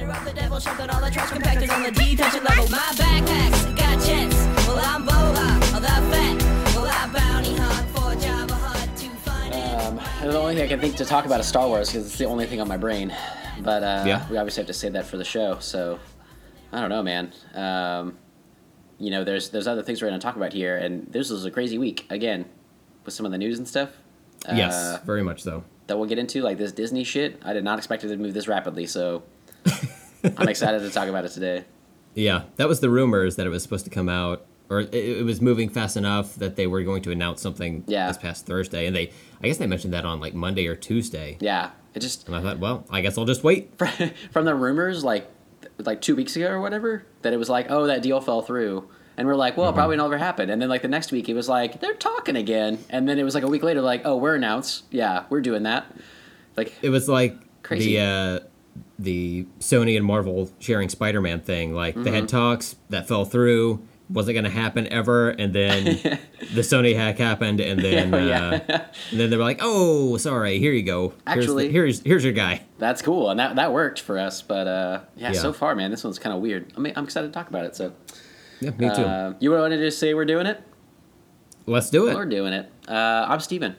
Under up the devil, shoving all the trash compactors on the detention level. My backpacks got jets. Well, I'm Boba, the fat. Well, I bounty hunt for Java Hut to find it. Um, and the only thing I can think to talk about is Star Wars because it's the only thing on my brain. But uh, Yeah. we obviously have to save that for the show. So I don't know, man. Um, you know, there's there's other things we're going to talk about here, and this was a crazy week again with some of the news and stuff. yes, Uh, very much so. that we'll get into, like this Disney shit. I did not expect it to move this rapidly, so I'm excited to talk about it today. Yeah, that was the rumors that it was supposed to come out, or it, it was moving fast enough that they were going to announce something Yeah. this past Thursday, and they, I guess they mentioned that on like Monday or Tuesday, Yeah, it just and I thought, well, I guess I'll just wait. from the rumors like like two weeks ago or whatever that it was like oh that deal fell through and we're like well Mm-hmm. probably never happened and then like the next week it was like they're talking again and then it was like a week later like oh we're announced yeah we're doing that like It was like Crazy. the uh, the Sony and Marvel sharing Spider-Man thing. Like they Mm-hmm. had talks that fell through, wasn't going to happen ever, and then the Sony hack happened, and then Oh, yeah. uh, and then they were like, "Oh, sorry, here you go. Here's the- Actually- here's here's your guy." that's cool and that, that worked for us but uh yeah, Yeah. so far man this one's kind of weird I mean, i'm excited to talk about it so Yeah, me too. uh, you wanted to just say we're doing it Let's do it. we're doing it uh i'm steven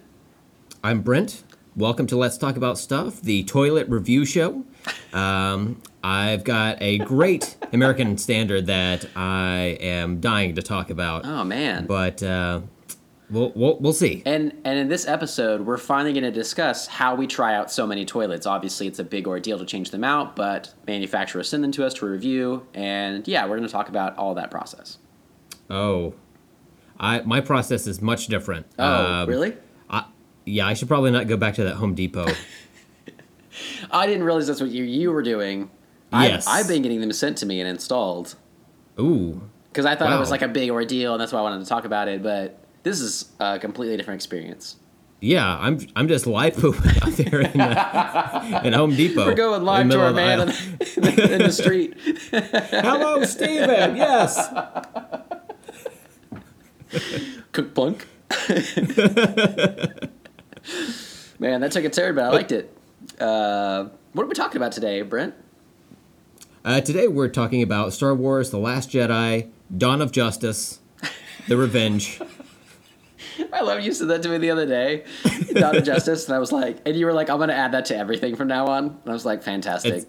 I'm Brent. Welcome to Let's Talk About Stuff, the toilet review show. Um, I've got a great American standard that I am dying to talk about, oh man but uh, we'll, we'll we'll see. And and in this episode, we're finally going to discuss how we try out so many toilets. Obviously, it's a big ordeal to change them out, but manufacturers send them to us to review, and yeah, we're going to talk about all that process. Oh, I my process is much different. Oh, Um, really? I, yeah, I should probably not go back to that Home Depot. I didn't realize that's what you you were doing. Yes. I've, been getting them sent to me and installed Ooh, because I thought it was like a big ordeal, and that's why I wanted to talk about it. But this is a completely different experience. yeah, I'm I'm just live pooping out there in, uh, in Home Depot. We're going live to our man in the, in the street. Hello, Steven. Yes. Cook plunk. Man, that took a turn, but I liked it. Uh, what are we talking about today, Brent? Uh, today we're talking about Star Wars: The Last Jedi, Dawn of Justice, The Revenge. I love you said that to me the other day, Dawn of Justice, and I was like, and you were like, I'm gonna add that to everything from now on. And I was like, fantastic. It's-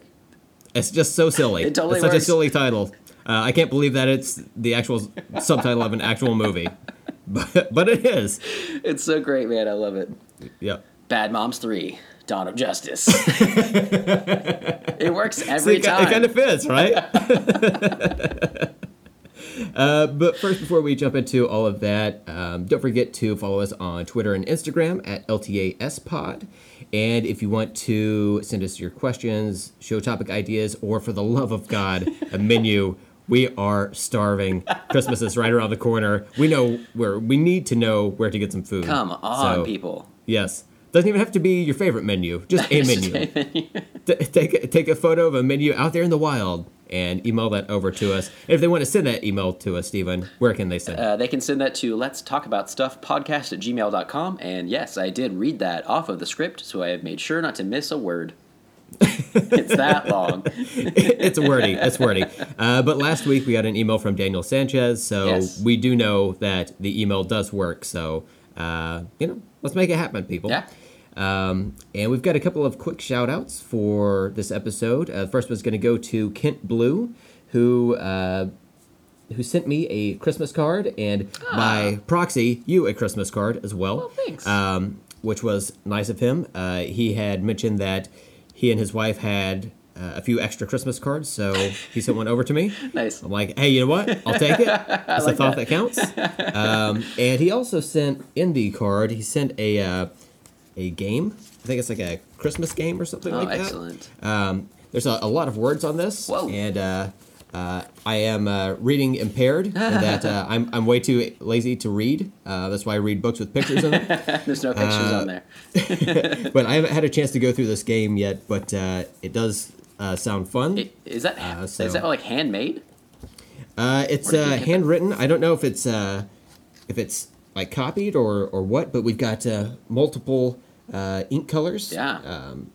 It's just so silly. It totally it's such works. a silly title. Uh, I can't believe that it's the actual subtitle of an actual movie, but but it is. It's so great, man. I love it. Yep. Bad Moms Three, Dawn of Justice. it works every See, it, time. kind of fits, right? uh, but first, before we jump into all of that, um, don't forget to follow us on Twitter and Instagram at LTASPod. And if you want to send us your questions, show topic ideas, or for the love of God, a menu, we are starving. Christmas is right around the corner. We know where we need to know where to get some food. Come on, So, people. Yes. Doesn't even have to be your favorite menu, just a menu. a menu. T- take take a photo of a menu out there in the wild and email that over to us. If they want to send that email to us, Stephen, where can they send? it? Uh, they can send that to let's talk about stuff podcast at gmail.com. And yes, I did read that off of the script, so I have made sure not to miss a word. it's that long. it's wordy. It's wordy. Uh, but last week we got an email from Daniel Sanchez, so Yes. we do know that the email does work. So uh, you know, let's make it happen, people. Yeah. Um, and we've got a couple of quick shout outs for this episode. Uh, the first one's going to go to Kent Blue, who uh, who sent me a Christmas card, and by proxy, you a Christmas card as well. Well, thanks. Um, which was nice of him. Uh, he had mentioned that he and his wife had uh, a few extra Christmas cards, so he sent one over to me. Nice. I'm like, hey, you know what? I'll take it. It's like a thought that, counts. Um, and he also sent in the card. He sent a uh, a game. I think it's like a Christmas game or something Oh, like that. excellent. Um, there's a, a lot of words on this, Whoa. and uh, uh, I am uh, reading impaired. in that uh, I'm I'm way too lazy to read. Uh, that's why I read books with pictures in them. There's no pictures Uh, on there. but I haven't had a chance to go through this game yet. But uh, it does uh, sound fun. I- Is that uh, is that like handmade? Uh, it's Where did you uh, handwritten. I don't know if it's uh, if it's like copied or or what, but we've got uh, multiple uh, ink colors. Yeah. Um,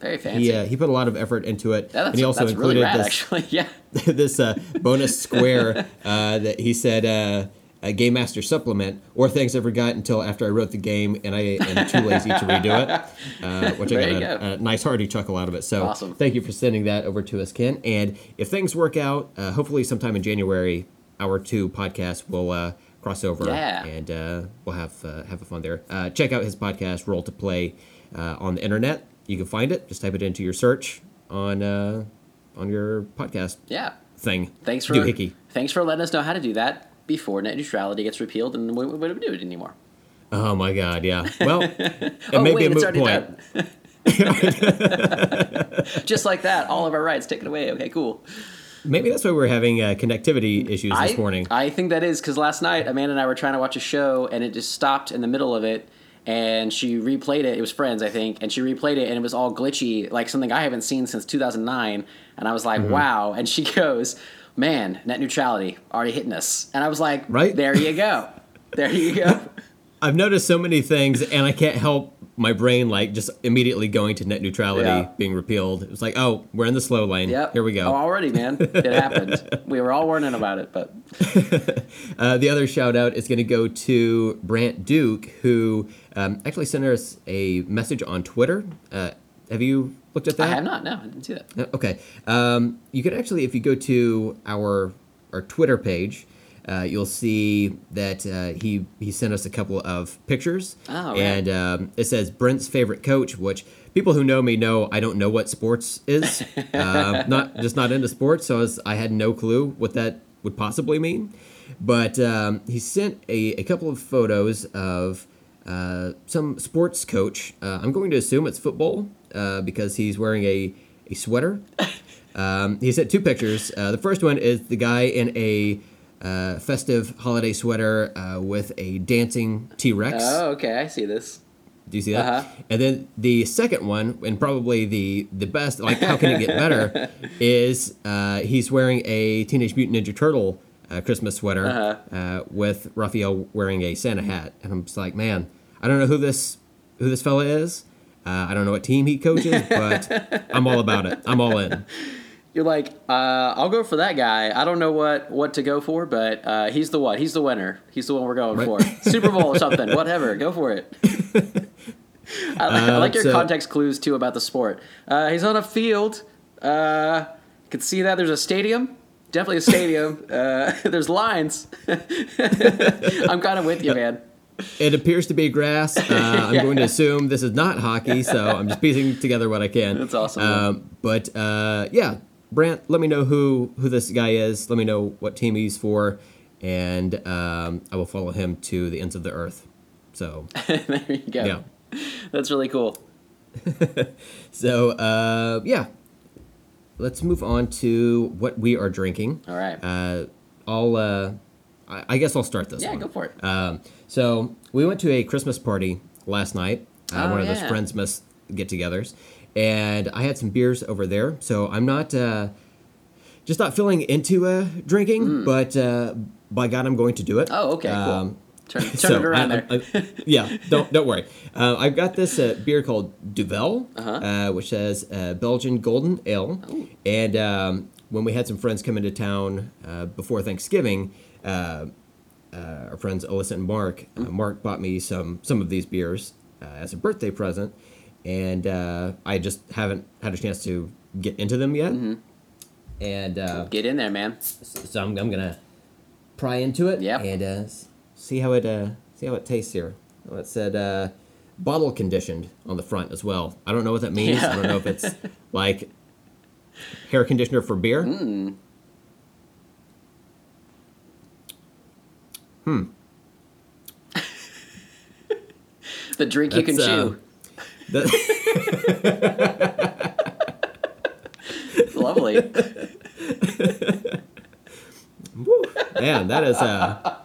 Very He, fancy. uh, he put a lot of effort into it, Yeah, that's, and he also included really rad, this actually. Yeah. this uh, bonus square uh, that he said uh, a Game Master supplement or things I forgot until after I wrote the game and I am too lazy to redo it, uh, which I got a, a nice hearty chuckle out of it. So Awesome. thank you for sending that over to us, Ken. And if things work out, uh, hopefully sometime in January, our two podcasts will uh, cross over Yeah. and uh, we'll have uh, have a fun there. Uh, check out his podcast, Roll to Play, uh, on the internet. You can find it. Just type it into your search on uh, on your podcast Yeah. thing. Thanks for Doohickey. thanks for letting us know how to do that before net neutrality gets repealed and we, we wouldn't do it anymore. Oh my God! Yeah. Well, it oh may wait, be a it's moot already point. Just like that, all of our rights taken away. Okay, cool. Maybe that's why we're having uh, connectivity issues this I, morning. I think that is because last night Amanda and I were trying to watch a show and it just stopped in the middle of it. And she replayed it. It was Friends, I think, and she replayed it, and it was all glitchy, like something I haven't seen since 2009. And I was like, Mm-hmm. "Wow!" And she goes, "Man, net neutrality already hitting us." And I was like, Right? there you go, there you go." I've noticed so many things, and I can't help my brain like just immediately going to net neutrality Yeah. being repealed. It was like, oh, we're in the slow lane. Yep. Here we Oh, go. already, man, it happened. we were all warning about it, but Uh, the other shout out is going to go to Brant Duke, who um, actually sent us a message on Twitter. Uh, have you looked at that? I have not. No, I didn't see that. Uh, Okay. Um, you can actually, if you go to our our Twitter page, uh, you'll see that uh, he he sent us a couple of pictures, Oh, right. and um, it says Brent's favorite coach, which people who know me know I don't know what sports is, uh, not just not into sports, so I, was, I had no clue what that would possibly mean. But um, he sent a, a couple of photos of uh, some sports coach. Uh, I'm going to assume it's football uh, because he's wearing a, a sweater. Um, he sent two pictures. Uh, the first one is the guy in a uh, festive holiday sweater uh, with a dancing T Rex. Oh, okay, I see this. Do you see that? Uh-huh. And then the second one, and probably the the best, like how can it get better, is uh, he's wearing a Teenage Mutant Ninja Turtle uh, Christmas sweater Uh-huh. uh, with Raphael wearing a Santa hat, and I'm just like, man, I don't know who this who this fella is. Uh, I don't know what team he coaches, but I'm all about it. I'm all in. You're like, uh, I'll go for that guy. I don't know what what to go for, but uh, he's the what? He's the winner. He's the one we're going Right. for. Super Bowl or something. Whatever. Go for it. I, like- I like your so- context clues too about the sport. Uh, he's on a field. Uh, you can see that there's a stadium. Definitely a stadium. uh, there's lines. I'm kind of with you, man. It appears to be grass. Uh, I'm going to assume this is not hockey, so I'm just piecing together what I can. That's awesome. Um, but uh, yeah, Brant, let me know who who this guy is. Let me know what team he's for, and um, I will follow him to the ends of the earth. So there you go. yeah, That's really cool. so uh, yeah, let's move on to what we are drinking. All right. Uh, I'll uh, I, I guess I'll start this. yeah, one. go for it. Um, so we went to a Christmas party last night, uh, Oh, one of those friends friends get-togethers, and I had some beers over there. So I'm not uh, just not feeling into uh, drinking, but uh, by God, I'm going to do it. Oh, okay, cool. Um, Turn, turn so it around I- there. I- I- yeah, don't don't worry. Uh, I've got this uh, beer called Duvel, Uh-huh. uh, which says uh, Belgian Golden Ale. And um, when we had some friends come into town uh, before Thanksgiving, uh, uh, our friends Alyssa and Mark, uh, Mark bought me some some of these beers uh, as a birthday present, and uh, I just haven't had a chance to get into them yet. Mm-hmm. And uh, Get in there, man. so I'm, I'm gonna pry into it Yep. and uh, see how it uh, see how it tastes here. Well, it said uh, bottle conditioned on the front as well. I don't know what that means. I don't know if it's like hair conditioner for beer. Mm. The drink you can uh, chew. Lovely. man, that is uh,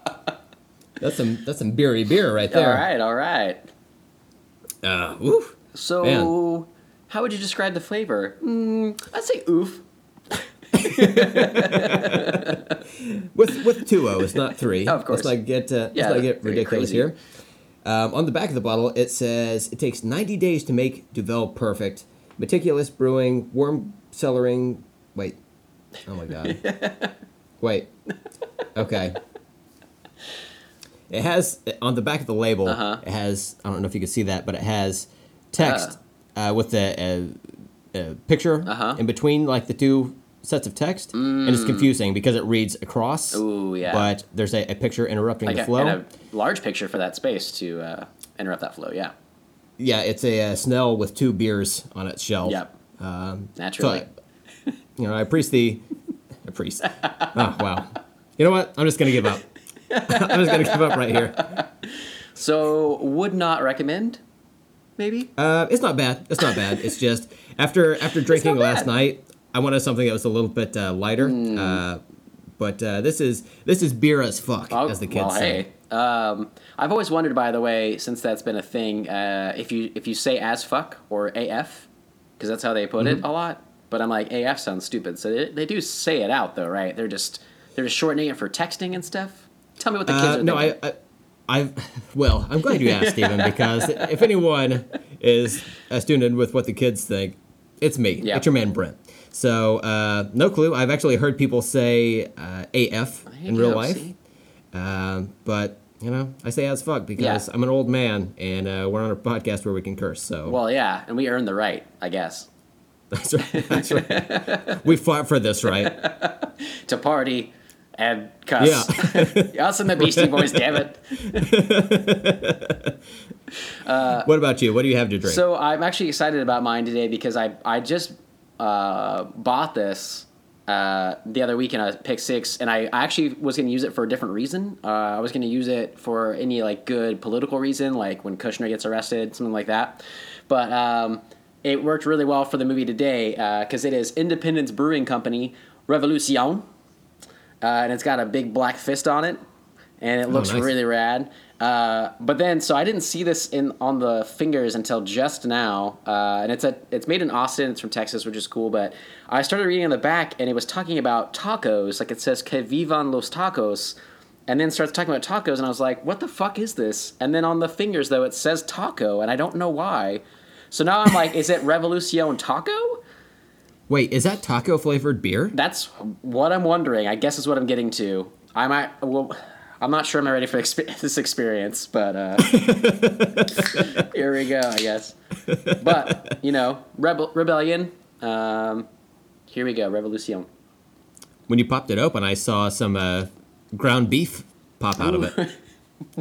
that's some that's some beery beer right there. All right, all right. Uh, woo. So, Man. how would you describe the flavor? Mm, I'd say oof. with with two O's, not three. Oh, of course. Let's not get uh, Yeah, let's not get ridiculous crazy. here. Um, on the back of the bottle, it says it takes 90 days to make Duvel perfect. meticulous brewing, warm cellaring. Wait. Oh my god. Wait. Okay. It has on the back of the label. Uh-huh. It has. I don't know if you can see that, but it has text uh, with a, a, a picture Uh-huh. in between, like the two sets of text, and it's confusing because it reads across. Mm. Ooh, yeah. But there's a, a picture interrupting Like the a, flow. and a large picture for that space to uh, interrupt that flow. Yeah. Yeah, it's a, uh Snell with two beers on its shelf. Yep. Um, Naturally. So I, you know, I appreciate the. I appreciate. Oh wow. You know what? I'm just gonna give up. I'm just gonna give up right here. So would not recommend. Maybe. Uh, it's not bad. It's not bad. It's just after after drinking last night, I wanted something that was a little bit uh, lighter. Hmm. Uh, but uh, this is this is beer as fuck, Oh, as the kids well, say. hey. Um, I've always wondered, by the way, since that's been a thing, uh, if you if you say as fuck or AF, because that's how they put Mm-hmm. it a lot. But I'm like AF sounds stupid, so they, they do say it out though, right? They're just they're just shortening it for texting and stuff. Tell me what the kids Uh, are no, thinking. I, I, I've, well, I'm glad you asked, Stephen, because if anyone is a student with what the kids think, it's me. Yeah. It's your man Brent. So, uh, no clue. I've actually heard people say uh, AF in real life, um, but you know, I say as fuck because Yeah. I'm an old man and uh, we're on a podcast where we can curse. So Well, yeah, and we earned the right, I guess, that's right. That's right. we fought for this, right? to party and cuss. Yeah. Us and the Beastie Boys, damn it. what about you? What do you have to drink? So I'm actually excited about mine today because I I just uh, bought this uh, the other week and I picked six, and I I actually was going to use it for a different reason. Uh, I was going to use it for any like good political reason, like when Kushner gets arrested, something like that. But um, it worked really well for the movie today because it is Independence Brewing Company Revolution, uh, and it's got a big black fist on it, and it looks nice. really rad. Uh, but then, so I didn't see this in on the fingers until just now, uh, and it's a it's made in Austin. It's from Texas, which is cool. But I started reading on the back, and it was talking about tacos. Like it says "Que vivan los tacos," and then starts talking about tacos, and I was like, "What the fuck is this?" And then on the fingers, though, it says taco, and I don't know why. So now I'm like, is it Revolucion Taco? Wait, is that taco flavored beer? That's what I'm wondering. I guess is what I'm getting to. I might. Well, I'm not sure I'm ready for exp- this experience, but uh, here we go. I guess. But you know, rebel rebellion. Um, here we go. Revolution. When you popped it open, I saw some uh, ground beef pop out of it.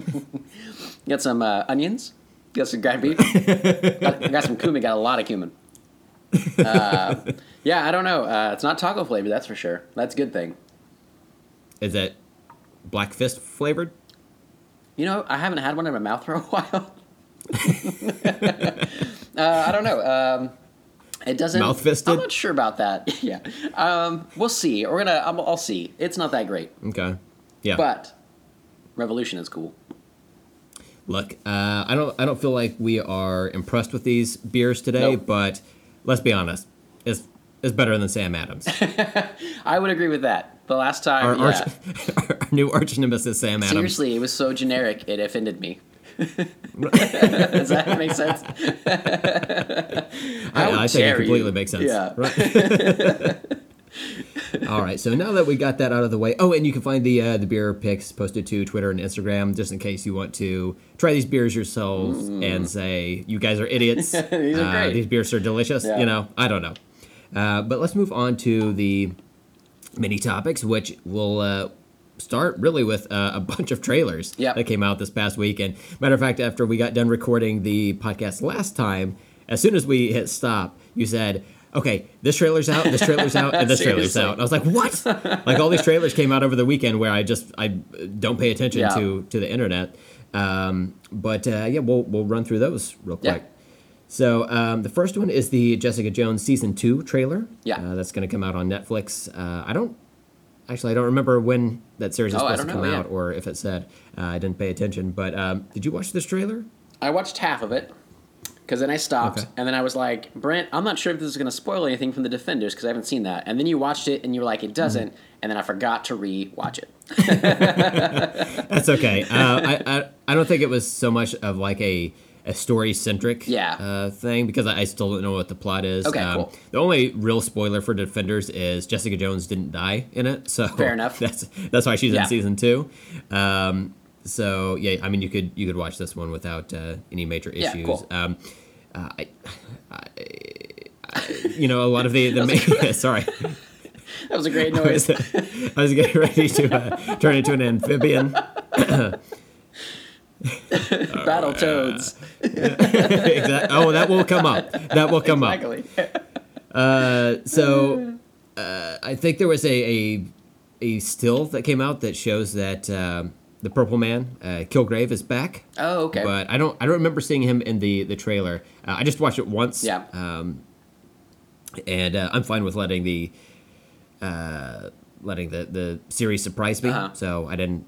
Got some uh, onions. You got some ground beef. got, got some cumin. Got a lot of cumin. Uh, yeah, I don't know. Uh, it's not taco flavor, that's for sure. That's a good thing. Is it Black Fist flavored? You know, I haven't had one in my mouth for a while. uh, I don't know. Um, it doesn't. Mouth-fisted? I'm not sure about that. yeah. Um, we'll see. We're gonna. I'm, I'll see. It's not that great, Okay. Yeah. but Revolution is cool. Look, uh, I don't I don't feel like we are impressed with these beers today, Nope. but let's be honest, it's it's better than Sam Adams. I would agree with that. The last time, Our, yeah. arch, our new arch nemesis, Sam Adams. Seriously, it was so generic. It offended me. Does that make sense? I, I think it completely you. makes sense. Yeah. Right. All right. So now that we got that out of the way, oh, and you can find the uh, the beer picks posted to Twitter and Instagram, just in case you want to try these beers yourselves and say you guys are idiots. Mm. These Uh. These beers are delicious. Yeah. You know, I don't know. Uh, but let's move on to the mini topics, which will uh, start really with uh, a bunch of trailers Yep. that came out this past week. And matter of fact, after we got done recording the podcast last time, as soon as we hit stop, you said, "Okay, this trailer's out, this trailer's out, and this trailer's out." And I was like, "What?" like all these trailers came out over the weekend where I just I don't pay attention Yeah. to to the internet. Um, but uh, yeah, we'll we'll run through those real Yeah. So um, the first one is the Jessica Jones season two trailer. Yeah. uh, that's going to come out on Netflix. Uh, I don't actually I don't remember when that series is Oh, supposed to come know, out yeah. or if it said. Uh, I didn't pay attention. But um, did you watch this trailer? I watched half of it because then I stopped Okay. and then I was like, Brent, I'm not sure if this is going to spoil anything from the Defenders because I haven't seen that. And then you watched it and you were like, it doesn't. And then I forgot to re-watch it. That's okay. Uh, I, I I don't think it was so much of like a a story centric Yeah. uh, thing because I, I still don't know what the plot is. Um, Okay, cool. The only real spoiler for Defenders is Jessica Jones didn't die in it, so Fair enough. That's that's why she's Yeah. in season two. Um, so yeah, I mean you could you could watch this one without uh, any major issues. Yeah, cool. Um, uh, I, I, I, you know, a lot of the the main, sorry. That was a great noise. I was getting ready to uh, turn into an amphibian. Battle toads. Exact- oh, that will come up. That will come up. Exactly. Uh, so uh, I think there was a, a a still that came out that shows that um, the Purple Man, uh, Kilgrave, is back. Oh, okay. But I don't I don't remember seeing him in the the trailer. Uh, I just watched it once. Yeah. Um, and uh, I'm fine with letting the uh, letting the the series surprise me. Uh-huh. So I didn't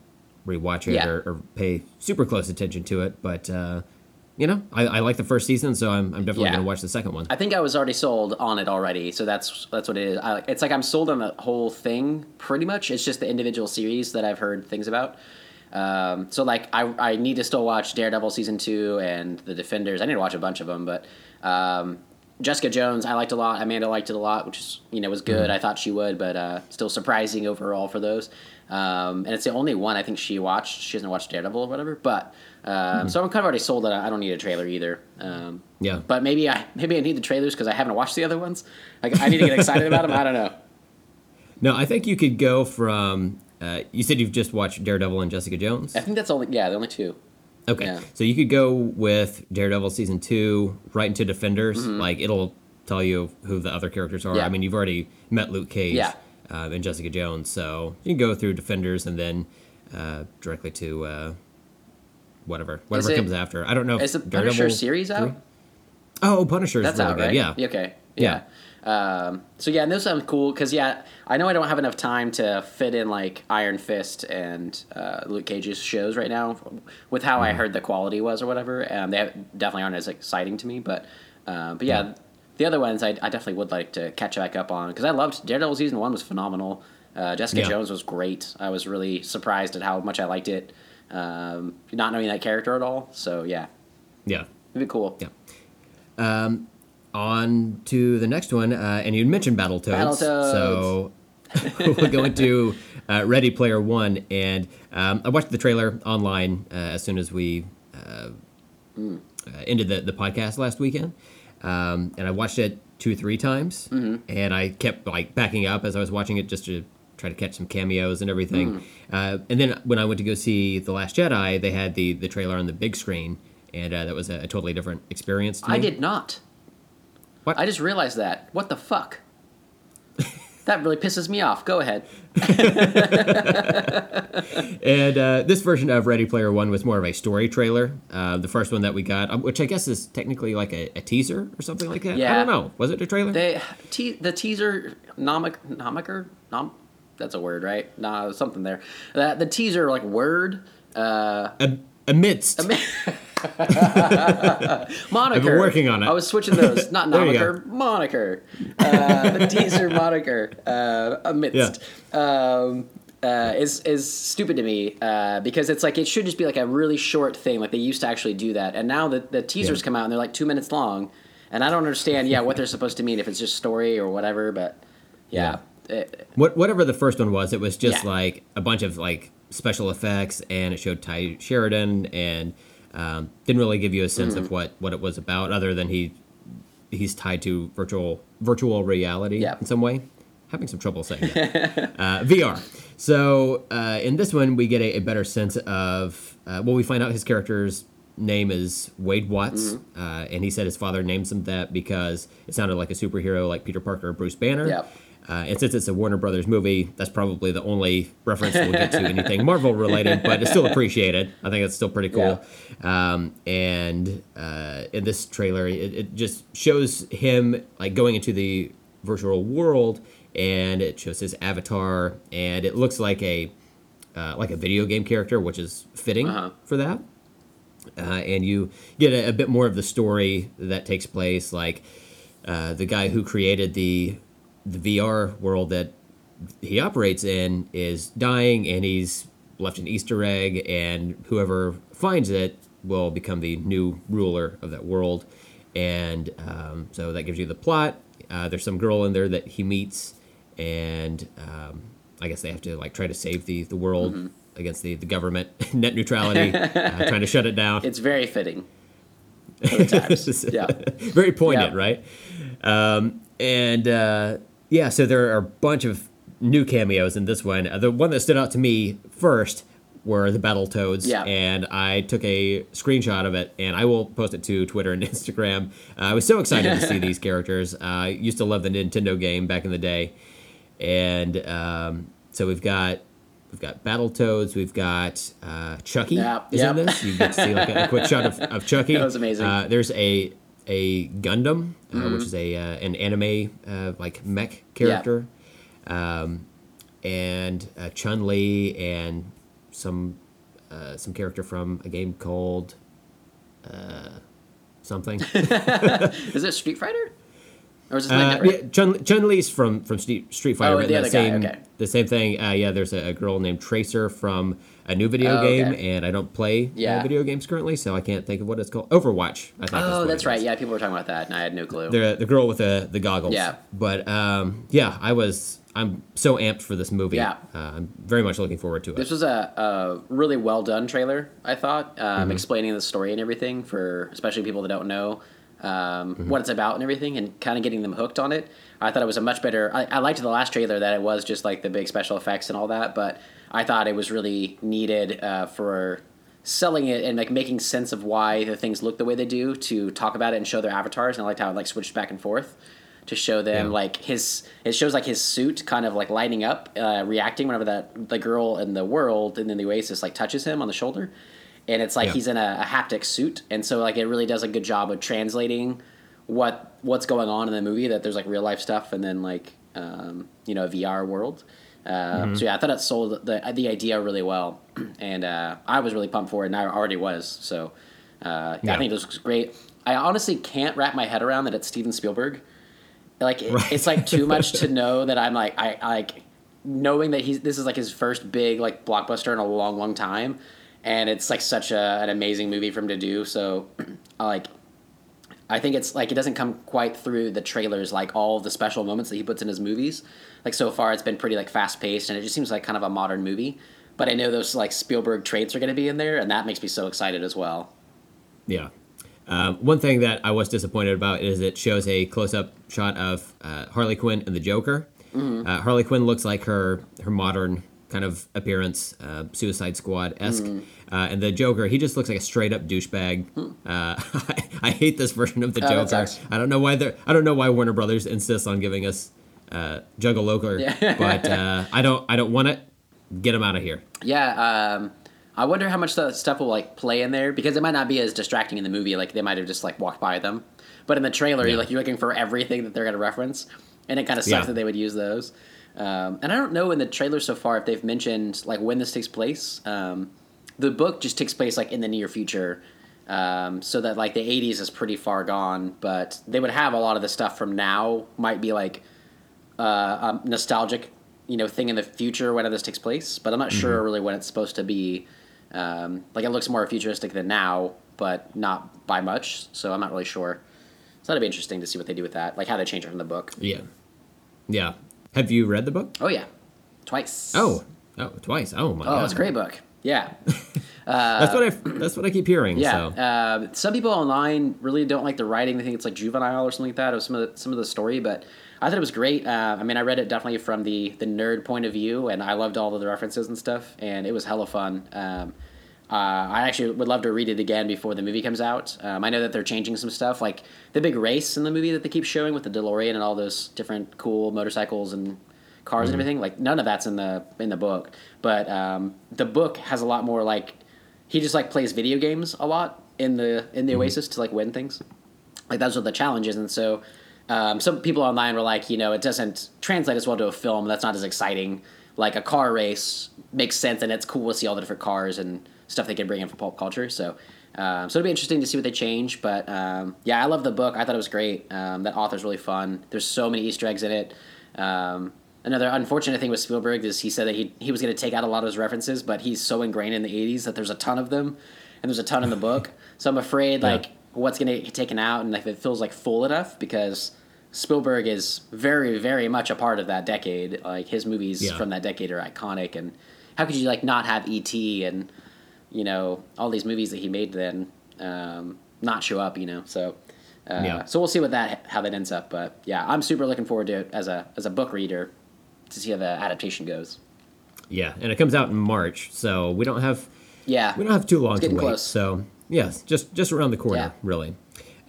rewatch it Yeah. or, or pay super close attention to it. But uh, you know, I, I like the first season, so I'm, I'm definitely Yeah. going to watch the second one. I think I was already sold on it already, so that's that's what it is. I, it's like I'm sold on the whole thing pretty much. It's just the individual series that I've heard things about. Um, so like I I need to still watch Daredevil season two and the Defenders. I need to watch a bunch of them, but um, Jessica Jones I liked a lot. Amanda liked it a lot, which is you know was good. I thought she would, but uh, still surprising overall for those. Um, and it's the only one I think she watched. She hasn't watched Daredevil or whatever, but. Um, So I'm kind of already sold that I don't need a trailer either. Um, Yeah. but maybe I maybe I need the trailers because I haven't watched the other ones. Like I need to get excited about them. I don't know. No, I think you could go from. Uh, you said you've just watched Daredevil and Jessica Jones. I think that's only yeah the only two. Okay, yeah. so you could go with Daredevil season two right into Defenders. Like it'll tell you who the other characters are. Mm-hmm. Yeah. I mean, you've already met Luke Cage Yeah. Uh, and Jessica Jones, so you can go through Defenders and then uh, directly to uh, whatever whatever it- comes after. I don't know. if Is the Daredevil Punisher series out? Oh, Punisher is That's really out, good. right? Yeah. Okay. Yeah. Yeah. Um, so yeah, and those sound cool because yeah, I know I don't have enough time to fit in like Iron Fist and uh, Luke Cage's shows right now, with how Mm-hmm. I heard the quality was or whatever. Um, they definitely aren't as exciting to me, but uh, but yeah, the other ones I, I definitely would like to catch back up on because I loved Daredevil season one was phenomenal. Uh, Jessica Yeah. Jones was great. I was really surprised at how much I liked it, um, not knowing that character at all. So yeah, Yeah. it'd be cool. Yeah. On to the next one, uh, and you mentioned Battletoads. Battletoads. So we'll go into uh, Ready Player One, and um, I watched the trailer online uh, as soon as we uh, uh, ended the, the podcast last weekend, um, and I watched it two, three times, and I kept like backing up as I was watching it just to try to catch some cameos and everything. Uh, and then when I went to go see The Last Jedi, they had the the trailer on the big screen, and uh, that was a, a totally different experience. To I did not. What? I just realized that. What the fuck? That really pisses me off. Go ahead. And uh, this version of Ready Player One was more of a story trailer. Uh, the first one that we got, um, which I guess is technically like a, a teaser or something like that. Yeah. I don't know. Was it a trailer? They te- the teaser nomic nomiker nom that's a word right? Nah, something there. Uh, the teaser like word uh, A- amidst. moniker. I've been working on it. I was switching those. Not moniker, moniker. Uh, the teaser moniker uh, amidst. Um, uh, is is stupid to me uh, because it's like it should just be like a really short thing like they used to actually do that and now the, the teasers Yeah. come out and they're like two minutes long and I don't understand yeah what they're supposed to mean if it's just story or whatever but yeah, It- what, whatever the first one was, it was just Yeah. like a bunch of like special effects, and it showed Tye Sheridan, and um, didn't really give you a sense Mm-hmm. of what, what it was about, other than he he's tied to virtual virtual reality Yeah. in some way. Having some trouble saying that. uh, VR. So uh, in this one, we get a, a better sense of uh, well, we find out his character's name is Wade Watts, Mm-hmm. uh, and he said his father named him that because it sounded like a superhero, like Peter Parker or Bruce Banner. Yep. Uh, and since it's a Warner Brothers movie, that's probably the only reference we'll get to anything Marvel related, but it's still appreciated. I think it's still pretty cool. Um, and uh, in this trailer, it, it just shows him like going into the virtual world, and it shows his avatar, and it looks like a uh, like a video game character, which is fitting Uh-huh. for that. Uh, and you get a, a bit more of the story that takes place, like uh, the guy who created the the VR world that he operates in is dying, and he's left an Easter egg, and whoever finds it will become the new ruler of that world. And um, so that gives you the plot. Uh, there's some girl in there that he meets, and um, I guess they have to like try to save the the world Mm-hmm. against the the government net neutrality, uh, trying to shut it down. It's very fitting. Yeah. very poignant, Yeah. right? Um, and uh, yeah, so there are a bunch of new cameos in this one. The one that stood out to me first were the Battletoads, Yeah. and I took a screenshot of it, and I will post it to Twitter and Instagram. Uh, I was so excited to see these characters. Uh, I used to love the Nintendo game back in the day, and um, so we've got. We've got Battletoads. We've got uh, Chucky Yeah, is yeah. in this. You get to see like a, a quick shot of, of Chucky. That was amazing. Uh, there's a a Gundam, uh, Mm-hmm. which is a uh, an anime uh, like mech character, um, and uh, Chun Li and some uh, some character from a game called uh, something. Is it Street Fighter? Or is it Uh, yeah, Chun Chun Li's from from Street Street Fighter. Oh, the other guy, same, okay. The same thing. Uh, yeah, there's a, a girl named Tracer from a new video Oh, game, okay. and I don't play Yeah. video games currently, so I can't think of what it's called. Overwatch. I. Oh, what that's right. Yeah, people were talking about that, and I had no clue. the the girl with the the goggles. Yeah. But um, yeah, I was I'm so amped for this movie. Yeah. Uh, I'm very much looking forward to it. This was a, a really well done trailer, I thought, um, Mm-hmm. explaining the story and everything for especially people that don't know um, Mm-hmm. what it's about and everything, and kind of getting them hooked on it. I thought it was a much better. I, I liked the last trailer that it was just like the big special effects and all that, but I thought it was really needed uh, for selling it and like making sense of why the things look the way they do to talk about it and show their avatars. And I liked how it like switched back and forth to show them Yeah. like his it shows like his suit kind of like lighting up uh, reacting whenever that the girl in the world and then the oasis like touches him on the shoulder and it's like Yeah. he's in a, a haptic suit and so like it really does a good job of translating what what's going on in the movie that there's like real life stuff and then like um, you know a vr world uh, so yeah i thought it sold the, the idea really well and uh, i was really pumped for it and i already was so uh, Yeah. i think this looks great i honestly can't wrap my head around that it's steven spielberg like it, Right. it's like too much to know that I'm like I, I like knowing that he's this is like his first big like blockbuster in a long long time, and it's like such a, an amazing movie for him to do. So, I like I think it's like it doesn't come quite through the trailers like all the special moments that he puts in his movies. Like so far, it's been pretty like fast paced, and it just seems like kind of a modern movie. But I know those like Spielberg traits are going to be in there, and that makes me so excited as well. Yeah. Um, one thing that I was disappointed about is it shows a close-up shot of uh, Harley Quinn and the Joker. Mm-hmm. Uh, Harley Quinn looks like her her modern kind of appearance, uh, Suicide Squad esque, Mm-hmm. Uh, and the Joker he just looks like a straight up douchebag. Uh, I, I hate this version of the Hmm. Oh, Joker. I don't know why they I don't know why Warner Brothers insists on giving us uh, Juggle Loker, Yeah. but uh, I don't I don't want it. Get him out of here. Yeah, um, I wonder how much that stuff will like play in there because it might not be as distracting in the movie. Like they might have just like walked by them, but in the trailer, Yeah. you're like you're looking for everything that they're going to reference, and it kind of sucks Yeah. that they would use those. Um, and I don't know in the trailer so far if they've mentioned like when this takes place. Um, the book just takes place like in the near future, um, so that like the '80s is pretty far gone. But they would have a lot of the stuff from now might be like uh, a nostalgic, you know, thing in the future when this takes place. But I'm not sure really when it's supposed to be. Um, like it looks more futuristic than now, but not by much. So I'm not really sure. So that'd be interesting to see what they do with that, like how they change it from the book. Yeah, yeah. Have you read the book? Oh yeah, twice. Oh, oh, twice. Oh my god. oh, god. it's a great book. Yeah, That's what I. That's what I keep hearing. yeah. So. Uh, some people online really don't like the writing. They think it's like juvenile or something like that, or some of the, some of the story. But I thought it was great. Uh, I mean, I read it definitely from the the nerd point of view, and I loved all of the references and stuff, and it was hella fun. Um, uh, I actually would love to read it again before the movie comes out. Um, I know that they're changing some stuff, like the big race in the movie that they keep showing with the DeLorean and all those different cool motorcycles and cars and everything. Like none of that's in the in the book, but um, the book has a lot more like he just like plays video games a lot in the in the Oasis to like win things. Like that's what the challenge is, and so um, some people online were like, you know, it doesn't translate as well to a film. That's not as exciting. Like a car race makes sense, and it's cool to see all the different cars and stuff they can bring in for pulp culture. So. Um, so it'll be interesting to see what they change, but um, yeah, I love the book. I thought it was great. Um, that author's really fun. There's so many Easter eggs in it. Another unfortunate thing with Spielberg is he said that he he was going to take out a lot of his references, but he's so ingrained in the '80s that there's a ton of them, and there's a ton in the book. So I'm afraid like what's gonna get taken out and if it feels like full enough because Spielberg is very very much a part of that decade. Like his movies Yeah. from that decade are iconic, and how could you like not have E.T. and you know all these movies that he made then um, not show up? You know, so. Uh, Yeah. So we'll see what that how that ends up, but yeah, I'm super looking forward to it as a as a book reader to see how the adaptation goes. Yeah, and it comes out in March, so we don't have Yeah, we don't have too long to wait. close. So yes, just just around the corner, Yeah. really.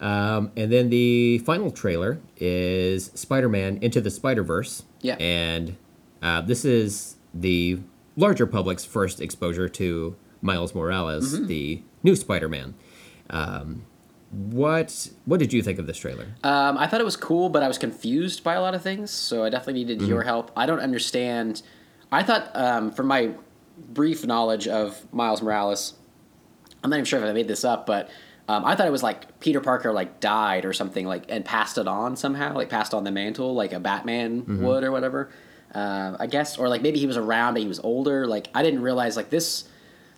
Um, and then the final trailer is Spider-Man Into the Spider-Verse. Yeah. and uh, this is the larger public's first exposure to Miles Morales, Mm-hmm. the new Spider-Man. Um, what what did you think of this trailer? Um, I thought it was cool, but I was confused by a lot of things, so I definitely needed your help. I don't understand. I thought, um, from my brief knowledge of Miles Morales, I'm not even sure if I made this up, but um, I thought it was like Peter Parker like died or something like and passed it on somehow, like passed on the mantle like a Batman would or whatever. Uh, I guess, or like maybe he was around, but he was older. Like I didn't realize like this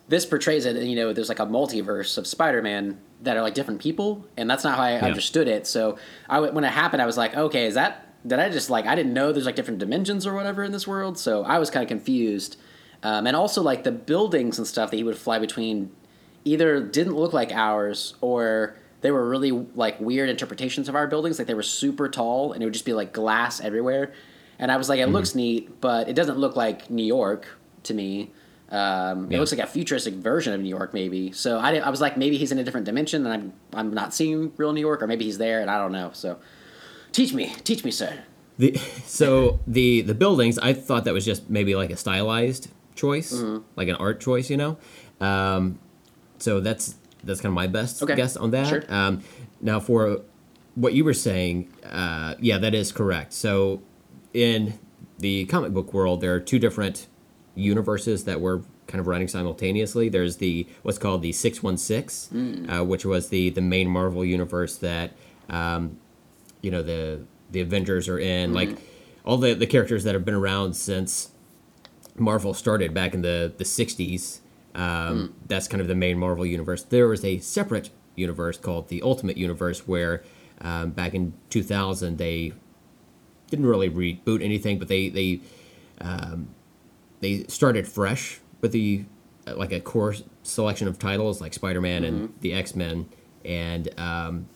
this portrays it and you know there's like a multiverse of spider-man that are like different people and that's not how i understood it. So I, when it happened i was like okay is that did i just like i didn't know there's like different dimensions or whatever in this world? So i was kind of confused. Um, and also like the buildings and stuff that he would fly between either didn't look like ours or they were really like weird interpretations of our buildings. Like they were super tall and it would just be like glass everywhere. And i was like it looks neat but it doesn't look like new york to me um, It looks like a futuristic version of New York, maybe. So I, I was like, maybe he's in a different dimension, and I'm I'm not seeing real New York, or maybe he's there, and I don't know. So teach me, teach me, sir. The, so the the buildings, I thought that was just maybe like a stylized choice, Mm-hmm. like an art choice, you know. Um, so that's that's kind of my best Okay, guess on that. sure. Um, now for what you were saying, uh, yeah, that is correct. So in the comic book world, there are two different universes that were kind of running simultaneously. There's the what's called the six one six, uh, which was the the main Marvel universe that um, you know the the Avengers are in, like all the the characters that have been around since Marvel started back in the the '60s. Um, That's kind of the main Marvel universe. There was a separate universe called the Ultimate Universe, where um, back in 2000 they didn't really reboot anything, but they they um, they started fresh with the uh, like a core selection of titles like Spider-Man and the X-Men, and um,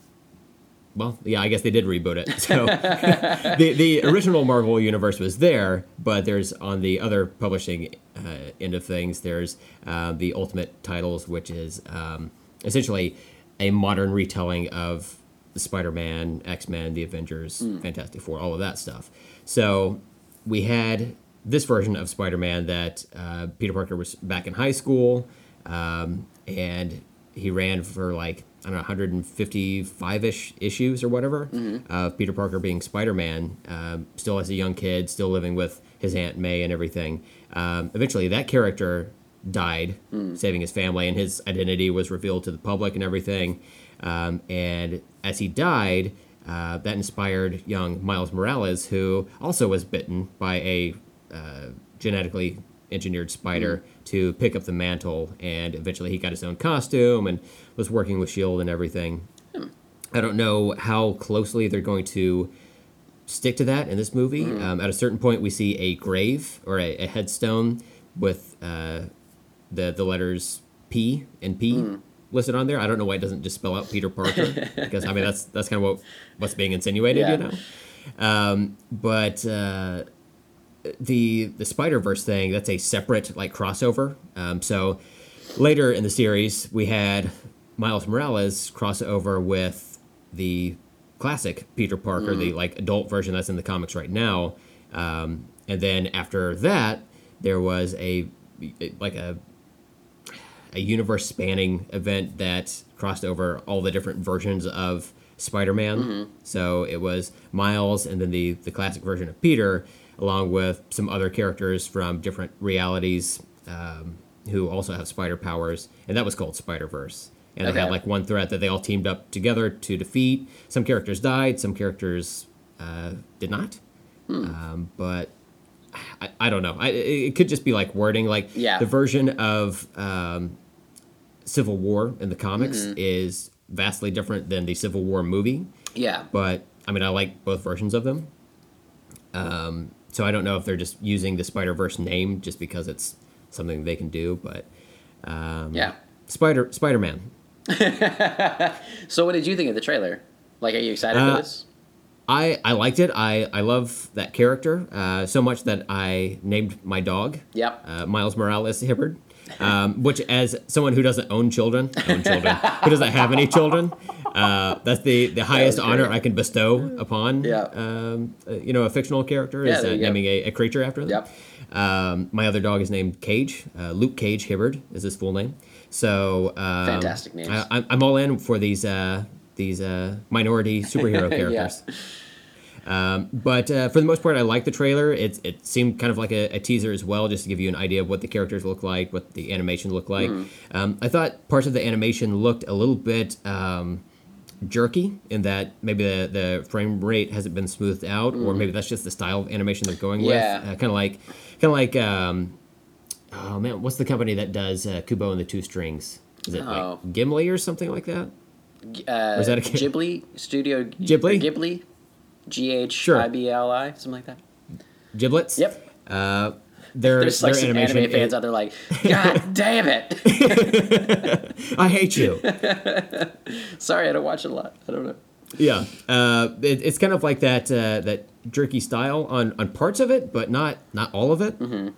well, yeah, I guess they did reboot it. So the the original Marvel universe was there, but there's on the other publishing uh, end of things, there's uh, the Ultimate titles, which is um, essentially a modern retelling of the Spider-Man, X-Men, the Avengers, Fantastic Four, all of that stuff. So we had this version of Spider-Man that uh, Peter Parker was back in high school, um, and he ran for like I don't know 155ish issues or whatever of Peter Parker being Spider-Man, um, still as a young kid, still living with his Aunt May and everything. Um, eventually, that character died, saving his family, and his identity was revealed to the public and everything. Um, and as he died, uh, that inspired young Miles Morales, who also was bitten by a uh, genetically engineered spider to pick up the mantle, and eventually he got his own costume and was working with Shield and everything. I don't know how closely they're going to stick to that in this movie. Um, at a certain point, we see a grave or a, a headstone with uh, the the letters P and P listed on there. I don't know why it doesn't just spell out Peter Parker because I mean that's that's kind of what what's being insinuated, Yeah. you know. Um, but uh, the the Spider Verse thing that's a separate like crossover. Um, so later in the series, we had Miles Morales crossover with the classic Peter Parker, the like adult version that's in the comics right now. Um, and then after that, there was a like a a universe spanning event that crossed over all the different versions of Spider-Man. So it was Miles and then the the classic version of Peter, along with some other characters from different realities um, who also have spider powers, and that was called Spider Verse. And they had like one threat that they all teamed up together to defeat. Some characters died, some characters uh, did not. Um, but I, I don't know. I, it it could just be like wording, like Yeah. the version of um, Civil War in the comics Mm-hmm. is vastly different than the Civil War movie. Yeah. But I mean, I like both versions of them. Um, so I don't know if they're just using the Spider Verse name just because it's something they can do, but yeah. Spider Spider Man. So what did you think of the trailer? Like, are you excited Uh, for this? I, I liked it. I, I love that character uh, so much that I named my dog Yep. uh, Miles Morales Hibbard. Um, which, as someone who doesn't own children, own children, who doesn't have any children, uh, that's the, the highest honor great. I can bestow upon, Yeah. um, you know, a fictional character Yeah, is uh, naming a, a creature after them. Yep. Um, my other dog is named Cage. Uh, Luke Cage Hibbard is his full name. So um, Fantastic names. I, I'm- I'm all in for these uh, these uh, minority superhero characters. Um, but uh, for the most part, I like the trailer. It, it seemed kind of like a, a teaser as well, just to give you an idea of what the characters look like, what the animation looked like. Um, I thought parts of the animation looked a little bit um, jerky in that maybe the, the frame rate hasn't been smoothed out, or maybe that's just the style of animation they're going Yeah. with. Uh, kind of like, kind of like, um, oh man, what's the company that does uh, Kubo and the Two Strings? Is it Oh. like Gimli or something like that? Uh, is that a- Ghibli Studio? Ghibli? Ghibli. G H I B L I, something like that. Giblets. Yep. Uh, their, There's like some animation anime fans is- out there like, God damn it! I hate you. Sorry, I don't watch it a lot. I don't know. Yeah, uh, it, it's kind of like that uh, that jerky style on, on parts of it, but not not all of it. Mm-hmm.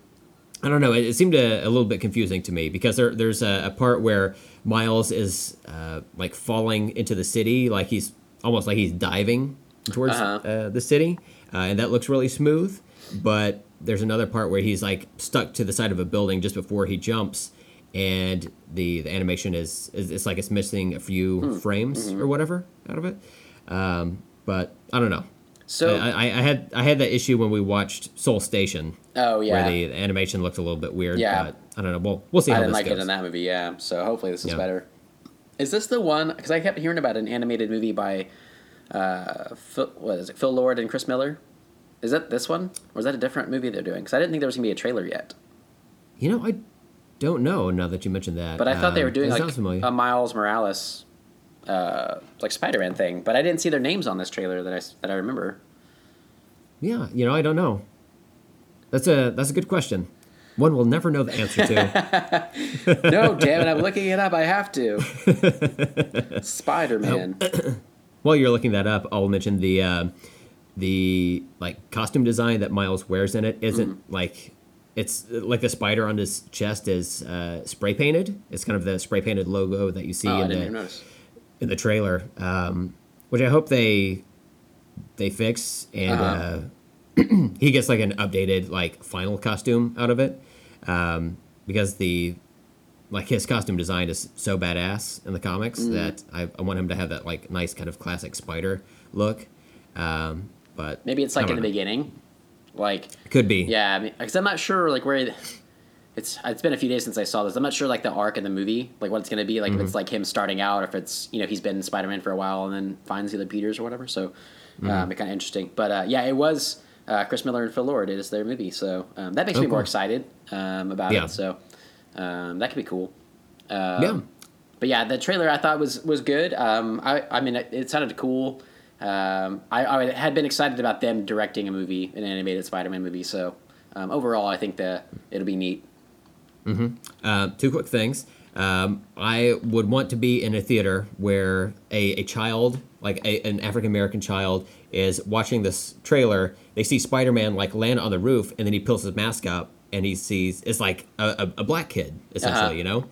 I don't know. It, it seemed a, a little bit confusing to me because there, there's a, a part where Miles is uh, like falling into the city, like he's almost like he's diving towards Uh-huh. uh, the city, uh, and that looks really smooth. But there's another part where he's like stuck to the side of a building just before he jumps, and the, the animation is, is it's like it's missing a few Hmm. frames Mm-hmm. or whatever out of it. Um, but I don't know. So, I, I, I had I had that issue when we watched Soul Station, oh yeah, where the animation looked a little bit weird. Yeah. but I don't know. We'll we'll see how this goes. I didn't like goes. it in that movie. Yeah, so hopefully this is Yeah. better. Is this the one? Because I kept hearing about an animated movie by, uh, Phil, what is it? Phil Lord and Chris Miller. Is that this one, or is that a different movie they're doing? Because I didn't think there was gonna be a trailer yet. You know, I don't know now that you mentioned that. But I thought they Um, were doing like a Miles Morales, uh, like Spider-Man thing. But I didn't see their names on this trailer that I that I remember. yeah, you know, I don't know. That's a that's a good question. One will never know the answer to. no, damn it! I'm looking it up. I have to. Spider-Man. While you're looking that up, I'll mention the uh, the like costume design that Miles wears in it isn't Mm-hmm. like it's like the spider on his chest is uh, spray painted. It's kind of the spray painted logo that you see Oh, in the in the trailer, um, which I hope they they fix and Uh-huh. uh, he gets like an updated like final costume out of it um, because the like his costume design is so badass in the comics Mm. that I, I want him to have that like nice kind of classic spider look. Um, but Maybe it's like in the beginning, like Could be. yeah. I mean, because I'm not sure like where. It's it's been a few days since I saw this. I'm not sure like the arc in the movie, like what it's gonna be. Like Mm-hmm. if it's like him starting out, or if it's you know he's been Spider-Man for a while and then finds the other Peters or whatever. So Mm-hmm. um, it's kind of interesting. But uh, yeah, it was uh, Chris Miller and Phil Lord. It is their movie, so um, that makes Oh, me more excited um, about Yeah. it. So um, that could be cool. Um, Yeah. but yeah, the trailer I thought was was good. Um, I I mean, it, it sounded cool. Um, I, I had been excited about them directing a movie, an animated Spider-Man movie. So um, overall, I think that it'll be neat. Uh, two quick things. Um, I would want to be in a theater where a, a child, like a, an African American child, is watching this trailer. They see Spider Man like land on the roof, and then he pulls his mask up, and he sees it's like a, a, a black kid essentially. Uh-huh. You know,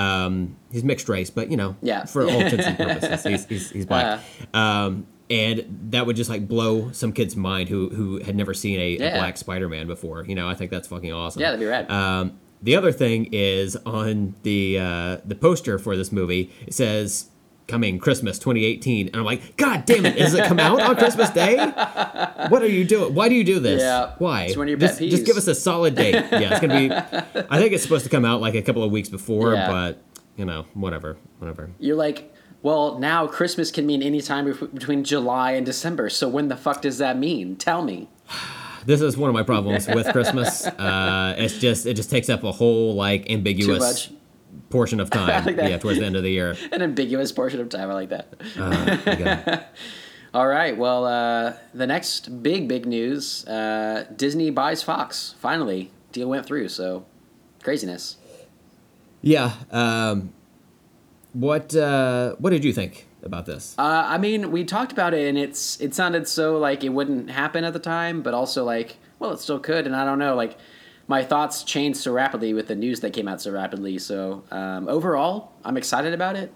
um, he's mixed race, but you know, Yeah. for all intents and purposes, he's he's, he's black. Um, and that would just like blow some kid's mind who who had never seen a, a black Spider Man before. You know, I think that's fucking awesome. Yeah, that'd be rad. Um, the other thing is on the uh, the poster for this movie. It says coming Christmas 2018, and I'm like, God damn it! Does it come out on Christmas Day? What are you doing? Why do you do this? Yeah, Why? it's one of your just, pet just give us a solid date. Yeah, it's gonna be. I think it's supposed to come out like a couple of weeks before, Yeah. but you know, whatever, whatever. You're like, well, now Christmas can mean any time between July and December. So when the fuck does that mean? Tell me. This is one of my problems with Christmas. Uh, it's just it just takes up a whole like ambiguous portion of time. like yeah, towards the end of the year. An ambiguous portion of time. I like that. Uh. All right. Well, uh, the next big, big news uh, Disney buys Fox. Finally, deal went through. So, craziness. Yeah. Um, what uh, What did you think about this? Uh, I mean, we talked about it, and it's it sounded so like it wouldn't happen at the time, but also like, well, it still could, and I don't know, like. My thoughts changed so rapidly with the news that came out so rapidly. So um, overall, I'm excited about it.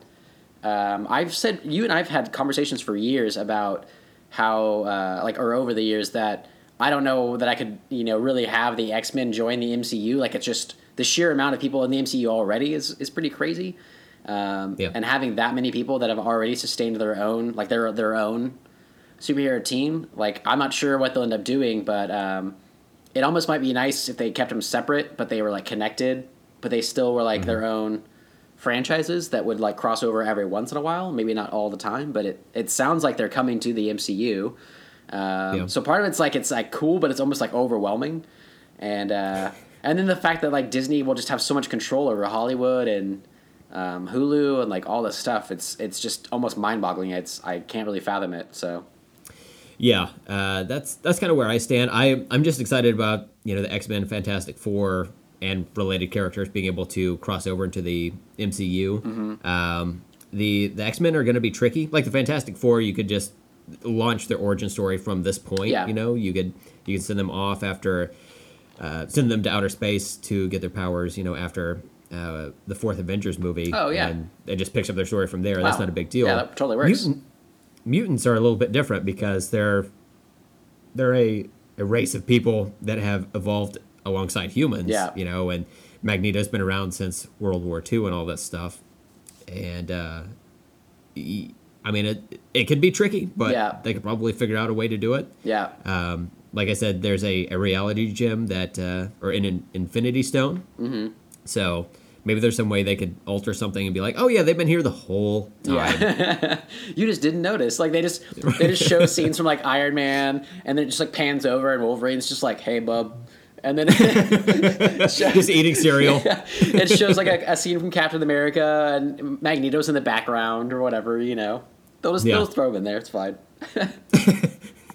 Um, I've said you and I've had conversations for years about how, uh, like, or over the years that I don't know that I could, you know, really have the X Men join the MCU. Like, it's just the sheer amount of people in the MCU already is is pretty crazy. Um, Yeah. And having that many people that have already sustained their own, like their their own superhero team, like I'm not sure what they'll end up doing, but um, it almost might be nice if they kept them separate, but they were like connected, but they still were like their own franchises that would like cross over every once in a while. Maybe not all the time, but it it sounds like they're coming to the MCU. Um, Yeah. So part of it's like it's like cool, but it's almost like overwhelming, and uh, and then the fact that like Disney will just have so much control over Hollywood and um, Hulu and like all this stuff. It's it's just almost mind boggling. It's I can't really fathom it. So Yeah, uh, that's that's kind of where I stand. I I'm just excited about you know the X Men, Fantastic Four, and related characters being able to cross over into the MCU. Mm-hmm. Um, the the X Men are going to be tricky. Like the Fantastic Four, you could just launch their origin story from this point. Yeah. You know, you could you could send them off after uh, send them to outer space to get their powers. You know, after. Uh, the fourth Avengers movie. Oh, yeah. and it just picks up their story from there. That's not a big deal. Yeah, that totally works. Mutant, mutants are a little bit different because they're they're a, a race of people that have evolved alongside humans. Yeah. You know, and Magneto's been around since World War II and all that stuff. And uh, I mean, it it could be tricky, but Yeah. they could probably figure out a way to do it. yeah, Um, like I said, there's a, a reality gem that, uh, or an, in Infinity Stone. Mm-hmm. So maybe there's some way they could alter something and be like, oh yeah, they've been here the whole time. Yeah. you just didn't notice. Like they just they just show scenes from like Iron Man, and then it just like pans over, and Wolverine's just like, "Hey, bub," and then shows, Just eating cereal. it shows like a, a scene from Captain America, and Magneto's in the background or whatever. You know, they'll just Yeah. they'll throw him in there. It's fine.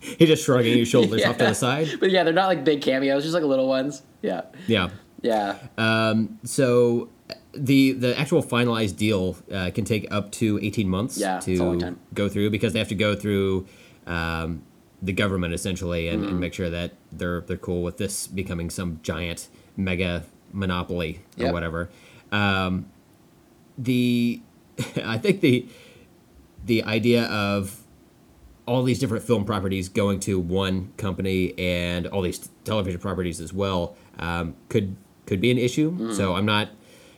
He's just shrugging his shoulders off to the side. But yeah, they're not like big cameos, just like little ones. Yeah, Yeah. yeah, um, So the the actual finalized deal uh, can take up to 18 months Yeah, it's a long to go through because they have to go through um, the government essentially and, Mm-hmm. and make sure that they're they're cool with this becoming some giant mega monopoly or Yep. whatever. Um, the I think the the idea of all these different film properties going to one company and all these television properties as well um, could could be an issue. Mm. So I'm not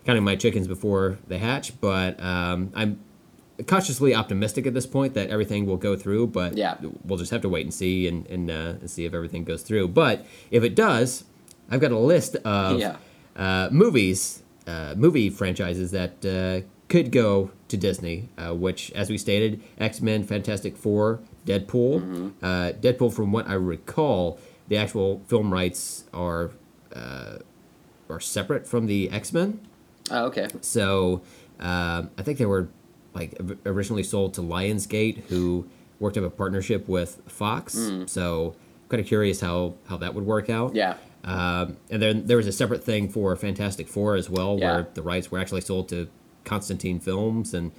counting my chickens before they hatch, but um, I'm cautiously optimistic at this point that everything will go through. But Yeah. we'll just have to wait and see and and, uh, and see if everything goes through. But if it does, I've got a list of Yeah. uh, movies, uh, movie franchises that uh, could go to Disney, uh, which, as we stated, X Men, Fantastic Four, Deadpool. Mm-hmm. Uh, Deadpool, from what I recall, the actual film rights are uh, are separate from the X Men. Oh, okay. So um, I think they were like originally sold to Lionsgate, who worked up a partnership with Fox. So kind of curious how how that would work out. Mm. Yeah. Um, and then there was a separate thing for Fantastic Four as well, Yeah. where the rights were actually sold to Constantine Films, and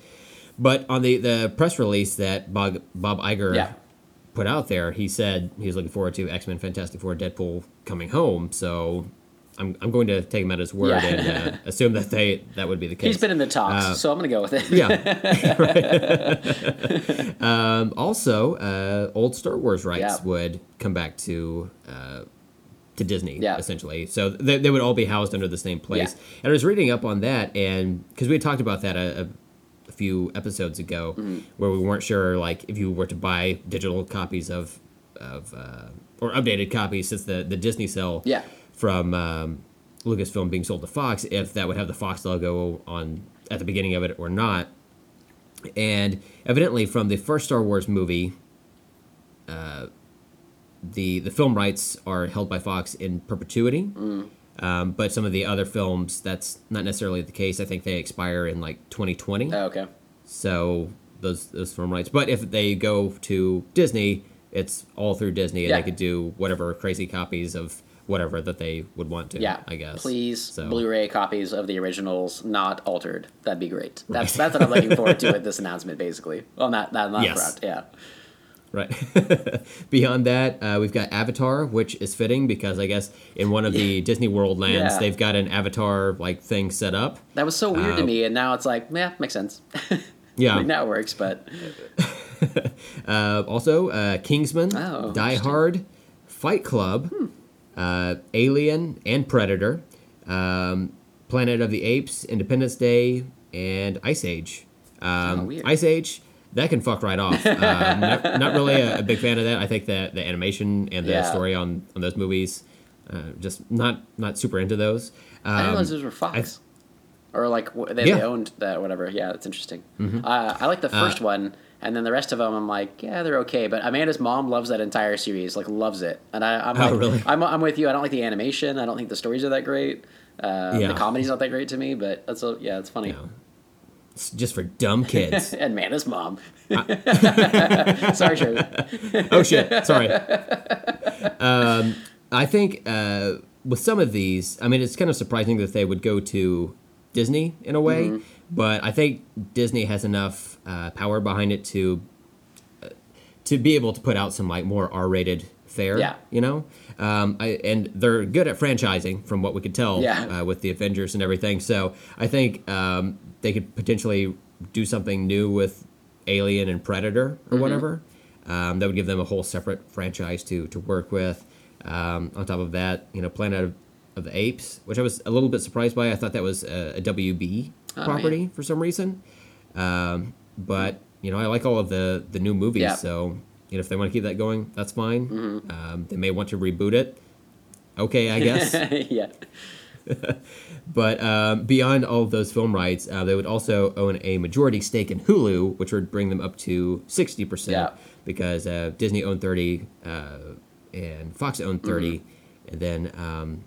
but on the the press release that Bob Bob Iger Yeah. put out there, he said he was looking forward to X Men, Fantastic Four, Deadpool coming home. So. I'm, I'm going to take him at his word Yeah. and uh, assume that they that would be the case. He's been in the talks, Uh, so I'm gonna go with it. yeah. Um, also, uh, old Star Wars rights Yeah. would come back to uh, to Disney, Yeah. essentially. So they, they would all be housed under the same place. Yeah. And I was reading up on that, and because we had talked about that a, a, a few episodes ago, Mm-hmm. where we weren't sure, like, if you were to buy digital copies of of uh, or updated copies since the the Disney sale Yeah. From um, Lucasfilm being sold to Fox, if that would have the Fox logo on at the beginning of it or not. And evidently, from the first Star Wars movie, uh, the the film rights are held by Fox in perpetuity. Um, but some of the other films, that's not necessarily the case. I think they expire in like 2020. Oh, okay. So those those film rights. But if they go to Disney, it's all through Disney, and Yeah. they could do whatever crazy copies of whatever that they would want to. Yeah, I guess. Please, So- Blu-ray copies of the originals, not altered. That'd be great. That's that's what I'm looking forward to with this announcement, basically. Well, not not not Yes. front, yeah. Right. Beyond that, uh, we've got Avatar, which is fitting because I guess in one of the Disney World lands, Yeah. they've got an Avatar like thing set up. That was so weird to Uh, me, and now it's like, yeah, makes sense. Yeah. now it works, but Uh, also, uh, Kingsman, Oh, Die. Hard, Fight Club, Hmm. Uh, Alien, and Predator, um, Planet of the Apes, Independence Day, and Ice Age. Um, Oh. Ice Age, that can fuck right off. Um, not, not really a, a big fan of that. I think that the animation and the Yeah. story on, on those movies, uh, just not not super into those. Um, I didn't realize those were Fox. or like they, Yeah. they owned that, whatever. Yeah, that's interesting. Uh, I like the first one, and then the rest of them, I'm like, yeah, they're okay. But Amanda's mom loves that entire series, like loves it, and I, I'm Oh, like, really? I'm, I'm with you. I don't like the animation. I don't think the stories are that great. Uh, Yeah. The comedy's not that great to me, but that's a, yeah, it's funny. know, it's just for dumb kids. and Amanda's mom. Sorry, Shirley. oh shit sorry um, i think uh, with some of these i mean it's kind of surprising that they would go to disney in a way Mm-hmm. but i think disney has enough uh, power behind it to uh, to be able to put out some like more r-rated fare Yeah. you know um, I, and they're good at franchising from what we could tell Yeah. uh, with the avengers and everything so i think um, they could potentially do something new with alien and predator Mm-hmm. or whatever um, that would give them a whole separate franchise to to work with. Um, on top of that, you know, Planet of, of the Apes, which I was a little bit surprised by. I thought that was a, a WB Oh, property for some reason. Um, but you know, I like all of the the new movies, Yeah. Mm-hmm. so you know, if they want to keep that going, that's fine. Um, they may want to reboot it. Okay, I guess. yeah. But um, beyond all of those film rights, uh, they would also own a majority stake in Hulu, which would bring them up to 60%. Yeah. Because uh, Disney owned 30 uh, and Fox owned 30. Mm-hmm. And then um,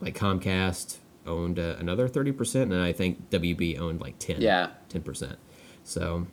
like Comcast owned uh, another 30%. And I think WB owned like 10. Yeah. 10%. So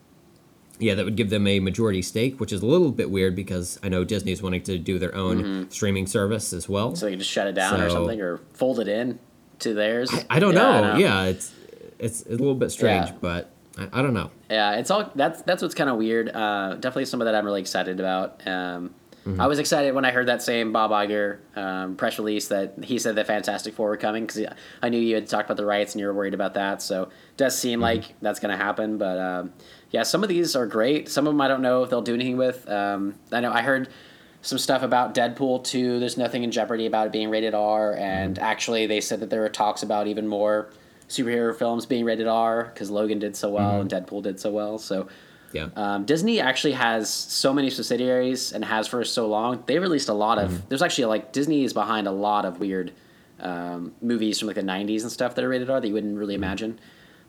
yeah, that would give them a majority stake, which is a little bit weird because I know Disney's wanting to do their own streaming service as well. Mm-hmm. So they can just shut it down or something, or fold it in to theirs. I don't Yeah, know. Yeah, it's it's a little bit strange, Yeah. but I, I don't know. Yeah, it's all that's that's what's kind of weird. Uh, definitely some of that I'm really excited about. Um, Mm-hmm. I was excited when I heard that same Bob Iger um, press release that he said the Fantastic Four were coming because I knew you had talked about the rights and you were worried about that. So it does seem Mm-hmm. like that's going to happen. But um, yeah, some of these are great. Some of them I don't know if they'll do anything with. Um, I know I heard some stuff about Deadpool 2. There's nothing in jeopardy about it being rated R. And Mm-hmm. actually, they said that there were talks about even more superhero films being rated R because Logan did so well and Deadpool did so well. So Yeah. um, Disney actually has so many subsidiaries and has for so long. They released a lot of. Mm-hmm. There's actually like Disney is behind a lot of weird um, movies from like the '90s and stuff that are rated R that you wouldn't really Mm-hmm. imagine.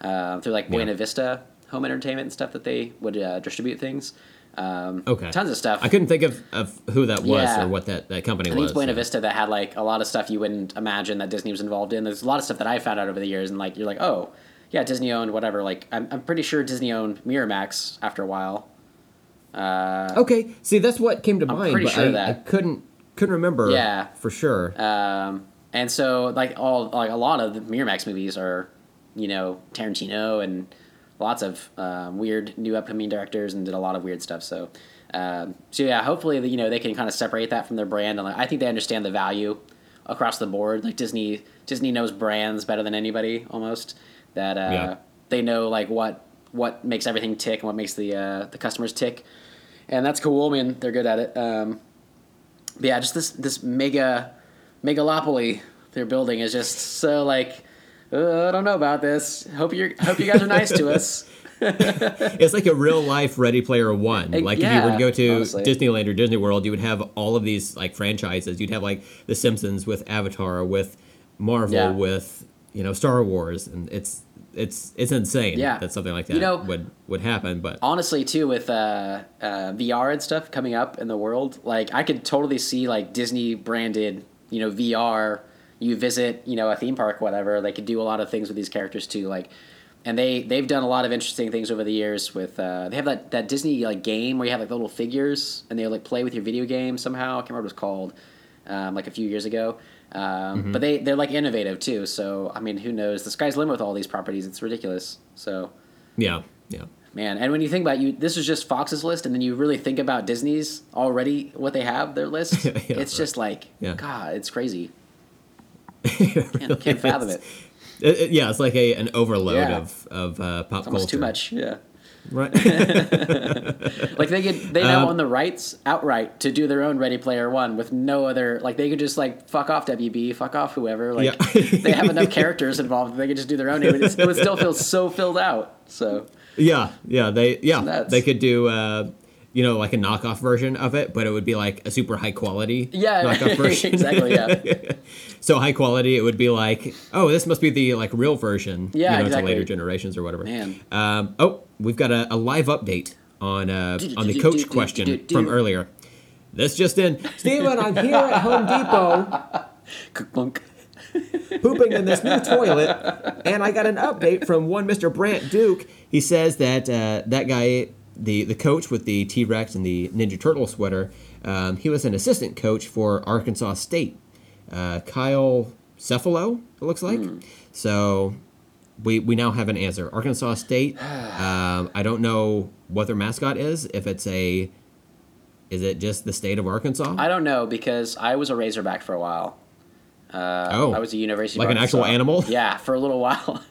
Uh, through like Buena Vista Home Entertainment and stuff that they would uh, distribute things. Um, Okay. Tons of stuff. I couldn't think of, of who that was Yeah. or what that, that company I think was. it's Buena so- Vista that had like a lot of stuff you wouldn't imagine that Disney was involved in. There's a lot of stuff that I found out over the years, and like you're like, oh, yeah, Disney owned whatever. Like I'm, I'm pretty sure Disney owned Miramax after a while. Uh, Okay, see that's what came to mind, I'm pretty but sure I, that- I couldn't couldn't remember. Yeah. for sure. Um, and so like all like a lot of the Miramax movies are, you know, Tarantino and lots of um, weird new upcoming directors and did a lot of weird stuff. So, um, so yeah, hopefully you know they can kind of separate that from their brand. And like, I think they understand the value across the board. Like Disney, Disney knows brands better than anybody almost. That uh, Yeah. they know like what what makes everything tick and what makes the uh, the customers tick, and that's cool. I mean, they're good at it. Um, but yeah, just this this mega megalopoly they're building is just so like uh, I don't know about this. Hope you hope you guys are nice to us. it's like a real life Ready Player One. Like if you were to go to honestly. Disneyland or Disney World, you would have all of these like franchises. You'd have like The Simpsons with Avatar, with Marvel, Yeah. with you know Star Wars, and it's it's it's insane Yeah. that something like that You know- would would happen. But Honestly, too, with uh, uh, VR and stuff coming up in the world, like I could totally see like Disney branded, you know, VR, you visit, you know, a theme park, whatever. They could do a lot of things with these characters too, like. And they they've done a lot of interesting things over the years. With uh, they have that, that Disney like game where you have like little figures and they like play with your video game somehow. I can't remember what it was called, um, like a few years ago. Um, But they they're like innovative too. So I mean, who knows? The sky's the limit with all these properties. It's ridiculous. So Yeah, yeah. Man, and when you think about it, you, this is just Fox's list, and then you really think about Disney's already what they have their list. Yeah, it's right. just like Yeah. God, it's crazy. It Can't, can't fathom it. It- it- yeah, it's like a an overload Yeah. of of uh, pop It's culture. too much. Yeah, Right. like they could they now Um, own the rights outright to do their own Ready Player One with no other. Like they could just like fuck off WB, fuck off whoever. Like Yeah. they have enough characters involved. They could just do their own. It would, it would still feel so filled out. So yeah, yeah. They yeah Nuts. they could do uh, you know like a knockoff version of it, but it would be like a super high quality yeah, knockoff version. exactly. Yeah. so high quality, it would be like, oh, this must be the like real version. Yeah, you know, exactly. to later generations or whatever. Man. Um, oh, we've got a, a live update on uh, on the coach question from earlier. This just in, Steven, I'm here at Home Depot pooping in this new toilet, and I got an update from one Mr. Brant Duke. He says that uh, that guy, the the coach with the T Rex and the Ninja Turtle sweater, um, he was an assistant coach for Arkansas State. Uh, Kyle Cephalo, it looks like. So we we now have an answer. Arkansas State. Um, I don't know what their mascot is. If it's a, is it just the state of Arkansas? I don't know because I was a Razorback for a while. Uh, Oh. I was a University Like an actual animal? Yeah, for a little while.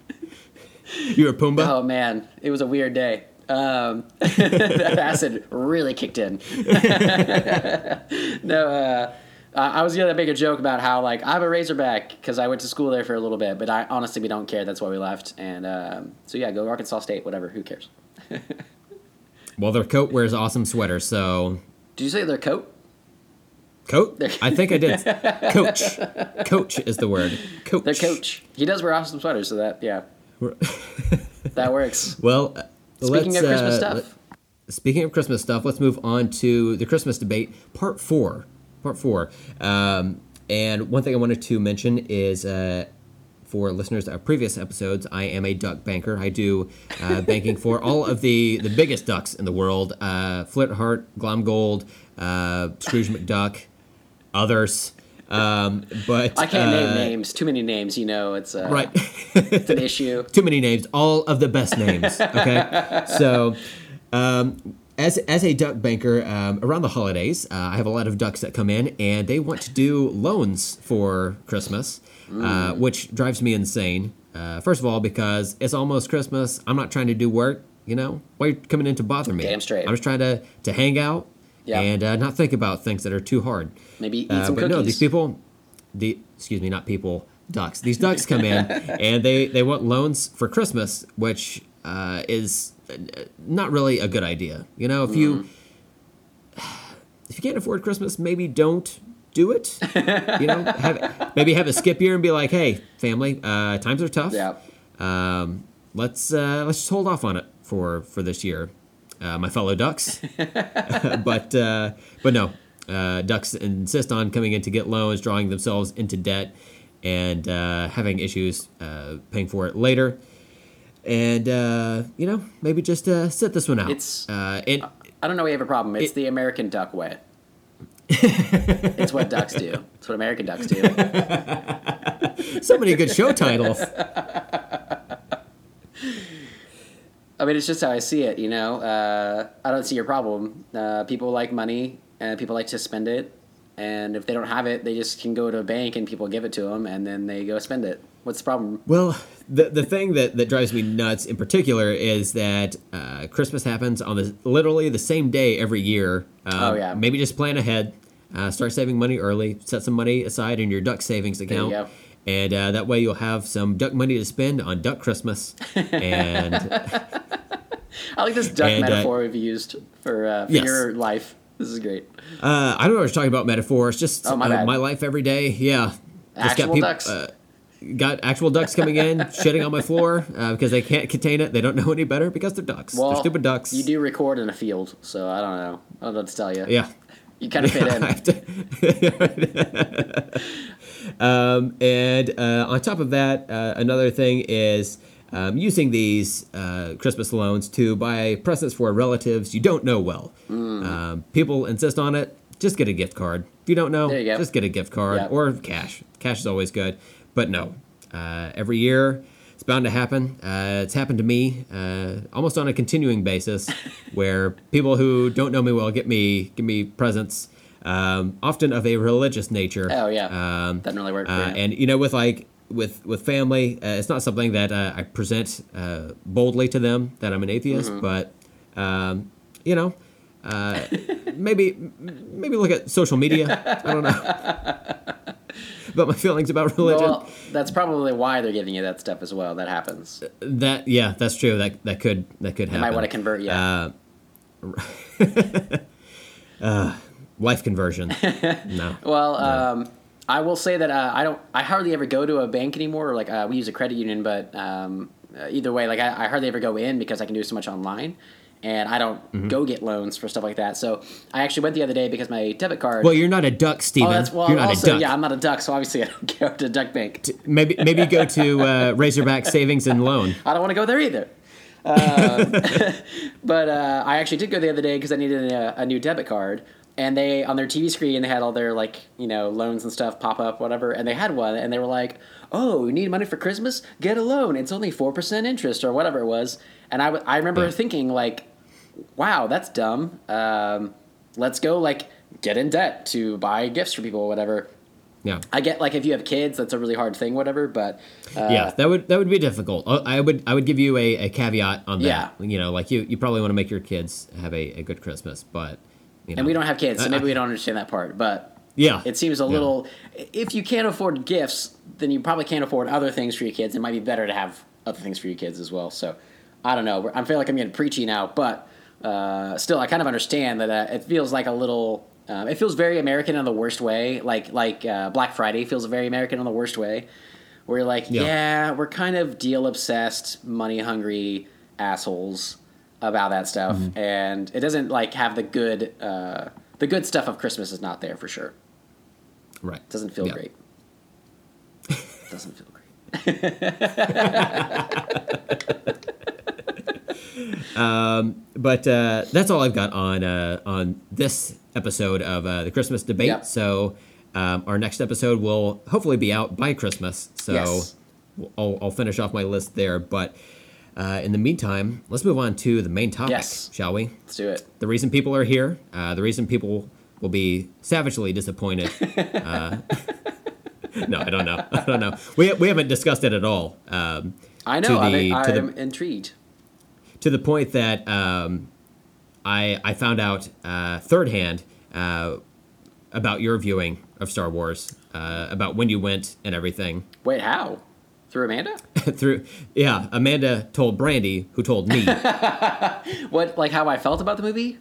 you were a Pumbaa. oh man, it was a weird day. Um, that acid really kicked in. no, uh, I was gonna make a joke about how like I'm a Razorback because I went to school there for a little bit, but I honestly we don't care. That's why we left. And um, so yeah, go Arkansas State, whatever. Who cares? Well, their coat wears awesome sweater, so Did you say their coat? Coat? I think I did. Coach. Coach is the word. Coach. Their coach. He does wear awesome sweaters, so that yeah, that works. Well, Speaking of Christmas uh, stuff. speaking of Christmas stuff, let's move on to the Christmas debate, part four. Part four. Um, and one thing I wanted to mention is uh, for listeners of previous episodes, I am a duck banker. I do uh, banking for all of the, the biggest ducks in the world uh, Flint Glomgold, uh, Scrooge McDuck, others. Um, but I can't name uh, names. Too many names, you know. It's uh, Right. it's an issue. too many names, all of the best names. Okay, so um, as as a duck banker um, around the holidays, uh, I have a lot of ducks that come in and they want to do loans for Christmas, uh, which drives me insane. Uh, first of all, because it's almost Christmas, I'm not trying to do work. You know, why are you coming in to bother me? Damn straight. I'm just trying to to hang out Yeah. and uh, not think about things that are too hard. Maybe eat Uh, some but cookies. no, these people, the excuse me, not people, ducks. These ducks come in and they they want loans for Christmas, which uh, is not really a good idea. You know, if you Mm-hmm. if you can't afford Christmas, maybe don't do it. you know, have, maybe have a skip year and be like, hey, family, uh, times are tough. Yeah. Um, let's uh, let's just hold off on it for for this year, uh, my fellow ducks. but uh, but no, uh, ducks insist on coming in to get loans, drawing themselves into debt, and uh, having issues uh, paying for it later. And uh, you know, maybe just uh, sit this one out. It's- uh, and I don't know. We have a problem. It's It- the American duck way. it's what ducks do. It's what American ducks do. so many good show titles. I mean, it's just how I see it. You know, uh, I don't see your problem. Uh, people like money, and people like to spend it. And if they don't have it, they just can go to a bank and people give it to them, and then they go spend it. What's the problem? Well, the the thing that, that drives me nuts in particular is that uh, Christmas happens on the literally the same day every year. Um, Oh, yeah. Maybe just plan ahead, uh, start saving money early, set some money aside in your duck savings you account, go. And uh, that way you'll have some duck money to spend on Duck Christmas. And I like this duck And, uh, metaphor we've used for, uh, for Yes. your life. This is great. uh, I don't know what you're talking about metaphors. Just Oh, my uh, my life every day. Yeah, just Actual ducks. Uh, got actual ducks coming in, shitting on my floor uh, because they can't contain it. They don't know any better because they're ducks. Well, they're stupid ducks. You do record in a field, so I don't know. I don't know what to tell you. Yeah. You kind of fit I in. Um, and uh, on top of that, uh, another thing is um, using these uh, Christmas loans to buy presents for relatives you don't know well. Mm. Um, people insist on it. Just get a gift card. If you don't know, you just get a gift card Yep. or cash. Cash is always good. But no, uh, every year it's bound to happen. Uh, it's happened to me uh, almost on a continuing basis, where people who don't know me well get me give me presents, um, often of a religious nature. Oh, yeah. Um, Doesn't really work for uh, you. and you know, with like with with family, uh, it's not something that uh, I present uh, boldly to them that I'm an atheist, Mm-hmm. but um, you know, uh, maybe maybe look at social media. I don't know about my feelings about religion. Well, that's probably why they're giving you that stuff as well. That happens. that yeah, that's true. That that could that could They happen. might want to convert you. Uh, life conversion. no. Well, um, I will say that uh, I don't. I hardly ever go to a bank anymore. Like uh, we use a credit union, but um, uh, either way, like I, I hardly ever go in because I can do so much online, and I don't Mm-hmm. go get loans for stuff like that. So I actually went the other day because my debit card. Well, you're not a duck, Steven. oh, that's well. you're not also, a duck. yeah, I'm not a duck, so obviously I don't go to Duck Bank. Maybe maybe go to uh, Razorback Savings and Loan. I don't want to go there either. Um, but uh, I actually did go the other day because I needed a, a new debit card, and they on their TV screen they had all their like you know loans and stuff pop up whatever, and they had one, and they were like, "Oh, you need money for Christmas? Get a loan. It's only four percent interest or whatever it was." And I, w- I remember Yeah. thinking like, "Wow, that's dumb. Um, let's go like get in debt to buy gifts for people or whatever." Yeah. I get like if you have kids, that's a really hard thing, whatever. But uh, yeah, that would that would be difficult. Uh, I would I would give you a, a caveat on that. Yeah. You know, like you, you probably want to make your kids have a, a good Christmas, but you know. and we don't have kids, so maybe I- we don't understand that part. But Yeah. it seems a Yeah. little. If you can't afford gifts, then you probably can't afford other things for your kids. It might be better to have other things for your kids as well. So I don't know. I feel like I'm getting preachy now, but uh, still, I kind of understand that uh, it feels like a little. Um, it feels very American in the worst way. Like like uh, Black Friday feels very American in the worst way, where you're like, Yeah. yeah, we're kind of deal obsessed, money hungry assholes about that stuff, Mm-hmm. and it doesn't like have the good. Uh, the good stuff of Christmas is not there for sure. right. Doesn't feel Yeah. great. Doesn't feel great. But uh, that's all I've got on uh, on this episode of uh, the Christmas debate. Yep. So um, our next episode will hopefully be out by Christmas. So Yes. I'll, I'll finish off my list there. But uh, in the meantime, let's move on to the main topic, Yes. shall we? Let's do it. The reason people are here, uh, the reason people will be savagely disappointed. uh, no, I don't know. I don't know. We, we haven't discussed it at all. Um, I know. I the- mean, to the- I'm intrigued. to the point that um, I I found out uh, third hand uh, about your viewing of Star Wars, uh, about when you went and everything. Wait, how? Through Amanda? Through yeah, Amanda told Brandy, who told me. What, like how I felt about the movie?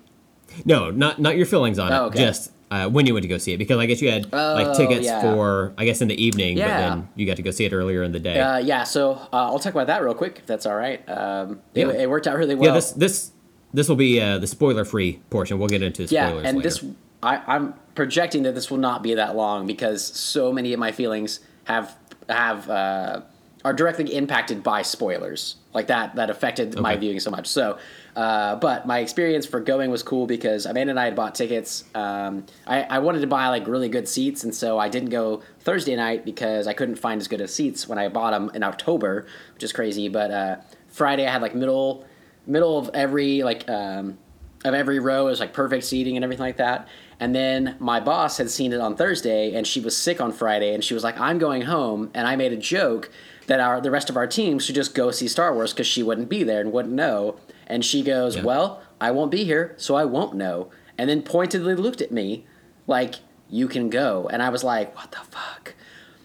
no, not not your feelings on it, Oh, okay. just. Uh, when you went to go see it, because I guess you had Oh, like tickets yeah. for, I guess in the evening, but then you got to go see it earlier in the day. Uh, yeah, so uh, I'll talk about that real quick, if that's all right. Um, Yeah. it, it worked out really well. yeah, this this this will be uh, the spoiler free portion. We'll get into yeah, spoilers and later. this I, I'm projecting that this will not be that long because so many of my feelings have have uh, are directly impacted by spoilers like that that affected my viewing so much. So, uh, but my experience for going was cool because Amanda and I had bought tickets. Um, I, I wanted to buy like really good seats, and so I didn't go Thursday night because I couldn't find as good of seats when I bought them in October, which is crazy. But uh, Friday I had like middle middle of every like um, of every row is like perfect seating and everything like that. And then my boss had seen it on Thursday and she was sick on Friday and she was like, I'm going home. And I made a joke that our the rest of our team should just go see Star Wars because she wouldn't be there and wouldn't know. And she goes, Yeah. Well, I won't be here, so I won't know. And then pointedly looked at me like, You can go. And I was like, What the fuck?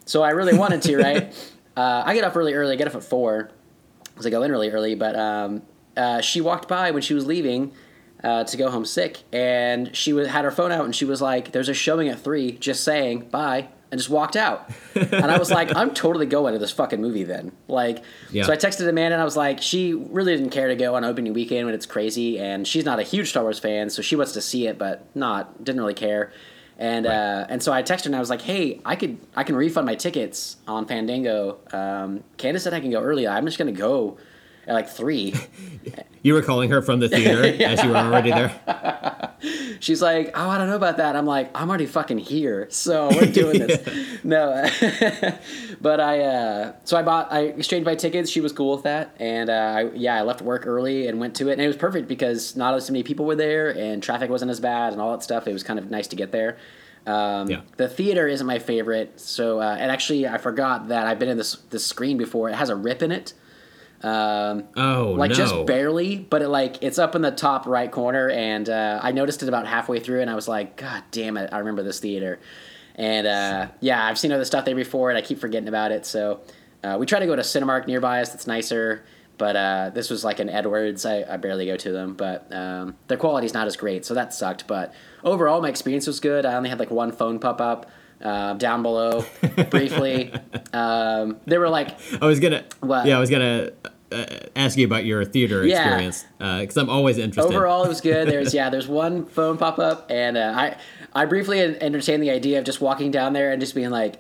So I really wanted to, right? Uh, I get up really early. I get up at four because I go in really early. But um, uh, she walked by when she was leaving uh, to go home sick, and she was, had her phone out, and she was like, "There's a showing at three. Just saying, bye." And just walked out, and I was like, "I'm totally going to this fucking movie then." Like, Yeah. so I texted Amanda, and I was like, "She really didn't care to go on opening weekend when it's crazy, and she's not a huge Star Wars fan, so she wants to see it, but not didn't really care." And uh, and so I texted her and I was like, hey, I could I can refund my tickets on Fandango. Um, Candace said I can go early. I'm just gonna go at like three. You were calling her from the theater as you were already there. She's like, oh, I don't know about that. I'm like, I'm already fucking here, so we're doing this. No, but I, uh, so I bought, I exchanged my tickets. She was cool with that, and uh, I, yeah, I left work early and went to it, and it was perfect because not as many people were there, and traffic wasn't as bad, and all that stuff. It was kind of nice to get there. Um, Yeah. The theater isn't my favorite, so uh, and actually I forgot that I've been in this this screen before. It has a rip in it. Um, Oh like no! just barely, but it like it's up in the top right corner, and uh, I noticed it about halfway through, and I was like, God damn it, I remember this theater, and uh, yeah, I've seen other stuff there before, and I keep forgetting about it. So uh, we try to go to Cinemark nearby us that's nicer, but uh, this was like an Edwards. I, I barely go to them, but um, their quality's not as great, so that sucked. But overall, my experience was good. I only had like one phone pop up. Uh, down below, briefly. Um, they were like, I was gonna. What? Yeah, I was gonna uh, ask you about your theater Yeah. experience because I'm always interested. Overall, it was good. There's yeah, there's one phone pop up, and uh, I I briefly entertained the idea of just walking down there and just being like,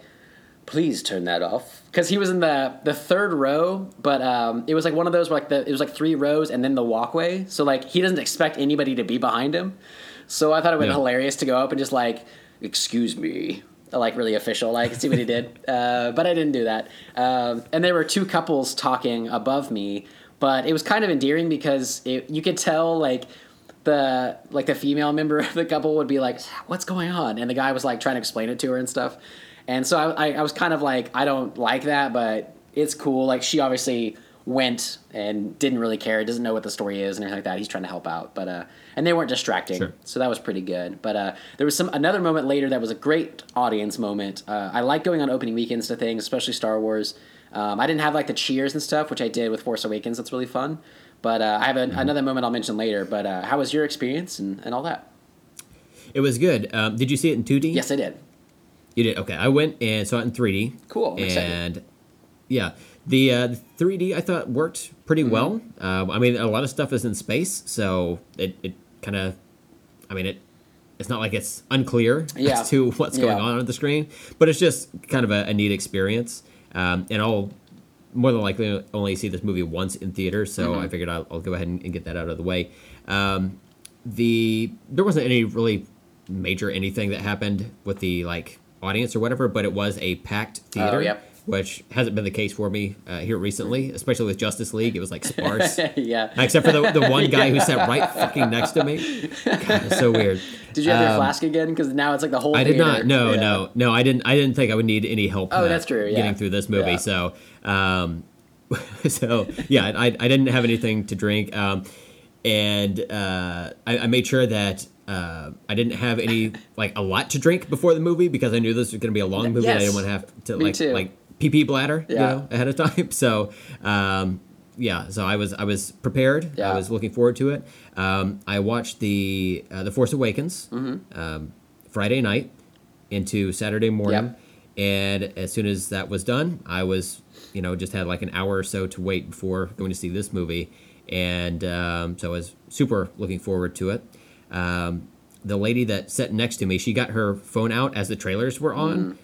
"Please turn that off," because he was in the the third row, but um, it was like one of those where like the it was like three rows and then the walkway, so like he doesn't expect anybody to be behind him. So I thought it would be Yeah. hilarious to go up and just like, "Excuse me." Like really official, like see what he did, uh, but I didn't do that. Um, and there were two couples talking above me, but it was kind of endearing because it, you could tell like the like the female member of the couple would be like, "What's going on?" and the guy was like trying to explain it to her and stuff. And so I, I, I was kind of like, I don't like that, but it's cool. Like she obviously went and didn't really care, doesn't know what the story is and everything like that. He's trying to help out, but uh, and they weren't distracting, Sure. so that was pretty good. But uh, there was some another moment later that was a great audience moment. Uh, I like going on opening weekends to things, especially Star Wars. Um, I didn't have like the cheers and stuff, which I did with Force Awakens. That's really fun. But uh, I have an another moment I'll mention later. But uh, how was your experience and, and all that? It was good. Um, did you see it in 2D? Yes, I did. You did. Okay, I went and saw it in 3D. Cool, I'm excited. and yeah, the uh, the 3D I thought worked pretty Mm-hmm. well. Um, I mean, a lot of stuff is in space, so it, it kind of, I mean, it it's not like it's unclear Yeah. as to what's going Yeah. on on the screen, but it's just kind of a, a neat experience. Um, and I'll more than likely only see this movie once in theater, so Mm-hmm. I figured I'll, I'll go ahead and, and get that out of the way. Um, the there wasn't any really major anything that happened with the like audience or whatever, but it was a packed theater, Oh, yep. Which hasn't been the case for me uh, here recently, especially with Justice League. It was like sparse, yeah. except for the, the one guy who sat right fucking next to me. God, it's so weird. Did you have your Um, flask again? Because now it's like the whole. I did theater. not. No, Yeah. no, no. I didn't. I didn't think I would need any help. Oh, that's true, yeah. Getting through this movie, Yeah. so um, so yeah, I, I didn't have anything to drink, um, and uh, I, I made sure that. Uh, I didn't have any like a lot to drink before the movie because I knew this was going to be a long movie. and I Yes. didn't want to have to like like pee bladder, you Yeah. know, ahead of time. So um, yeah, so I was I was prepared. Yeah. I was looking forward to it. Um, I watched the uh, the Force Awakens Mm-hmm. um, Friday night into Saturday morning, and as soon as that was done, I was you know just had like an hour or so to wait before going to see this movie, and um, so I was super looking forward to it. Um, the lady that sat next to me, she got her phone out as the trailers were on. Mm.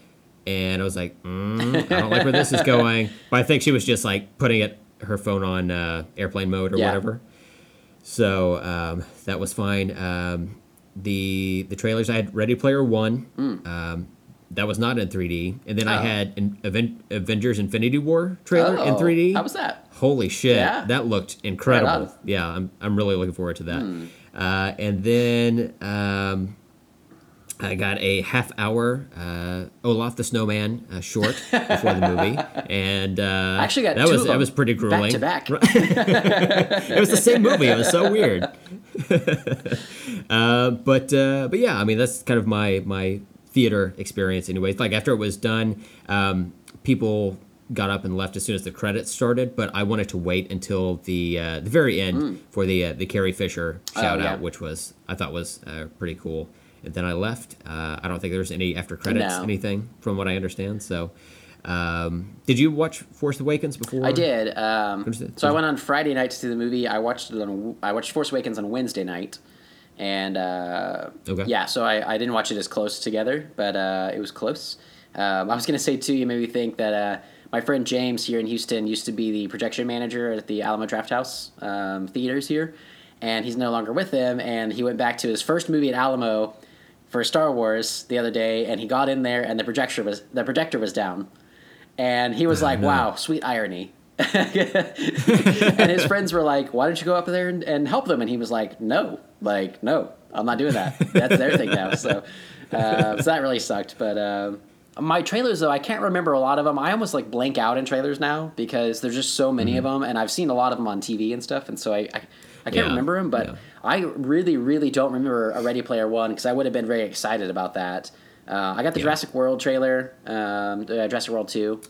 And I was like, mm, I don't like where this is going. But I think she was just like putting it her phone on uh, airplane mode or Yeah. whatever. So um, that was fine. Um, the the trailers I had Ready Player One. Um, that was not in 3D, and then I. Oh. had an Aven- Avengers Infinity War trailer in Oh, 3D. How was that? Holy shit, Yeah. that looked incredible. Hmm. yeah, I'm, I'm really looking forward to that. Uh, and then um, I got a half hour uh, Olaf the Snowman uh, short before the movie, and uh, I actually got that two was that was pretty grueling. back to back. It was the same movie. It was so weird. uh, but uh, but yeah, I mean that's kind of my my theater experience, anyways. Like after it was done, um, people got up and left as soon as the credits started. But I wanted to wait until the uh, the very end for the uh, the Carrie Fisher shout. Oh, yeah. out, which was I thought was uh, pretty cool. And then I left. Uh, I don't think there's any after credits No. anything from what I understand. So. Um, did you watch Force Awakens before? I did. Um, so I went on Friday night to see the movie. I watched it on. I watched Force Awakens on Wednesday night, and uh, Okay. yeah, so I, I didn't watch it as close together, but uh, it was close. Um, I was gonna say too, you made me think that uh, my friend James here in Houston used to be the projection manager at the Alamo Drafthouse um, theaters here, and he's no longer with them. And he went back to his first movie at Alamo for Star Wars the other day, and he got in there, and the projector was the projector was down, and he was like, no. "Wow, sweet irony." and his friends were like, "Why don't you go up there and, and help them?" And he was like, "No, like no, I'm not doing that. That's their thing now." So, uh, so that really sucked. But um my trailers, though, I can't remember a lot of them. I almost like blank out in trailers now because there's just so many of them, and I've seen a lot of them on TV and stuff, and so I I, I can't Yeah, remember them. But yeah. I really, really don't remember a Ready Player One because I would have been very excited about that. Uh, I got the Yeah. Jurassic World trailer, um, uh, Jurassic World Two.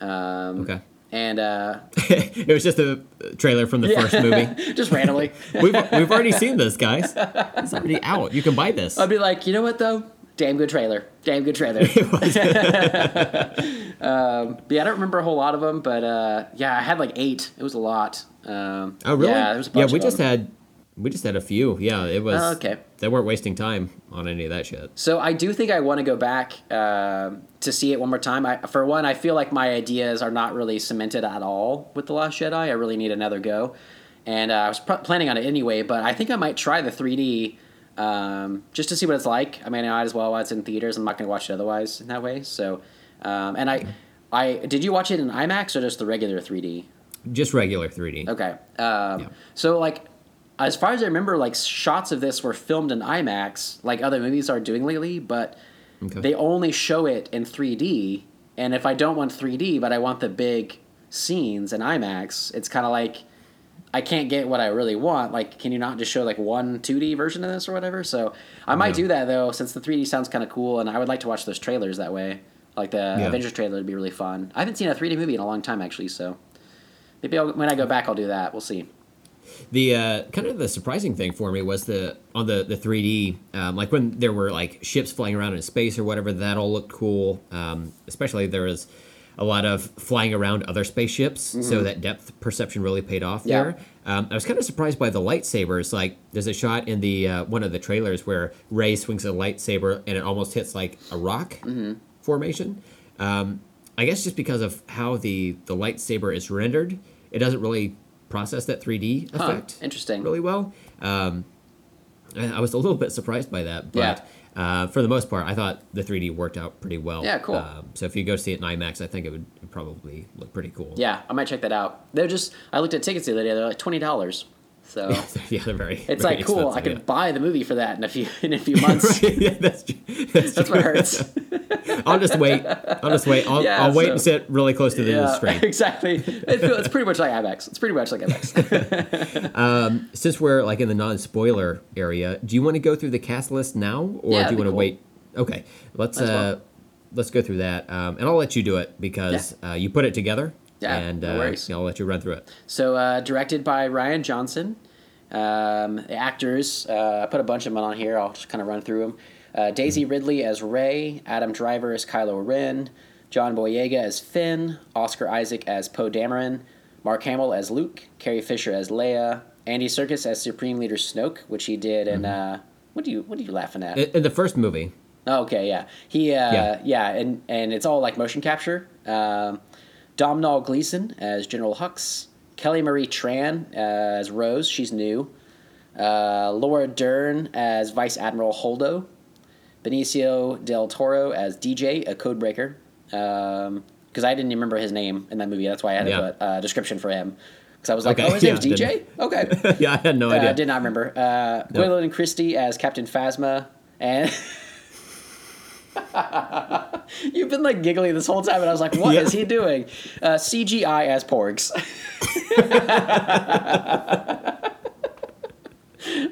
Um, Okay. And uh, it was just a trailer from the first movie. just randomly, We've, we've already seen this, guys. It's already out. You can buy this. I'd be like, you know what though? Damn good trailer. Damn good trailer. um, yeah, I don't remember a whole lot of them, but uh, yeah, I had like eight. It was a lot. Um, Oh really? Yeah, there was a bunch we just had we just had a few. Yeah, it was. Oh, okay. They weren't wasting time on any of that shit. So I do think I want to go back um to see it one more time. I, for one, I feel like my ideas are not really cemented at all with the Last Jedi. I really need another go, and uh, I was pr- planning on it anyway. But I think I might try the 3D um, just to see what it's like. I mean, I might as well while it's in theaters. I'm not going to watch it otherwise in that way. So, um, and I, I did you watch it in IMAX or just the regular 3D? Just regular 3D. Okay. Um, Yeah. So like, as far as I remember, like shots of this were filmed in IMAX, like other movies are doing lately, but Okay. they only show it in 3D. And if I don't want 3D, but I want the big scenes in IMAX, it's kind of like I can't get what I really want. Like, can you not just show like one 2D version of this or whatever? So I might Yeah. do that though, since the 3D sounds kind of cool, and I would like to watch those trailers that way. Like the Yeah. Avengers trailer would be really fun. I haven't seen a 3D movie in a long time actually, so maybe I'll, when I go back, I'll do that. We'll see. The uh, kind of the surprising thing for me was the on the the 3D, um, like when there were like ships flying around in space or whatever, that all looked cool. Um, especially there was a lot of flying around other spaceships, so that depth perception really paid off Mm-hmm. Yeah. there. Um, I was kind of surprised by the lightsabers. Like, there's a shot in the uh, one of the trailers where Rey swings a lightsaber and it almost hits like a rock Mm-hmm. formation. Um, I guess just because of how the the lightsaber is rendered, it doesn't really process that 3D Huh, effect interesting. really well. Um, I I was a little bit surprised by that, but Yeah. uh, for the most part, I thought the 3D worked out pretty well. Yeah, cool. Um, so if you go see it in IMAX, I think it would probably look pretty cool. Yeah, I might check that out. They're just I looked at tickets the other day. They're like twenty dollars. So yeah, they're very. it's very like cool. I could yeah. buy the movie for that in a few in a few months. yeah, that's, that's, That's what hurts. I'll just wait. I'll just wait. I'll, Yeah, I'll wait so- and sit really close to the yeah, screen. exactly. It it's pretty much like IMAX. It's pretty much like IMAX. Since we're like in the non-spoiler area, do you want to go through the cast list now, or Yeah, do you want to cool. wait? Okay, let's uh, well. let's go through that, um, and I'll let you do it because uh, you put it together. Yeah, and no uh. I'll let you run through it. So uh, directed by Rian Johnson. Um, the actors, uh, I put a bunch of them on here. I'll just kind of run through them. Uh, Daisy Ridley as Rey, Adam Driver as Kylo Ren, John Boyega as Finn, Oscar Isaac as Poe Dameron, Mark Hamill as Luke, Carrie Fisher as Leia, Andy Serkis as Supreme Leader Snoke, which he did in uh, what do you what are you laughing at? In, in the first movie, Oh, okay, yeah. He, uh, Yeah. yeah, and and it's all like motion capture. Um, Domhnall Gleeson as General Hux, Kelly Marie Tran as Rose, she's new. Uh, Laura Dern as Vice Admiral Holdo. Benicio del Toro as DJ, a codebreaker. Because I didn't remember his name in that movie, that's why I had Yeah. put a description for him. Because I was like, Okay, oh, his name's yeah, DJ? Okay. yeah, I had no Uh, idea. I did not remember. Uh, No. Gwendoline Christie as Captain Phasma, and you've been like giggling this whole time, and I was like, "What is Yeah. he doing?" Uh, CGI as Porgs.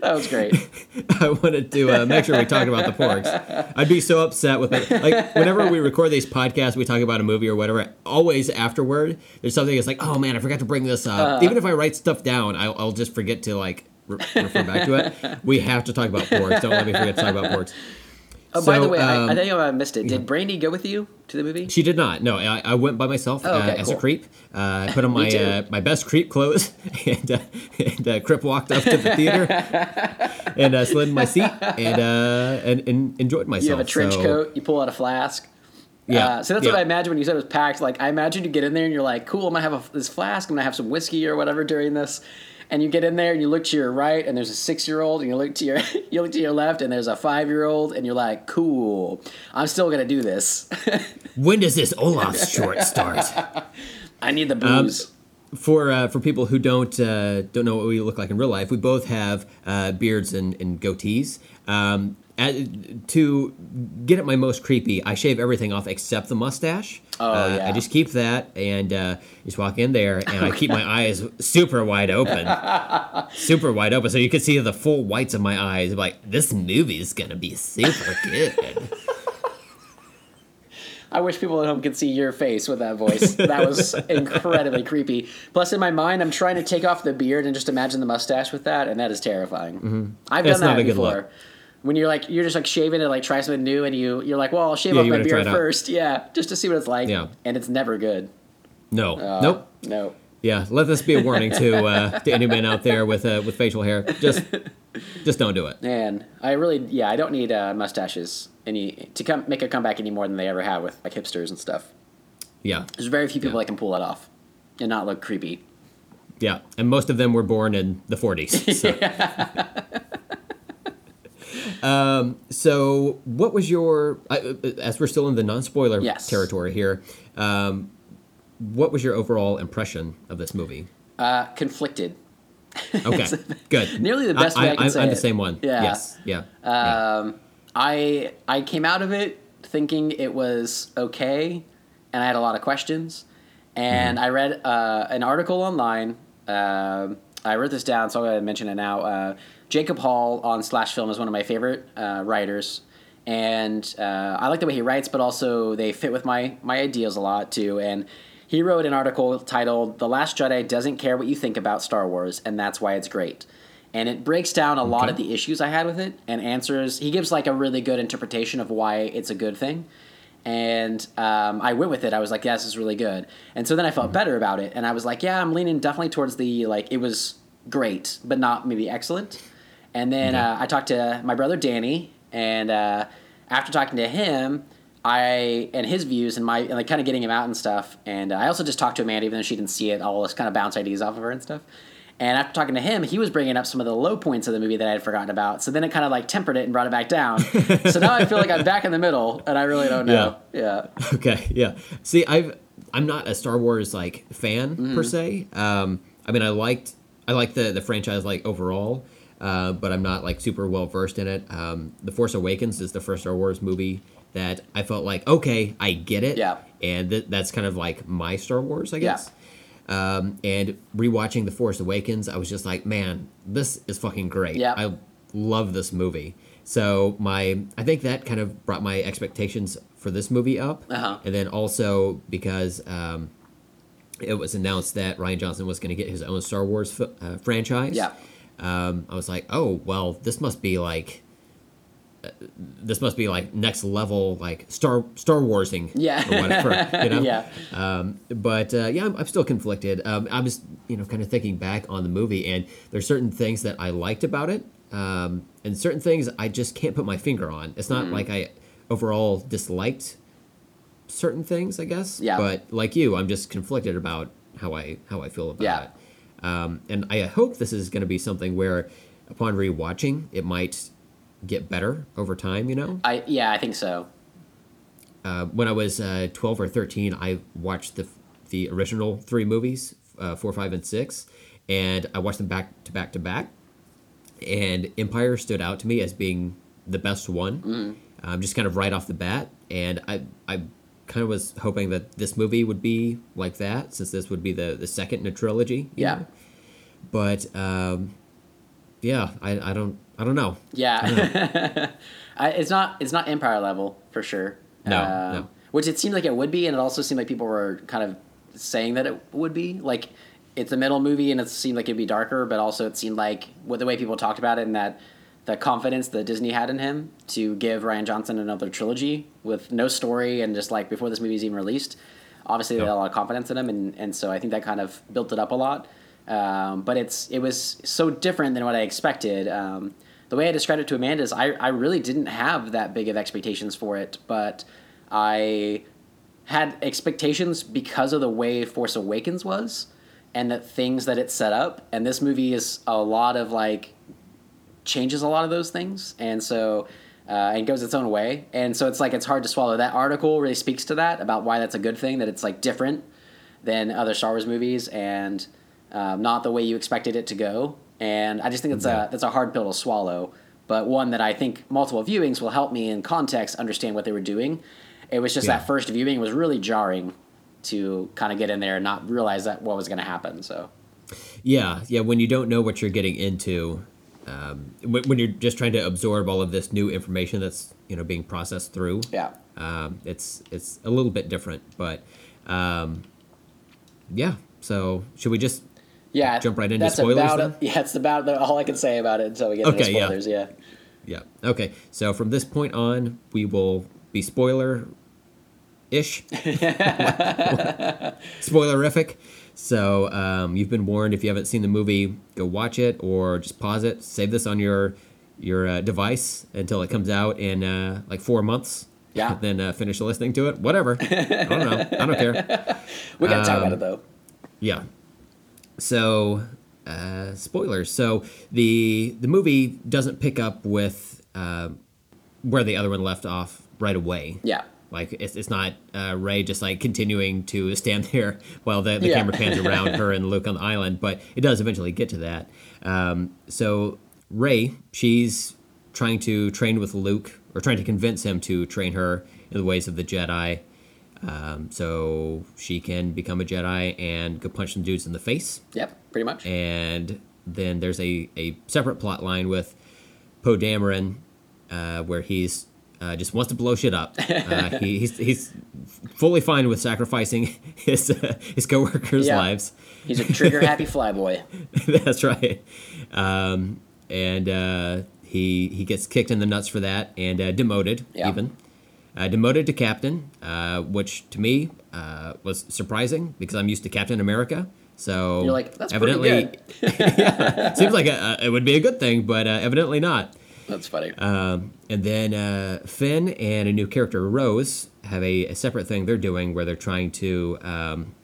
that was great. I wanted to uh, make sure we talk about the Porgs. I'd be so upset with it. Like whenever we record these podcasts, we talk about a movie or whatever. Always afterward, there's something that's like, oh man, I forgot to bring this up. Uh-huh. Even if I write stuff down, I'll, I'll just forget to like re- refer back to it. We have to talk about Porgs. Don't let me forget to talk about Porgs. Oh, by the way, I, um, I think I missed it. Did Brandy go with you to the movie? She did not. No, I, I went by myself Oh, okay, uh, as a cool. creep. Uh, I put on my uh, my best creep clothes, and uh, and uh, Crip walked up to the theater and uh, slid in my seat and uh, and, and enjoyed myself. You have a trench So, coat. You pull out a flask. Yeah, Uh, so that's yeah. what I imagine when you said it was packed. Like I imagine you get in there and you're like, "Cool, I'm gonna have a, this flask. I'm gonna have some whiskey or whatever during this." And you get in there and you look to your right and there's a six year old, and you look to your you look to your left and there's a five year old, and you're like, "Cool, I'm still gonna do this. When does this Olaf short start? I need the Um, for uh, for people who don't uh, don't know what we look like in real life, we both have uh, beards and, and goatees. Um, at, to get at my most creepy, I shave everything off except the mustache. Oh, uh, yeah. I just keep that and uh, just walk in there, and I keep my eyes super wide open, super wide open, so you can see the full whites of my eyes. Like this movie is gonna be super good. I wish people at home could see your face with that voice. That was incredibly creepy. Plus, in my mind, I'm trying to take off the beard and just imagine the mustache with that, and that is terrifying. I've It's done not that a good before. When you're like, you're just like shaving to like try something new, and you you're like, well, I'll shave Yeah, off my beard first, yeah, just to see what it's like. Yeah. and it's never good. No, Uh, nope. No. Yeah, let this be a warning to uh, to any men out there with uh, with facial hair. Just just don't do it. Man, I really, yeah, I don't need uh, mustaches any to come make a comeback any more than they ever have with like hipsters and stuff. Yeah, There's very few people Yeah. that can pull that off and not look creepy. yeah, and most of them were born in the 40s. So. um, so what was your? I- uh, As we're still in the non-spoiler Yes. territory here, um, what was your overall impression of this movie? Uh, conflicted. Okay, good. Nearly the best way I can I'm, say I'm the same one. Yeah. Yes. Yeah. yeah. Um, I I came out of it thinking it was okay, and I had a lot of questions. And I read uh, an article online. Um I wrote this down, so I'm going to mention it now. Jacob Hall on Slash Film is one of my favorite uh, writers, and uh, I like the way he writes, but also they fit with my my ideas a lot too. And he wrote an article titled "The Last Jedi Doesn't Care What You Think About Star Wars, and That's Why It's Great." and it breaks down a lot of the issues I had with it and answers. He gives like a really good interpretation of why it's a good thing, and um, I went with it. I was like, "Yeah, this is really good," and so then I felt better about it, and I was like, "Yeah, I'm leaning definitely towards the like it was great, but not maybe excellent." And then uh, I talked to my brother Danny, and uh, after talking to him. I and his views and my and like kind of getting him out and stuff, and uh, I also just talked to Amanda even though she didn't see it. I'll just kind of bounce ideas off of her and stuff. And after talking to him, he was bringing up some of the low points of the movie that I had forgotten about. So then it kind of like tempered it and brought it back down. so now I feel like I'm back in the middle, and I really don't know. Yeah, Okay, yeah. See, I've I'm not a Star Wars like fan Mm-hmm. per se. Um, I mean, I liked I like the the franchise like overall, uh, but I'm not like super well versed in it. Um, the Force Awakens is the first Star Wars movie that I felt like okay, I get it. Yeah. and th- that's kind of like my Star Wars, I Yeah. guess. Um, and rewatching The Force Awakens, I was just like, man, this is fucking great. Yeah. I love this movie. So my, I think that kind of brought my expectations for this movie up, Uh-huh. and then also because um, it was announced that Rian Johnson was going to get his own Star Wars f- uh, franchise. Yeah. Um, I was like, oh well, this must be like. uh, This must be like next level, like Star Star Warsing, Yeah. whatever, you know. Yeah. Um, but uh, yeah, I'm, I'm still conflicted. Um, I was, you know, kind of thinking back on the movie, and there's certain things that I liked about it, um, and certain things I just can't put my finger on. It's not like I overall disliked certain things, I guess. Yeah. But like you, I'm just conflicted about how I how I feel about Yeah. it. Um, and I hope this is going to be something where, upon rewatching, it might get better over time. You know. I yeah, I think so. Uh, when I was uh, 12 or 13, I watched the the original three movies, uh, four, five, and six, and I watched them back to back to back. And Empire stood out to me as being the best one, um, just kind of right off the bat. And I I kind of was hoping that this movie would be like that, since this would be the the second in a trilogy. Yeah. know? But um, yeah, I, I don't I don't know. Yeah, I, it's not it's not Empire level for sure. No, Um, no. Which it seemed like it would be, and it also seemed like people were kind of saying that it would be. Like it's a middle movie, and it seemed like it'd be darker, but also it seemed like with the way people talked about it, and that the confidence that Disney had in him to give Rian Johnson another trilogy with no story and just like before this movie is even released. Obviously, they had a lot of confidence in him, and, and so I think that kind of built it up a lot. Um, but it's it was so different than what I expected. Um, the way I described it to Amanda is I, I really didn't have that big of expectations for it, but I had expectations because of the way Force Awakens was and the things that it set up. And this movie is a lot of like changes a lot of those things, and so uh, and goes its own way. And so it's like it's hard to swallow. That article really speaks to that about why that's a good thing that it's like different than other Star Wars movies and um, not the way you expected it to go. And I just think it's Yeah. a that's a hard pill to swallow, but one that I think multiple viewings will help me in context understand what they were doing. It was just Yeah. that first viewing was really jarring to kind of get in there and not realize that what was going to happen. So Yeah, yeah. When you don't know what you're getting into, um, when, when you're just trying to absorb all of this new information that's you know being processed through, yeah, um, it's it's a little bit different. But um, yeah, so should we just yeah. Jump right into that's spoilers About then? Yeah, it's about the, all I can say about it until we get Okay, into yeah. spoilers. Yeah. yeah okay? So from this point on, we will be spoiler ish, spoilerific. So um, you've been warned. If you haven't seen the movie, go watch it or just pause it. Save this on your your uh, device until it comes out in uh, like four months. Yeah. then uh, finish listening to it. Whatever. I don't know. I don't care. We got to talk Um, about it though. Yeah. So, uh, spoilers. So the the movie doesn't pick up with uh, where the other one left off right away. Yeah. Like it's, it's not uh, Rey just like continuing to stand there while the, the Yeah. camera pans around her and Luke on the island, but it does eventually get to that. Um, so Rey, she's trying to train with Luke or trying to convince him to train her in the ways of the Jedi, um, so she can become a Jedi and go punch some dudes in the face. Yep. Pretty much. And then there's a, a separate plot line with Poe Dameron, uh, where he's uh, just wants to blow shit up. Uh, he, he's he's fully fine with sacrificing his uh, his coworkers' Yeah. lives. He's a trigger happy flyboy. That's right. Um, and uh, he he gets kicked in the nuts for that and uh, demoted Yeah. even. Uh, demoted to captain, uh, which to me uh, was surprising because I'm used to Captain America. So You're like, "That's pretty evidently, yeah, seems like a, a, it would be a good thing, but uh, evidently not. That's funny. Um, and then uh, Finn and a new character, Rose, have a, a separate thing they're doing where they're trying to um,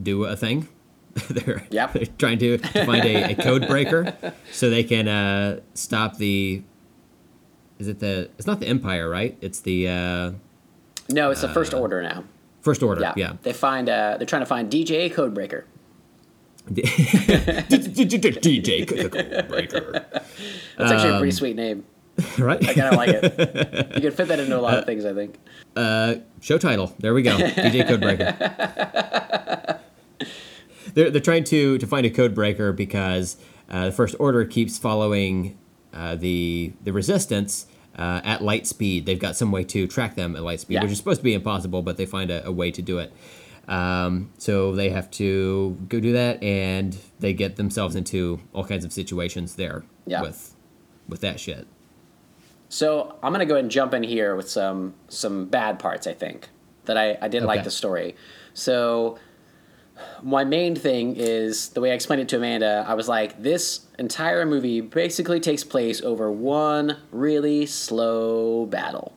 do a thing. they're, Yep. they're trying to, to find a, a code breaker so they can uh, stop the. Is it the? It's not the Empire, right? It's the uh, no, it's the first order now. First Order. Yeah. Yeah. They find. Uh, they're trying to find DJ Codebreaker. DJ code breaker. That's actually a Um, pretty sweet name. right? I kind of like it. You can fit that into a lot of things. I think. Uh, show title. There we go. DJ Codebreaker. they're they're trying to to find a code breaker because uh, the First Order keeps following uh, the the Resistance uh, at light speed. They've got some way to track them at light speed, Yeah. which is supposed to be impossible, but they find a, a way to do it. Um, so they have to go do that, and they get themselves into all kinds of situations there Yeah. with with that shit. So I'm gonna go ahead and jump in here with some some bad parts. I think that I I didn't like the story. So my main thing is the way I explained it to Amanda. I was like, this entire movie basically takes place over one really slow battle.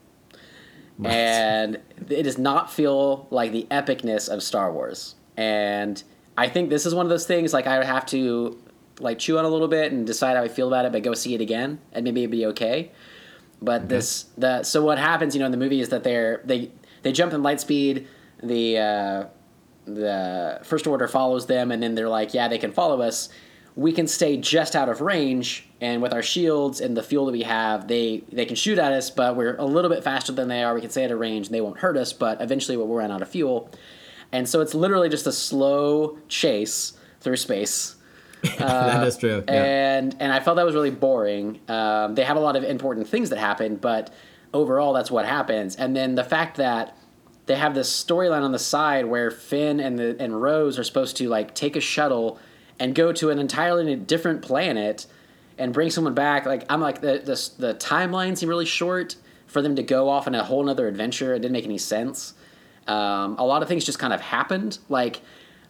And it does not feel like the epicness of Star Wars. And I think this is one of those things like I would have to like chew on a little bit and decide how I feel about it, but go see it again and maybe it'd be okay. But this the so what happens, you know, in the movie is that they're they they jump in light speed. The uh, the first order follows them, and then they're like, yeah, they can follow us. We can stay just out of range, and with our shields and the fuel that we have, they they can shoot at us, but we're a little bit faster than they are. We can stay at a range, and they won't hurt us. But eventually, we'll run out of fuel, and so it's literally just a slow chase through space. that is true. Yeah. and and I felt that was really boring. Um, they have a lot of important things that happen, but overall, that's what happens. And then the fact that they have this storyline on the side where Finn and the and Rose are supposed to like take a shuttle and go to an entirely different planet and bring someone back. Like I'm like the the the timeline seemed really short for them to go off on a whole nother adventure. It didn't make any sense. Um, a lot of things just kind of happened. Like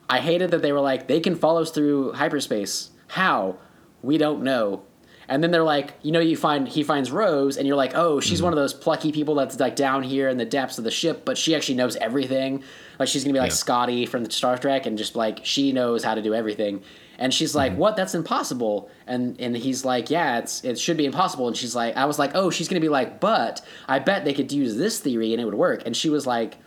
I hated that they were like they can follow us through hyperspace. How? We don't know. And then they're like, you know, you find he finds Rose, and you're like, oh, she's one of those plucky people that's like down here in the depths of the ship, but she actually knows everything. Like she's gonna be like Yeah. Scotty from the Star Trek, and just like she knows how to do everything. And she's like, "What? That's impossible." And and he's like, "Yeah, it's it should be impossible." And she's like, "I was like, oh, she's gonna be like, but I bet they could use this theory and it would work." And she was like,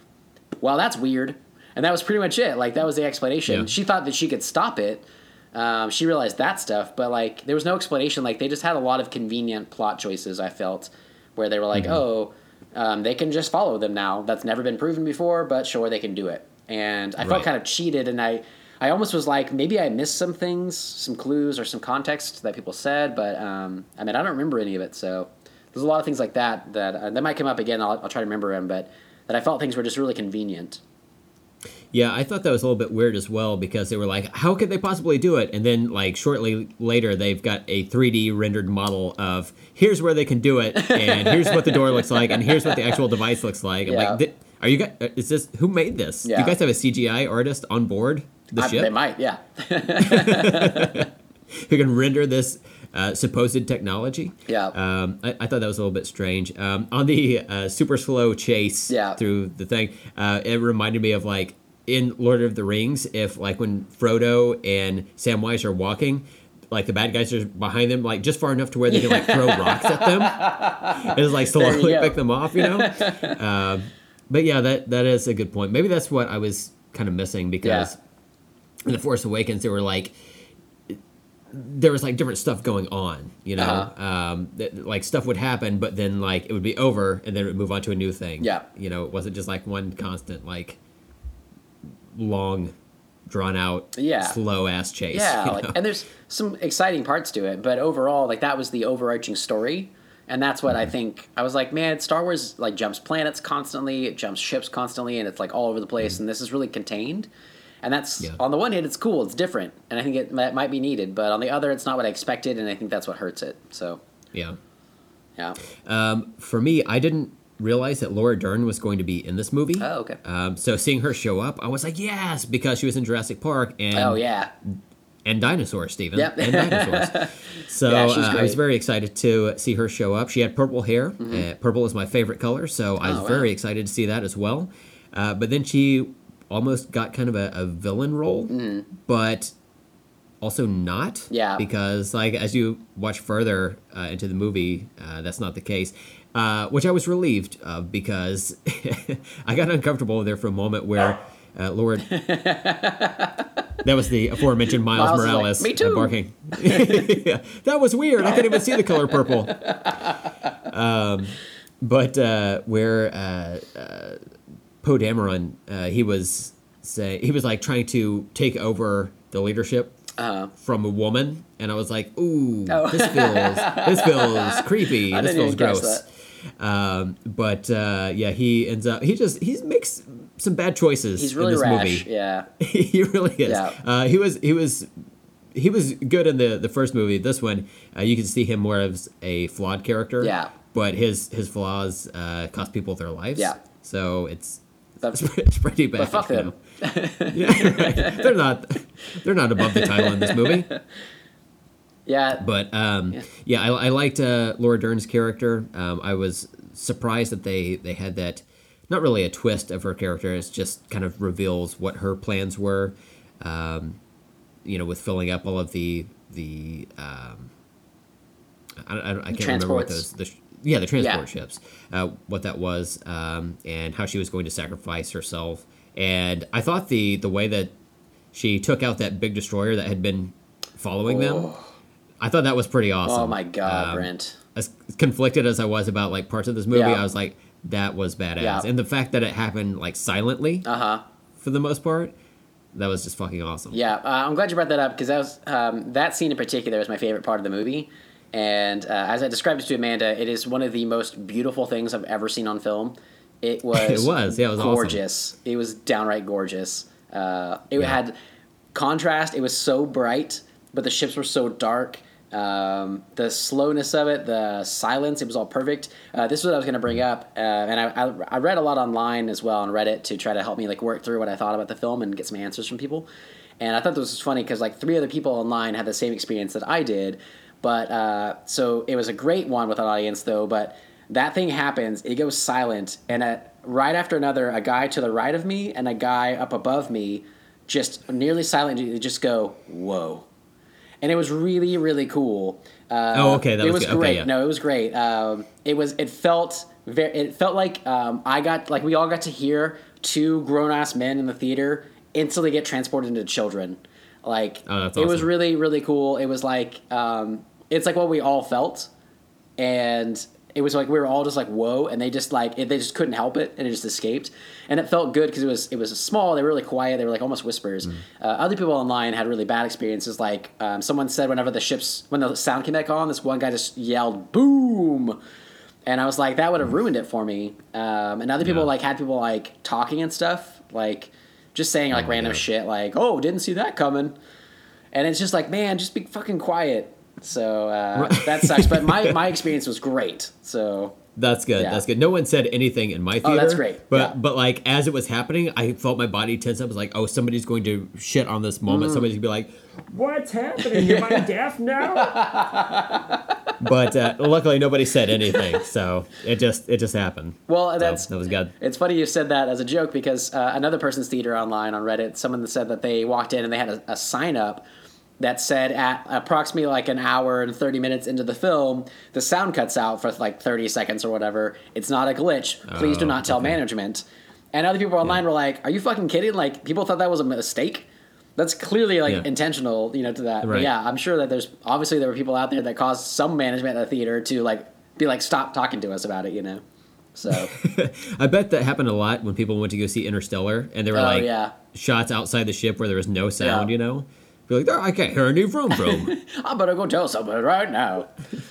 "Well, that's weird." And that was pretty much it. Like that was the explanation. Yeah. She thought that she could stop it. Um, she realized that stuff, but like there was no explanation. Like they just had a lot of convenient plot choices. I felt where they were like, "Oh, um, they can just follow them now." That's never been proven before, but sure they can do it. And I felt kind of cheated, and I, I almost was like, maybe I missed some things, some clues or some context that people said, but um, I mean, I don't remember any of it. So there's a lot of things like that that uh, that might come up again. I'll, I'll try to remember them, but that I felt things were just really convenient. Yeah, I thought that was a little bit weird as well because they were like, how could they possibly do it? And then, like, shortly later, they've got a 3D rendered model of here's where they can do it, and here's what the door looks like, and here's what the actual device looks like. I'm Yeah. like, are you guys, is this, who made this? Do you guys have a CGI artist on board the I- ship they might, yeah. who can render this uh, supposed technology? Yeah. Um, I, I thought that was a little bit strange. Um, on the uh, super slow chase Yeah. through the thing, uh, it reminded me of like in Lord of the Rings, if like when Frodo and Samwise are walking, like the bad guys are behind them, like just far enough to where they can like throw rocks at them, and just like slowly pick them off, you know. um, but yeah, that that is a good point. Maybe that's what I was kind of missing because Yeah. in the Force Awakens, they were like there was like different stuff going on, you know, Uh-huh. um, like stuff would happen, but then like it would be over, and then it would move on to a new thing. Yeah. you know, it wasn't just like one constant like long, drawn out, Yeah. slow ass chase. Yeah, like, and there's some exciting parts to it, but overall, like that was the overarching story, and that's what Mm-hmm. I think. I was like, man, Star Wars like jumps planets constantly, it jumps ships constantly, and it's like all over the place, and this is really contained. And that's Mm-hmm. Yeah. on the one hand, it's cool, it's different, and I think it might, might be needed. But on the other, it's not what I expected, and I think that's what hurts it. So yeah. yeah, Um, for me, I didn't realize that Laura Dern was going to be in this movie. Oh, okay. Um, so seeing her show up, I was like, yes, because she was in Jurassic Park and oh yeah, and dinosaurs, Steven. Yep. And dinosaurs. So Yeah, uh, I was. Mm-hmm. very excited to see her show up. She had purple hair. Uh, purple is my favorite color, so I was Oh, wow. very excited to see that as well. Uh, but then she almost got kind of a, a villain role, but also not. Yeah. Because like as you watch further uh, into the movie, uh, that's not the case. Uh, which I was relieved of because I got uncomfortable there for a moment where uh, Lord. that was the aforementioned Miles, Miles is like, Morales "Me uh, barking. yeah, that was weird. I couldn't even see the color purple. Um, but uh, where uh, uh, Poe Dameron, uh, he was say he was like trying to take over the leadership uh, from a woman, and I was like, "Ooh, Oh. this feels this feels creepy. This feels gross." Um, but uh, yeah, he ends up he just he makes some bad choices he's really in this rash. movie. Yeah, he really is. Yeah. Uh, he was he was he was good in the the first movie. This one, uh, you can see him more as a flawed character. Yeah. But his his flaws uh, cost people their lives. Yeah. So it's That's- it's pretty bad. but fuck them. yeah, right. They're not they're not above the title in this movie. Yeah, But um, Yeah. yeah, I, I liked uh, Laura Dern's character. Um, I was surprised that they they had that. Not really a twist of her character. It's just kind of reveals what her plans were. Um, you know, with filling up all of the the um, I, I, I can't remember what those the, yeah the transport Yeah. ships uh, what that was um, and how she was going to sacrifice herself and I thought the the way that she took out that big destroyer that had been following them I thought that was pretty awesome. oh my god, Um, Brent. As conflicted as I was about like parts of this movie, Yeah. I was like, that was badass. Yeah. And the fact that it happened like silently Uh huh. for the most part, that was just fucking awesome. Yeah, uh, I'm glad you brought that up because that was um, that scene in particular is my favorite part of the movie. And uh, as I described it to Amanda, it is one of the most beautiful things I've ever seen on film. It was. It was, yeah, it was awesome. gorgeous. It was downright gorgeous. Uh, it Yeah. had contrast. It was so bright, but the ships were so dark. Um, the slowness of it, the silence, it was all perfect. Uh, this is what I was going to bring up, uh, and I, I, I read a lot online as well on Reddit to try to help me like work through what I thought about the film and get some answers from people. And I thought this was funny because like three other people online had the same experience that I did, but uh, so it was a great one with an audience though. But that thing happens, it goes silent, and at, right after another, a guy to the right of me and a guy up above me just nearly silently just go whoa and it was really really cool. Uh, Oh, okay, that it was good. Okay, great. yeah. No, it was great. Um, it was. It felt very. It felt like um, I got like we all got to hear two grown ass men in the theater instantly get transported into children. Like Oh, that's it was really really cool. It was like um, it's like what we all felt, and it was like we were all just like whoa, and they just like it, they just couldn't help it, and it just escaped, and it felt good because it was it was small. They were really quiet. They were like almost whispers. Mm. Uh, other people online had really bad experiences. Like um, someone said, whenever the ships when the sound came back on, this one guy just yelled boom. And I was like, that would have ruined it for me. Um, and other people Yeah. like had people like talking and stuff, like just saying like Oh, random yeah. shit, like "Oh, didn't see that coming," and it's just like, man, just be fucking quiet. So uh, Right. that sucks. But my my experience was great. So That's good. Yeah. That's good. No one said anything in my theater. Oh, that's great. But Yeah. but like as it was happening, I felt my body tense up. I was like, oh, somebody's going to shit on this moment. Mm. Somebody's gonna be like, "What's happening? Am I deaf now?" but uh, luckily, nobody said anything, so it just it just happened. well, So, that's that was good. It's funny you said that as a joke because uh, another person's theater online on Reddit, someone said that they walked in and they had a, a sign up that said at approximately like an hour and 30 minutes into the film, the sound cuts out for like 30 seconds or whatever. It's not a glitch. Please do Oh, not tell okay. management. And other people online were like, "Are you fucking kidding?" Like people thought that was a mistake. That's clearly like Yeah. intentional, you know, to that. But yeah, I'm sure that there's obviously there were people out there that caused some management at the theater to like be like, "Stop talking to us about it," you know. So I bet that happened a lot when people went to go see Interstellar, and there were Oh, like yeah. shots outside the ship where there was no sound. Yeah. You know, be like, "Oh, I can't hear a new vroom vroom. I better go tell someone right now.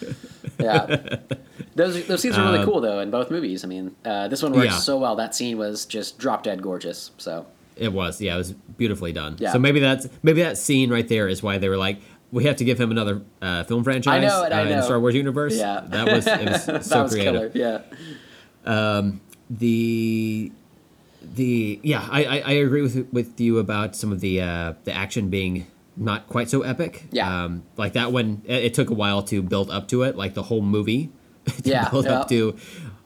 yeah. Those, those scenes are really Um, cool though in both movies. I mean, uh, this one worked Yeah. so well. That scene was just drop dead gorgeous. So It was, yeah, it was beautifully done. Yeah. So maybe that's maybe that scene right there is why they were like, we have to give him another uh, film franchise I know I uh, in the know. Star Wars universe. Yeah. that was it was that so was creative. killer. Yeah. The the yeah, I, I, I agree with with you about some of the uh, the action being not quite so epic. Yeah. um, like that one, it, it took a while to build up to it, like the whole movie. to Yeah, build yeah. up to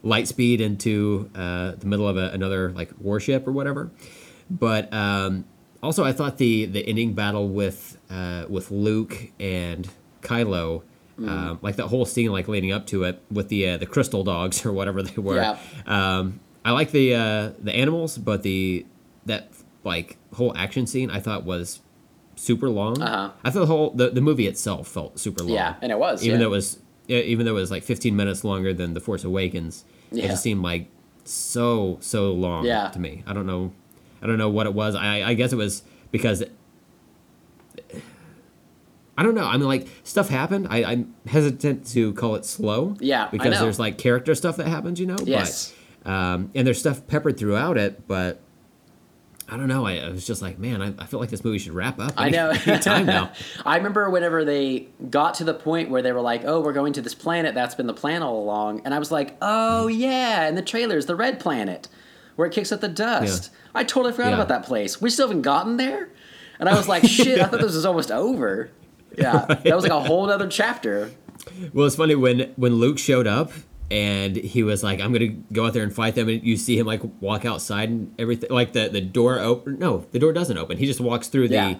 light speed into uh, the middle of a, another like warship or whatever. But um, also, I thought the the ending battle with uh, with Luke and Kylo, Mm. um, like that whole scene, like leading up to it with the uh, the crystal dogs or whatever they were. Yeah. Um, I like the uh, the animals, but the that like whole action scene I thought was super long. Uh-huh. I thought the whole the, the movie itself felt super long. Yeah, and it was, even yeah. though it was even though it was like 15 minutes longer than the Force Awakens. It just seemed like so so long Yeah. to me. I don't know, I don't know what it was. I I guess it was because. I don't know. I mean, like stuff happened. I, I'm hesitant to call it slow. Yeah, because there's like character stuff that happens, you know. Yes. But, um, and there's stuff peppered throughout it, but I don't know. I, I was just like, man, I, I feel like this movie should wrap up. I know. time now. I remember whenever they got to the point where they were like, "Oh, we're going to this planet that's been the plan all along," and I was like, "Oh hmm. yeah!" And the trailers, the red planet where it kicks up the dust. I totally forgot Yeah. about that place. We still haven't gotten there, and I was like, "Shit!" I thought this was almost over. Yeah, that was like a whole other chapter. Well, it's funny when when Luke showed up and he was like, "I'm gonna go out there and fight them," and you see him like walk outside and everything. Like the the door open. No, the door doesn't open. He just walks through the Yeah.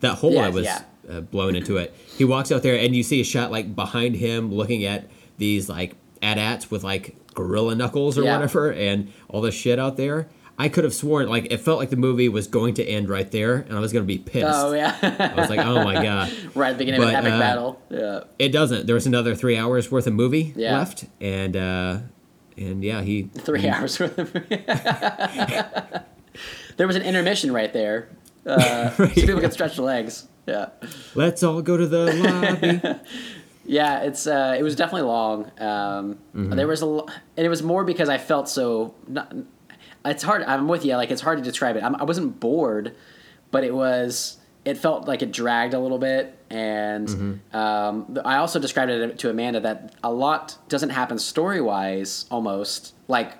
that hole Yeah, that was yeah. uh, blown into it. He walks out there and you see a shot like behind him, looking at these like AT-ATs with like gorilla knuckles or whatever, and all this shit out there. I could have sworn like it felt like the movie was going to end right there, and I was gonna be pissed. Oh yeah, I was like, oh my god. right at the beginning of an epic uh, battle. Yeah, It doesn't. There was another three hours worth of movie Yeah. left, and uh, and yeah, he three hours worth of. Movie. There was an intermission right there, uh, so people could stretch their legs. Yeah. let's all go to the lobby. Yeah, it's uh, it was definitely long. Um, Mm-hmm. There was a, lo- and it was more because I felt so. Not, it's hard. I'm with you. Like it's hard to describe it. I'm, I wasn't bored, but it was. It felt like it dragged a little bit. And Mm-hmm. um, I also described it to Amanda that a lot doesn't happen story wise, almost like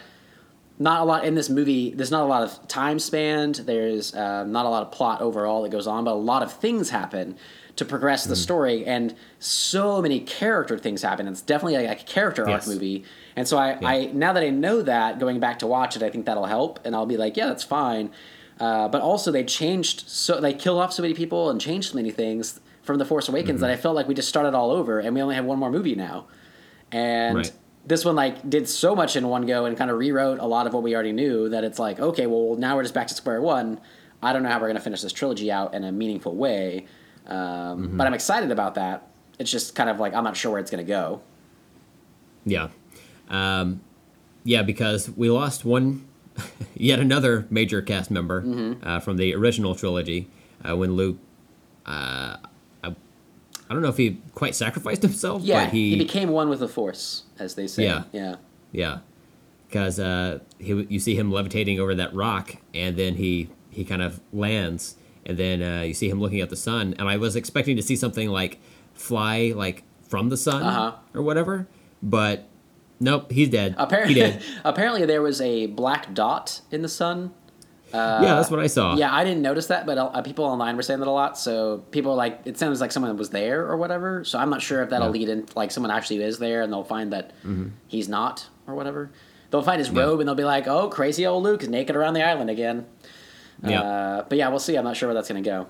not a lot in this movie. There's not a lot of time spanned. There's uh, not a lot of plot overall that goes on, but a lot of things happen to progress Mm-hmm. the story, and so many character things happen. It's definitely like a character arc movie, and so I, I now that I know that, going back to watch it, I think that'll help, and I'll be like, yeah, that's fine. Uh, but also, they changed so they killed off so many people and changed so many things from the Force Awakens Mm-hmm. that I felt like we just started all over, and we only have one more movie now, and Right. this one like did so much in one go and kind of rewrote a lot of what we already knew that it's like okay well now we're just back to square one i don't know how we're going to finish this trilogy out in a meaningful way um, Mm-hmm. but i'm excited about that it's just kind of like i'm not sure where it's going to go Yeah. Um, yeah, because we lost one, yet another major cast member Mm-hmm. uh, from the original trilogy uh, when Luke. Uh, I, I don't know if he quite sacrificed himself, yeah but he, he, became one with the force as they say Yeah. yeah yeah, because uh, you see him levitating over that rock, and then he he kind of lands, and then uh, you see him looking at the sun, and I was expecting to see something like fly like from the sun Uh-huh. or whatever, but nope, he's dead. apparently he did. apparently there was a black dot in the sun yeah, that's what I saw. Yeah, I didn't notice that, but uh, people online were saying that a lot. So people like, it sounds like someone was there or whatever. So I'm not sure if that'll Yeah. lead in, like someone actually is there, and they'll find that he's not or whatever. They'll find his Mm-hmm. Yeah. robe and they'll be like, "Oh, crazy old Luke is naked around the island again." Yeah. Uh, but yeah, we'll see. I'm not sure where that's gonna go.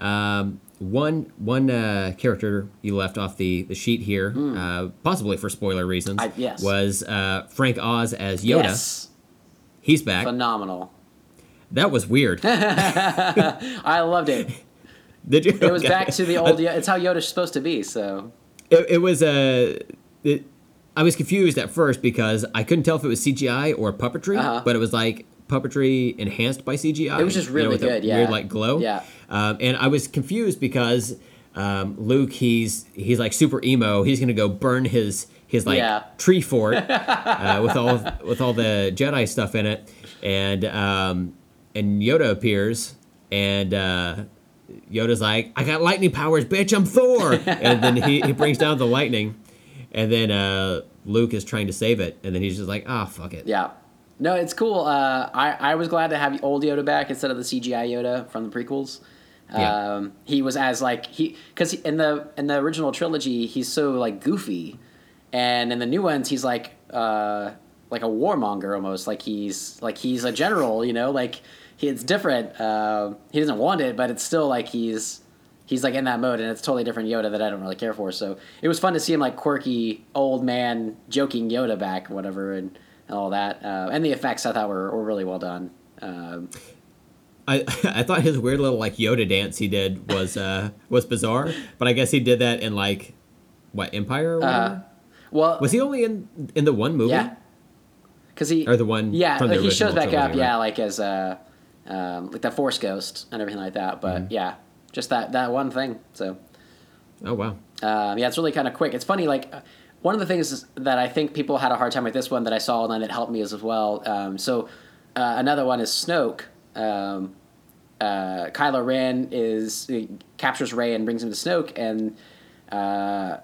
Um, one one uh, character you left off the, the sheet here, uh, possibly for spoiler reasons. I- yes. was uh, Frank Oz as Yoda. Yes, He's back. phenomenal. That was weird. I loved it. Did you? It was back to the old. It's how Yoda's supposed to be. So It, it was Uh, it, I was confused at first because I couldn't tell if it was CGI or puppetry, Uh-huh. but it was like puppetry enhanced by CGI. It was just you know, really with a good, yeah. Weird like glow. Yeah. Um, and I was confused because um, Luke, he's he's like super emo. He's gonna go burn his his like Yeah. tree fort uh, with all with all the Jedi stuff in it, and um, and Yoda appears and. Uh, Yoda's like, I got lightning powers, bitch, I'm Thor. and then he, he brings down the lightning. And then uh, Luke is trying to save it. And then he's just like, ah, fuck it. Yeah. No, it's cool. Uh, I, I was glad to have old Yoda back instead of the CGI Yoda from the prequels. Yeah. Um, he was as like he because in the in the original trilogy he's so like goofy, and in the new ones he's like uh, like a warmonger almost like he's like he's a general you know like he, it's different. Uh, he doesn't want it, but it's still like he's he's like in that mode, and it's totally different Yoda that I don't really care for. So it was fun to see him like quirky old man joking Yoda back, whatever, and, and all that. Uh, and the effects I thought were, were really well done. Um, I, I thought his weird little like Yoda dance he did was uh, was bizarre. But I guess he did that in like, what, Empire or uh, well, was he only in in the one movie? yeah, because he Or the one yeah from the like, he shows back up yeah like as a um, like the Force Ghost and everything like that. But Mm-hmm. yeah, just that that one thing. So. Oh, wow. Um, yeah, it's really kind of quick. It's funny, like uh, one of the things that I think people had a hard time with this one that I saw online that helped me as well. Um, so uh, another one is Snoke. Um, uh, Kylo Ren is captures Rey and brings him to Snoke, and uh,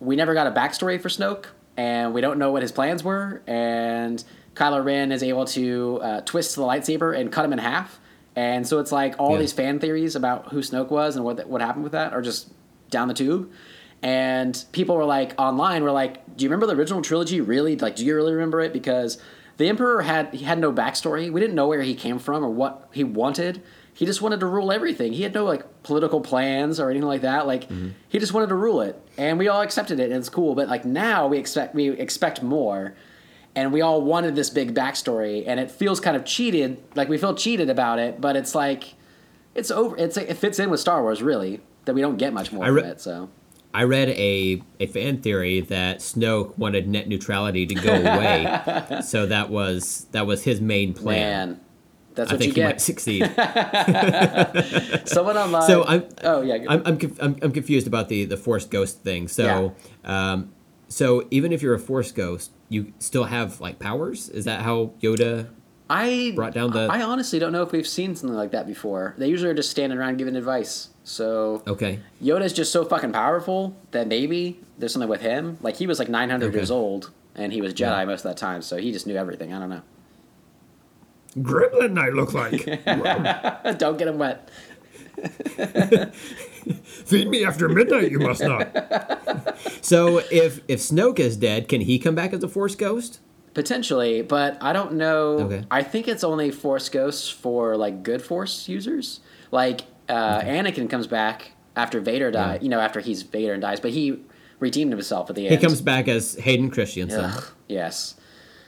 we never got a backstory for Snoke, and we don't know what his plans were. And Kylo Ren is able to uh, twist the lightsaber and cut him in half. And so it's like all Yeah. these fan theories about who Snoke was and what what happened with that are just down the tube. And people were like online were like, "Do you remember the original trilogy? Really? Like, do you really remember it?" Because the Emperor had he had no backstory. We didn't know where he came from or what he wanted. He just wanted to rule everything. He had no like political plans or anything like that. Like mm-hmm. he just wanted to rule it, and we all accepted it, and it's cool. But like now we expect we expect more, and we all wanted this big backstory, and it feels kind of cheated. Like we feel cheated about it, but it's like it's over. It's it fits in with Star Wars really that we don't get much more re- from it. So I read a, a fan theory that Snoke wanted net neutrality to go away, so that was that was his main plan. man, that's I what you think he might succeed. Someone online. So I'm oh yeah. I'm I'm, I'm I'm confused about the the Force Ghost thing. So um, so even if you're a Force Ghost, you still have like powers. Is that how Yoda I brought down the- I honestly don't know if we've seen something like that before. They usually are just standing around giving advice. So Okay. Yoda's just so fucking powerful that maybe there's something with him. Like he was like 900 Okay. years old and he was Jedi Yeah. most of that time, so he just knew everything. I don't know. Gremlin, I look like. don't get him wet. Feed me after midnight, you must not. So if if Snoke is dead, can he come back as a Force ghost? Potentially, but I don't know. Okay. I think it's only Force ghosts for like good Force users. Like uh, Anakin comes back after Vader died. You know, after he's Vader and dies, but he redeemed himself at the end. He comes back as Hayden Christensen. Ugh, yes.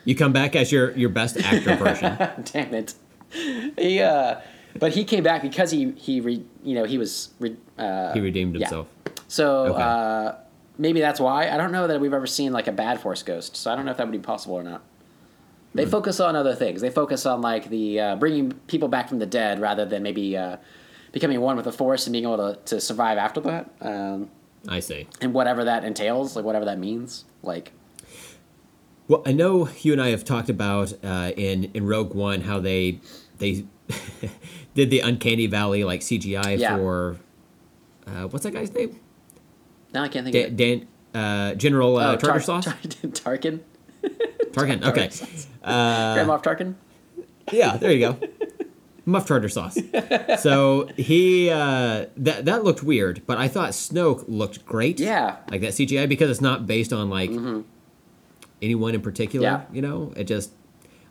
You come back as your your best actor version. Damn it. He uh, but he came back because he he re, you know he was re, uh, He redeemed yeah. himself. So Okay. uh, maybe that's why. I don't know that we've ever seen like a bad Force ghost. So I don't know if that would be possible or not. They Hmm. focus on other things. They focus on like the uh, bringing people back from the dead rather than maybe uh, becoming one with the Force and being able to, to survive after that. Um, I see. and whatever that entails, like whatever that means. Like Well, I know you and I have talked about uh, in in Rogue One how they they did the Uncanny Valley like CGI Yeah. for uh, what's that guy's name? now I can't think Dan, of it. Dan uh, General uh, Oh, Tartar Tar- Sauce. Tar- Tarkin. Tarkin. Okay. Uh, Grand Moff Tarkin. Yeah, there you go. Muff tartar sauce. So he uh, that that looked weird, but I thought Snoke looked great. Yeah. like that CGI because it's not based on like anyone in particular. Yeah. You know, it just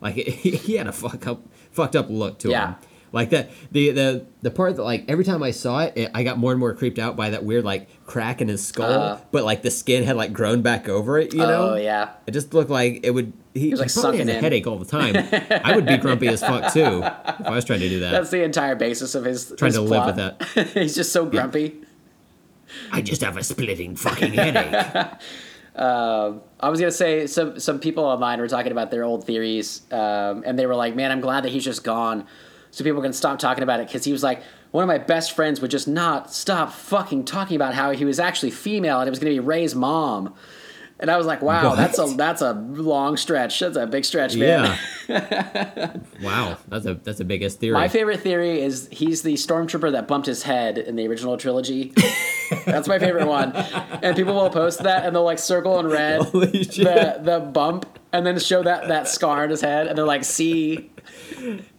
like he, had a fuck up fucked up look to Yeah. him. Like that, the the the part that like every time I saw it, it, I got more and more creeped out by that weird like crack in his skull, Uh-huh. but like the skin had like grown back over it. You know, Oh yeah. it just looked like it would. He, was, like, he probably has a headache all the time. I would be grumpy as fuck too if I was trying to do that. That's the entire basis of his Trying his to live with that. He's just so grumpy. I just have a splitting fucking headache. I was gonna say some some people online were talking about their old theories, um, and they were like, "Man, I'm glad that he's just gone, so people can stop talking about it." Because he was like, one of my best friends would just not stop fucking talking about how he was actually female and it was gonna be Rey's mom. And I was like, "Wow, What? that's a that's a long stretch. That's a big stretch, man." yeah. wow, that's a that's a biggest theory. My favorite theory is he's the stormtrooper that bumped his head in the original trilogy. That's my favorite one. And people will post that and they'll like circle in red the the bump and then show that that scar on his head and they're like, see,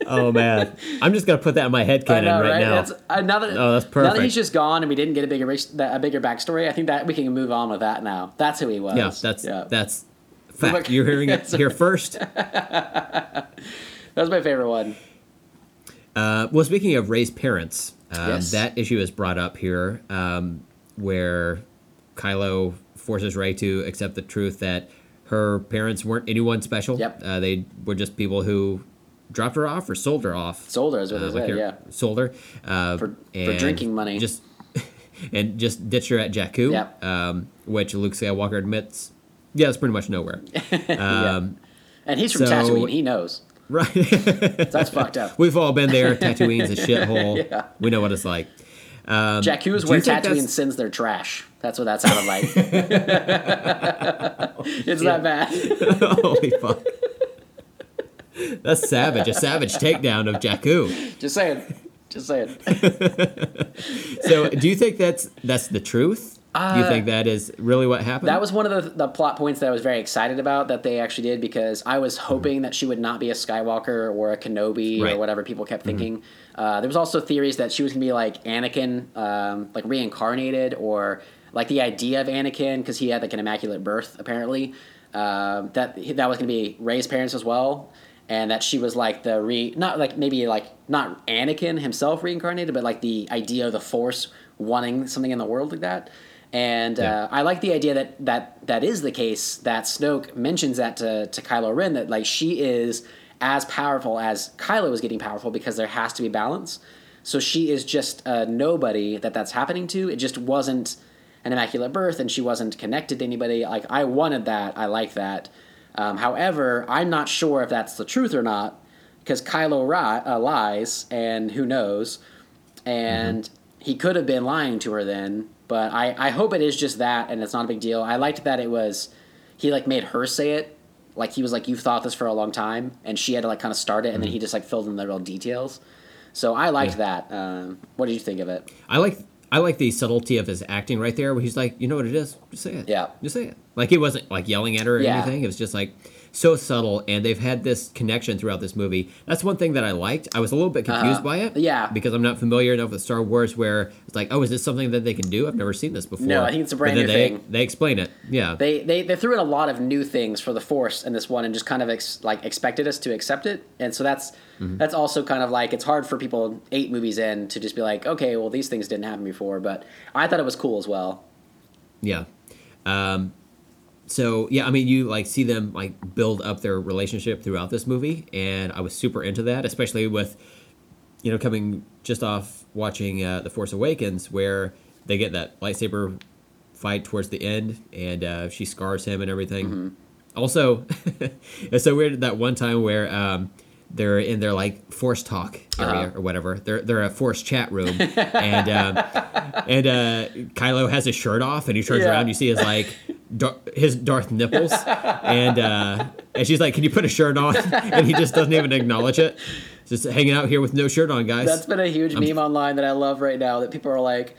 oh man, I'm just gonna put that in my head I canon know, right, right? now. That's, uh, now that Oh, that's perfect. now that he's just gone and we didn't get a bigger a bigger backstory, I think that we can move on with that now. That's who he was. yeah, that's yeah. that's fact. You're hearing it here first. that was my favorite one. Uh, well, speaking of Rey's parents, um, Yes. that issue is brought up here, um, where Kylo forces Rey to accept the truth that her parents weren't anyone special. Yep. Uh, they were just people who dropped her off or sold her off. Sold her is what Uh, they like said, yeah. Sold her uh, For- for drinking money. Just and just ditched her at Jakku. Yep. Um, which Luke Skywalker admits, yeah, it's pretty much nowhere. Um, And he's from So- Tatooine, he knows. Right. That's fucked up. We've all been there. Tatooine's a shithole. Yeah. We know what it's like. Um, is where Tatooine sends their trash. That's what that sounded like. it's that bad. Holy fuck. That's savage. A savage takedown of Jakku. Just saying. Just saying. So, do you think that's that's the truth? Do you think that is really what happened? Uh, That was one of the, the plot points that I was very excited about that they actually did because I was hoping that she would not be a Skywalker or a Kenobi Right. or whatever people kept thinking. Uh, there was also theories that she was gonna be like Anakin, um, like reincarnated, or like the idea of Anakin because he had like an immaculate birth apparently. Um, that that was gonna be Rey's parents as well, and that she was like the re not like maybe like not Anakin himself reincarnated, but like the idea of the Force wanting something in the world like that. And Yeah. uh, I like the idea that that that is the case. That Snoke mentions that to to Kylo Ren that like she is as powerful as Kylo is getting powerful because there has to be balance. So she is just a nobody that that's happening to. It just wasn't an immaculate birth, and she wasn't connected to anybody. Like I wanted that. I like that. Um, however, I'm not sure if that's the truth or not because Kylo ri- uh, lies, and who knows and he could have been lying to her then but I, I hope it is just that and it's not a big deal i liked that it was he like made her say it like he was like you've thought this for a long time, and she had to like kind of start it, and then he just like filled in the real details. So I liked that. Um, what did you think of it? I like I like the subtlety of his acting right there, where he's like, you know what it is, just say it. Yeah. just say it. Like he wasn't like yelling at her or Yeah. anything. It was just like so subtle, and they've had this connection throughout this movie. That's one thing that I liked. I was a little bit confused Uh-huh. by it. Yeah. because I'm not familiar enough with Star Wars, where it's like, oh, is this something that they can do? I've never seen this before. No, I think it's a brand new they, thing. They explain it. Yeah. They, they they threw in a lot of new things for the Force in this one, and just kind of ex, like expected us to accept it, and so that's Mm-hmm. that's also kind of like it's hard for people eight movies in to just be like, okay, well these things didn't happen before, but I thought it was cool as well. Yeah. Um, so yeah, I mean, you like see them like build up their relationship throughout this movie, and I was super into that, especially with you know coming just off watching uh, The Force Awakens, where they get that lightsaber fight towards the end, and uh, she scars him and everything. Also, it's so weird that one time where. Um, they're in their like force talk area Uh-huh. or whatever. They're they're a force chat room, and um, and uh, Kylo has his shirt off, and he turns Yeah. around. You see his like Dar- his Darth nipples, and uh, and she's like, "Can you put a shirt on?" And he just doesn't even acknowledge it. Just hanging out here with no shirt on, guys. That's been a huge meme online that I love right now. That people are like,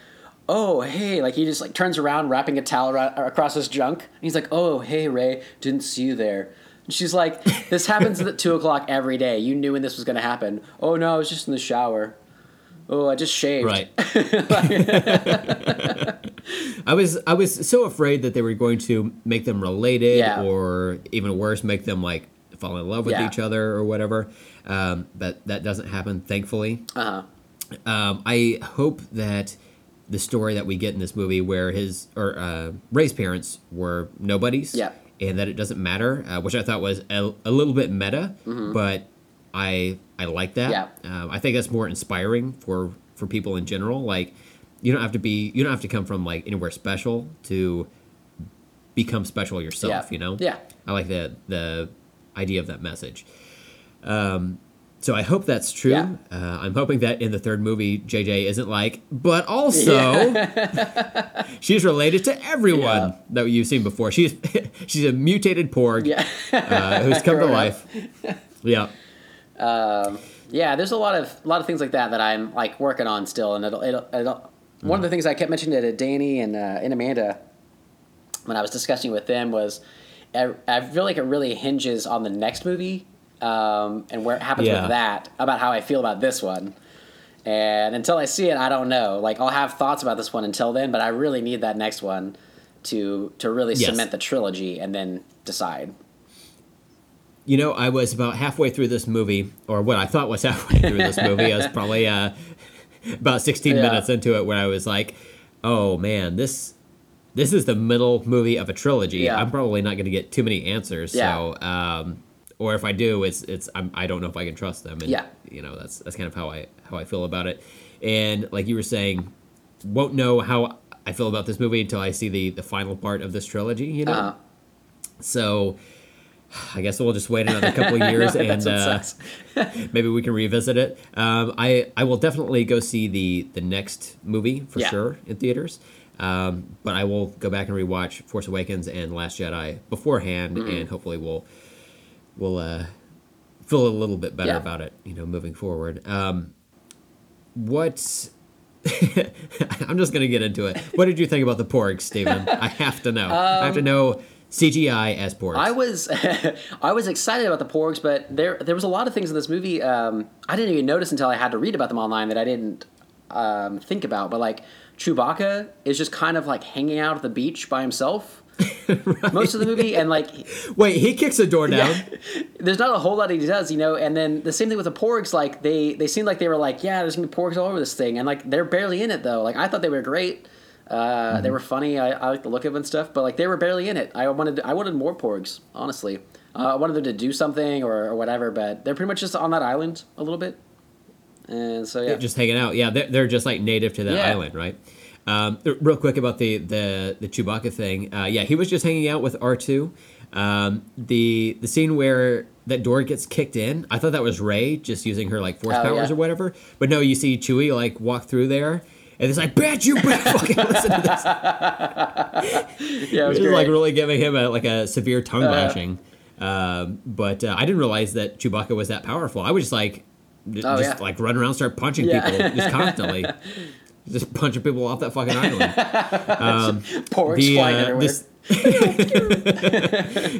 "Oh, hey!" Like he just like turns around, wrapping a towel across his junk. And he's like, "Oh, hey, Rey, didn't see you there." She's like, "This happens at two o'clock every day. You knew when this was going to happen." Oh no, I was just in the shower. Oh, I just shaved. Right. I was I was so afraid that they were going to make them related, Yeah. or even worse, make them like fall in love with Yeah. each other or whatever. Um, but that doesn't happen, thankfully. Uh huh. Um, I hope that the story that we get in this movie, where his or uh, Rey's parents were nobodies, Yeah. And that it doesn't matter, uh, which I thought was a, a little bit meta, but I I like that. Mm-hmm. Yeah. Um, I think that's more inspiring for for people in general. Like you don't have to be you don't have to come from like anywhere special to become special yourself. Yeah. You know. Yeah. I like the the idea of that message. Um, so I hope that's true. Yeah. Uh, I'm hoping that in the third movie, JJ isn't like, but also she's related to everyone Yeah. that you've seen before. She's she's a mutated porg Yeah. uh, who's come to life. Yeah. Yeah, there's a lot of a lot of things like that that I'm like working on still, and it'll, it'll, it'll one of the things I kept mentioning to Danny and uh, and Amanda when I was discussing with them was I, I feel like it really hinges on the next movie um, and where it happens Yeah. with that about how I feel about this one. And until I see it, I don't know. Like I'll have thoughts about this one until then, but I really need that next one to to really Yes. cement the trilogy and then decide. You know, I was about halfway through this movie, or what I thought was halfway through this movie. I was probably uh, about 16 Yeah. minutes into it when I was like, "Oh man, this this is the middle movie of a trilogy. Yeah. I'm probably not going to get too many answers. Yeah. So, um, or if I do, it's it's I'm, I don't know if I can trust them. And, Yeah. You know, that's that's kind of how I how I feel about it. And like you were saying, won't know how I feel about this movie until I see the the final part of this trilogy. You know. Uh, So I guess we'll just wait another couple of years and uh, maybe we can revisit it. Um, I I will definitely go see the the next movie for Yeah. sure in theaters. Um, but I will go back and rewatch Force Awakens and Last Jedi beforehand, Mm-hmm. and hopefully we'll we'll uh, feel a little bit better Yeah. about it. You know, moving forward. Um, what? I'm just gonna get into it. What did you think about the porgs, Stephen? I have to know. I have to know CGI as porgs. Um, I was I was excited about the porgs, but there there was a lot of things in this movie um, I didn't even notice until I had to read about them online that I didn't um, think about. But like Chewbacca is just kind of like hanging out at the beach by himself most of the movie, and like Wait, he kicks a door down. there's not a whole lot he does, you know. And then the same thing with the porgs, like they they seemed like they were like, yeah, there's gonna be porgs all over this thing, and like they're barely in it though. Like I thought they were great. Uh, Mm-hmm. They were funny. I, I like the look of them and stuff, but like they were barely in it. I wanted I wanted more porgs, honestly. Uh, I wanted them to do something or, or whatever, but they're pretty much just on that island a little bit. And so yeah, just hanging out. Yeah, they're, they're just like native to that Yeah. island, right? Um, real quick about the the the Chewbacca thing. Uh, yeah, he was just hanging out with R two. Um, the the scene where that door gets kicked in, I thought that was Rey just using her like force Oh, powers yeah. or whatever. But no, you see Chewie like walk through there. And it's like, bitch, you better fucking listen to this. yeah, it was Just great. like really giving him a like a severe tongue lashing. Um, but uh, I didn't realize that Chewbacca was that powerful. I was just like, j- Oh, just yeah. like run around, start punching Yeah. people just constantly, just punching people off that fucking island. Porgs the flying uh, everywhere. this,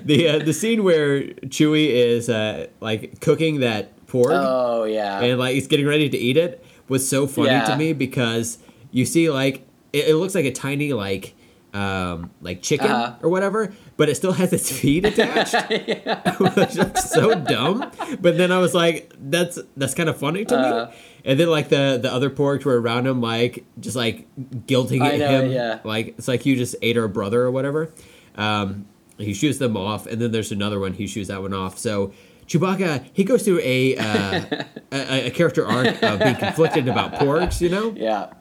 the uh, the scene where Chewie is uh, like cooking that porg oh yeah. and like he's getting ready to eat it was so funny Yeah. to me because you see like it, it looks like a tiny like um like chicken Uh-huh. or whatever but it still has its feet attached which looks so dumb but then i was like that's that's kind of funny to Uh-huh. me and then like the the other porgs were around him like just like guilting I know, him yeah. like it's like you just ate our brother or whatever um he shoots them off and then there's another one he shoots that one off so Chewbacca, he goes through a, uh, a a character arc of being conflicted about porgs, you know. yeah.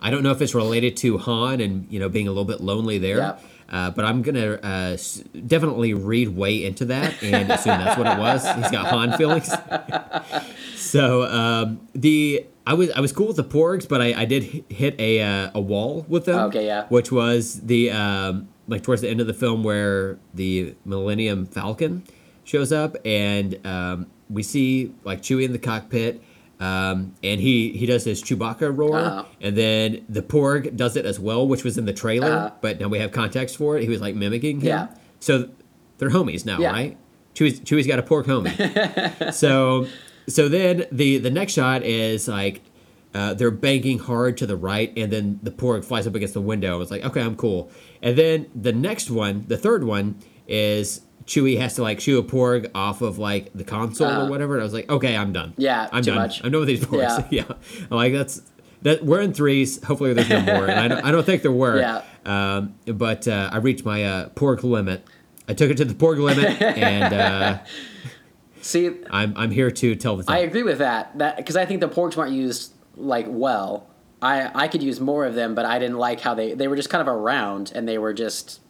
I don't know if it's related to Han and you know being a little bit lonely there, Yeah. Uh, but I'm gonna uh, s- definitely read way into that and assume that's what it was. He's got Han feelings. so um, the I was I was cool with the Porgs, but I, I did hit a uh, a wall with them. Okay, yeah. Which was the um, like towards the end of the film where the Millennium Falcon shows up and um, we see like Chewie in the cockpit. Um, and he, he does his Chewbacca roar, Uh-huh. and then the Porg does it as well, which was in the trailer, Uh-huh. but now we have context for it. He was like mimicking him. Yeah. So they're homies now, Yeah. right? Chewie's, Chewie's got a porg homie. so so then the the next shot is like uh, they're banking hard to the right, and then the porg flies up against the window. It's like okay, I'm cool. And then the next one, the third one, is Chewie has to like shoo a porg off of like the console Uh-huh. or whatever. And I was like, okay, I'm done. Yeah, I'm too done. much. I'm done with these porgs. Yeah. Yeah, I'm like that's that. We're in threes. Hopefully, there's no more. And I don't, I don't think there were. Yeah. Um, but uh, I reached my uh, porg limit. I took it to the porg limit, and uh, See, I'm I'm here to tell the truth. I agree with that. That because I think the porgs weren't used like well. I I could use more of them, but I didn't like how they they were just kind of around and they were just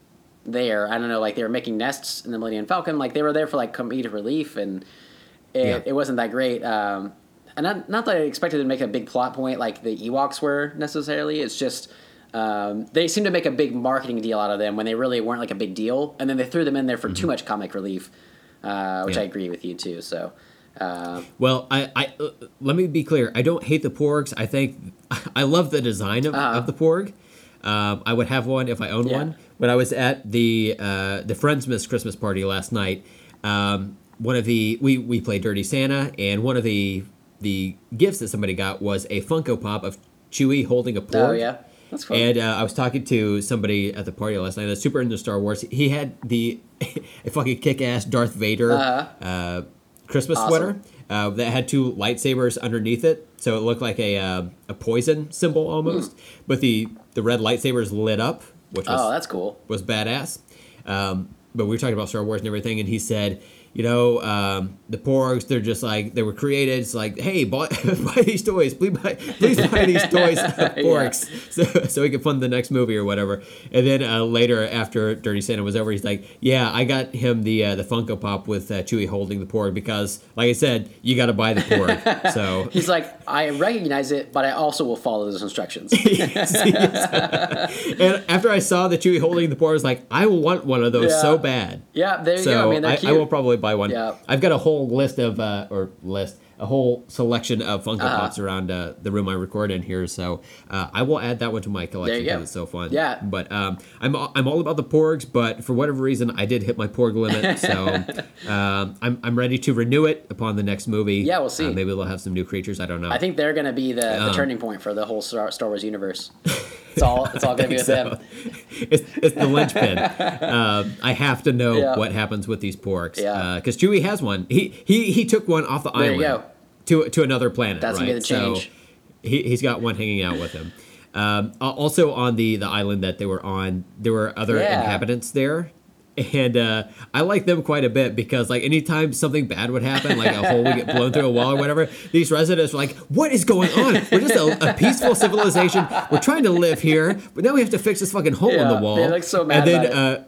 there. I don't know, like they were making nests in the Millennium Falcon. Like they were there for like comedic relief, and it, Yeah. it wasn't that great. Um, and not not that I expected to make a big plot point like the Ewoks were necessarily. It's just. Um, they seemed to make a big marketing deal out of them when they really weren't like a big deal, and then they threw them in there for too much comic relief, uh, which Mm-hmm. Yeah. I agree with you too. So, uh, Well, I, I uh, let me be clear. I don't hate the porgs. I think I love the design of, Uh-huh. of the porg. Um, I would have one if I owned Yeah. one. When I was at the uh, the Friendsmas Christmas party last night, um, one of the we we played Dirty Santa, and one of the the gifts that somebody got was a Funko Pop of Chewie holding a porg. Oh yeah, that's cool. And uh, I was talking to somebody at the party last night that's super into Star Wars. He had the a fucking kick ass Darth Vader Uh-huh. uh, Christmas Awesome. sweater uh, that had two lightsabers underneath it, so it looked like a uh, a poison symbol almost. But the the red lightsabers lit up, which was Hmm. oh, that's cool. was badass. Um, but we were talking about Star Wars and everything, and he said, you know, um, the Porgs, they're just like, they were created. It's like, hey, buy, buy these toys. Please buy, please buy these toys Porgs so, so we can fund the next movie or whatever. And then uh, later, after Dirty Santa was over, he's like, yeah, I got him the uh, the Funko Pop with uh, Chewie holding the Porg because, like I said, you got to buy the Porg. so He's like, I recognize it, but I also will follow those instructions. and after I saw the Chewie holding the Porg, I was like, I want one of those Yeah. so bad. yeah, there you so go. I mean, I, cute. I will probably buy one. Yeah. I've got a whole list of uh, or list a whole selection of Funko Uh-huh. Pops around uh, the room I record in here. So uh, I will add that one to my collection because it's so fun. Yeah. But um, I'm I'm all about the Porgs, but for whatever reason I did hit my Porg limit, so um, I'm I'm ready to renew it upon the next movie. Yeah, we'll see. Uh, maybe they'll have some new creatures. I don't know. I think they're going to be the, the Um, turning point for the whole Star Wars universe. It's all it's all going to be with so. them. it's, it's the linchpin. um, I have to know Yeah. what happens with these porgs. Yeah. Because Chewie has one. He he he took one off the There island to to another planet. That's right? gonna be the change. So he he's got one hanging out with him. Um, also on the the island that they were on, there were other Yeah. inhabitants there. And uh, I like them quite a bit because, like, anytime something bad would happen, like a hole would get blown through a wall or whatever, these residents were like, "What is going on? We're just a, a peaceful civilization. We're trying to live here, but now we have to fix this fucking hole in the wall." they look so mad And then, uh,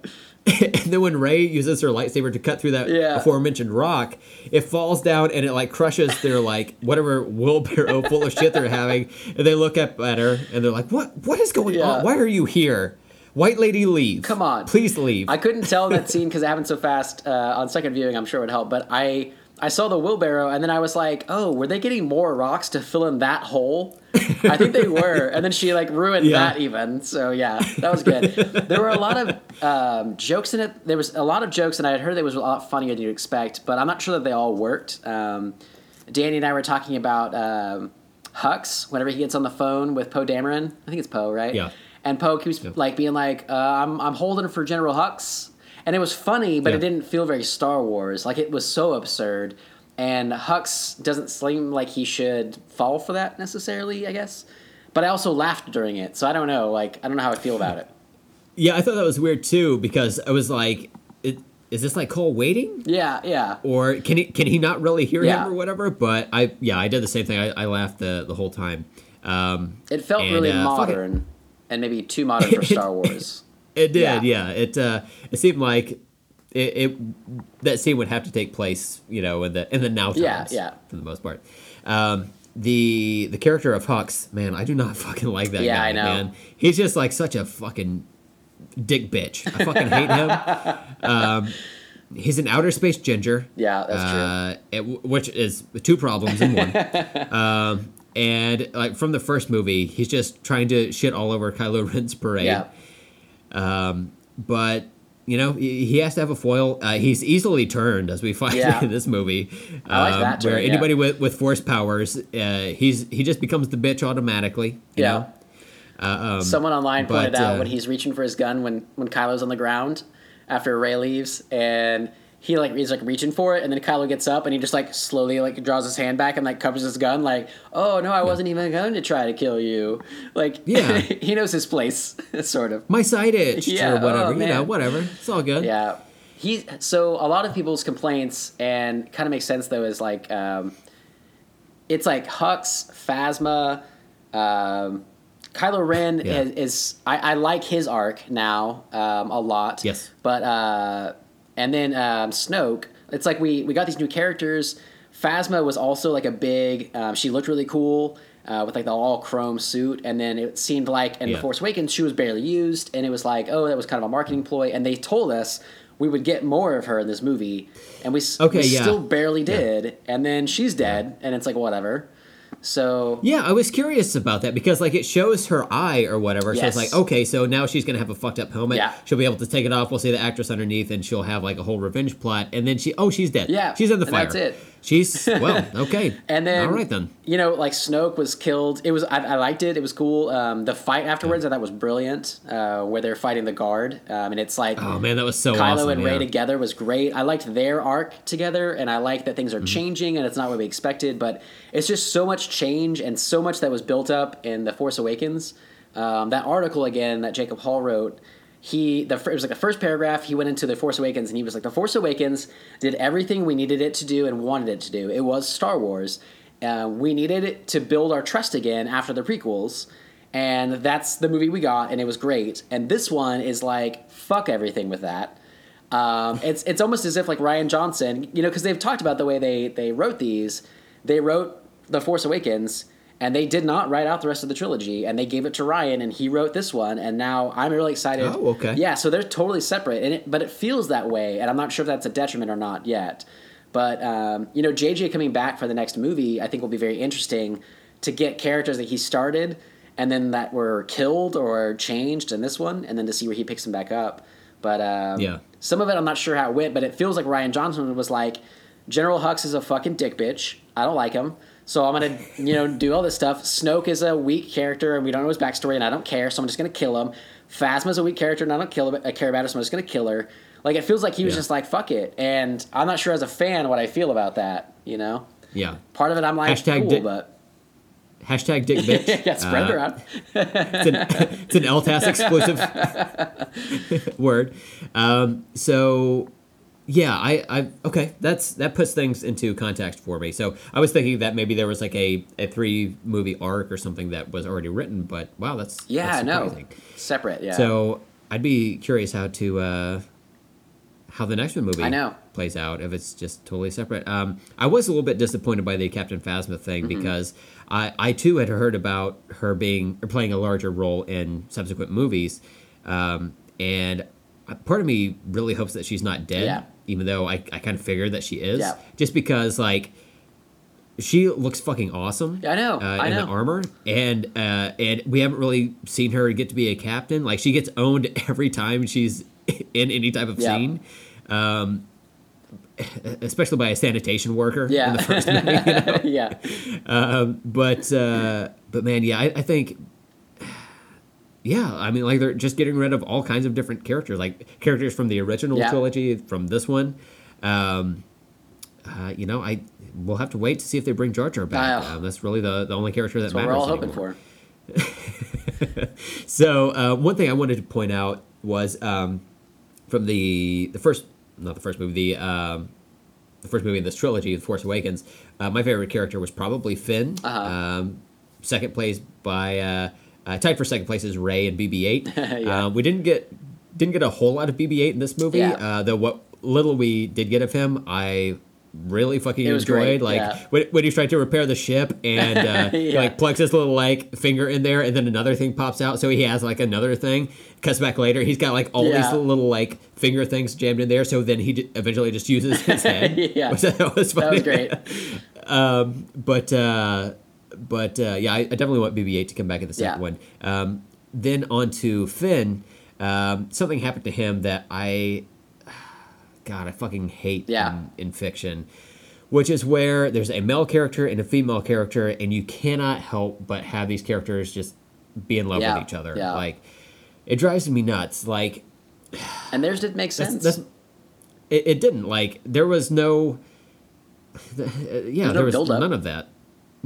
and then when Rey uses her lightsaber to cut through that Yeah. aforementioned rock, it falls down and it like crushes their like whatever wheelbarrow full of shit they're having. And they look up at her and they're like, "What? What is going Yeah. on? Why are you here? White lady, leave. Come on. please leave. I couldn't tell that scene because it happened so fast uh, on second viewing. I'm sure it would help, but I I saw the wheelbarrow and then I was like, oh, were they getting more rocks to fill in that hole? I think they were, and then she like ruined Yeah. that even. So yeah, that was good. there were a lot of um, jokes in it. There was a lot of jokes, and I had heard there was a lot funnier than you'd expect, but I'm not sure that they all worked. Um, Danny and I were talking about um, Hux whenever he gets on the phone with Poe Dameron. I think it's Poe, right? Yeah. And Poe keeps like being like, uh, "I'm I'm holding for General Hux," and it was funny, but it didn't feel very Star Wars. Like it was so absurd, and Hux doesn't seem like he should fall for that necessarily. I guess, but I also laughed during it, so I don't know. Like I don't know how I feel about it. yeah, I thought that was weird too because I was like, it, "Is this like Cole waiting?" Yeah, yeah, or can he can he not really hear Yeah. him or whatever? But I yeah, I did the same thing. I, I laughed the the whole time. Um, it felt And, really uh, modern, and maybe too modern for Star Wars. it did, Yeah. yeah. It uh, it seemed like it, it that scene would have to take place, you know, in the in the now times. Yeah, yeah. For the most part, um, the the character of Hux, man, I do not fucking like that Yeah, guy. I know. Man, he's just like such a fucking dick bitch. I fucking hate him. Um, he's an outer space ginger. Yeah, that's true. uh, it, which is two problems in one. um, and like from the first movie, he's just trying to shit all over Kylo Ren's parade. Yeah, Um, But you know, he has to have a foil. Uh, he's easily turned, as we find Yeah. in this movie. I like um, that Where turn, yeah. anybody with, with force powers, uh, he's he just becomes the bitch automatically. You yeah. Know? Uh, um, Someone online pointed but, out uh, when he's reaching for his gun when when Kylo's on the ground after Rey leaves, and he like he's like reaching for it, and then Kylo gets up and he just like slowly like draws his hand back and like covers his gun, like, oh no, I wasn't even going to try to kill you. Like, Yeah. he knows his place, sort of. My side itched Yeah, or whatever. oh, you know, whatever. It's all good. Yeah. He so a lot of people's complaints and kind of makes sense though is like um, it's like Hux, Phasma, um, Kylo Ren Yeah. is, is I, I like his arc now um, a lot. Yes. But uh, and then um, Snoke, it's like we we got these new characters. Phasma was also like a big. Um, she looked really cool. Uh, with like the all chrome suit, and then it seemed like in Yeah. the Force Awakens she was barely used, and it was like, oh, that was kind of a marketing ploy. And they told us we would get more of her in this movie, and we, Okay, we yeah. still barely did. And then she's dead, and it's like whatever. So Yeah, I was curious about that because like it shows her eye or whatever. So Yes. it's like, okay, so now she's gonna have a fucked up helmet. Yeah. She'll be able to take it off. We'll see the actress underneath, and she'll have like a whole revenge plot. And then she, oh, she's dead. Yeah, she's in the fire. that's it. She's well, okay. And then, all right then. you know, like Snoke was killed. It was I, I liked it. It was cool. Um, the fight afterwards, I thought was brilliant. Uh, where they're fighting the guard, um, and it's like Oh man, that was so Kylo awesome. and Rey together was great. I liked their arc together, and I like that things Mm-hmm. are changing, and it's not what we expected. But it's just so much change and so much that was built up in the Force Awakens. Um, that article again that Jacob Hall wrote. He the it was like the first paragraph. He went into the Force Awakens, and he was like, "The Force Awakens did everything we needed it to do and wanted it to do. It was Star Wars. Uh, we needed it to build our trust again after the prequels." And that's the movie we got, and it was great. And this one is like, fuck everything with that. Um, it's it's almost as if like Rian Johnson, you know, because they've talked about the way they they wrote these. They wrote The Force Awakens, and they did not write out the rest of the trilogy, and they gave it to Rian, and he wrote this one, and now I'm really excited. Oh, okay. Yeah, so they're totally separate, and it, but it feels that way, and I'm not sure if that's a detriment or not yet. But um, you know, JJ coming back for the next movie, I think will be very interesting to get characters that he started and then that were killed or changed in this one, and then to see where he picks them back up. But um, Yeah. some of it I'm not sure how it went, but it feels like Rian Johnson was like, General Hux is a fucking dick bitch. I don't like him. So I'm gonna, you know, do all this stuff. Snoke is a weak character, and we don't know his backstory, and I don't care. So I'm just gonna kill him. Phasma's a weak character, and I don't kill. I care about her, so I'm just gonna kill her. Like it feels like he was Yeah. just like fuck it, and I'm not sure as a fan what I feel about that. You know, Yeah. part of it I'm like Hashtag cool, dick- but Hashtag dick bitch. yeah, spread Uh, around. it's an, it's an LTAS exclusive word. Um, so yeah, I, I okay, that's that puts things into context for me. So I was thinking that maybe there was like a, a three movie arc or something that was already written, but wow, that's Yeah, that's no, separate. Yeah. So I'd be curious how to uh, how the next one movie I know. plays out if it's just totally separate. Um, I was a little bit disappointed by the Captain Phasma thing Mm-hmm. because I, I too had heard about her being or playing a larger role in subsequent movies. um, and part of me really hopes that she's not dead, Yeah. Even though I, I kind of figured that she is, Yeah. just because like she looks fucking awesome. I know, uh, I in the armor, and uh, and we haven't really seen her get to be a captain. Like she gets owned every time she's in any type of Yeah. scene. Um, especially by a sanitation worker Yeah. in the first movie. You know? yeah. Um, but uh, but man, yeah, I, I think. Yeah, I mean, like they're just getting rid of all kinds of different characters, like characters from the original Yeah. trilogy, from this one. Um, uh, you know, I we'll have to wait to see if they bring Jar Jar back. Um, that's really the, the only character that That's what matters. we're all hoping for. So uh, one thing I wanted to point out was um, from the the first, not the first movie, the um, the first movie in this trilogy, The Force Awakens. Uh, my favorite character was probably Finn. Uh-huh. Um, second place by uh, tied for second place is Rey and BB-8. Yeah. uh, we didn't get didn't get a whole lot of BB-8 in this movie. Yeah. Uh, though what little we did get of him, I really fucking enjoyed. great, Like yeah. when, when he's trying to repair the ship and uh, Yeah. like plugs his little like finger in there, and then another thing pops out. So he has like another thing. Cuts back later, he's got like all Yeah. these little like finger things jammed in there. So then he eventually just uses his head. Yeah. thought was That was great. But uh, but uh, yeah, I, I definitely want BB-8 to come back in the second Yeah. one. Um, then on to Finn. Um, something happened to him that I, God, I fucking hate Yeah. in, in fiction, which is where there's a male character and a female character, and you cannot help but have these characters just be in love Yeah, with each other. yeah. Like, it drives me nuts. Like, And theirs didn't make sense. that's it, it didn't like there was no uh, yeah no there was none of that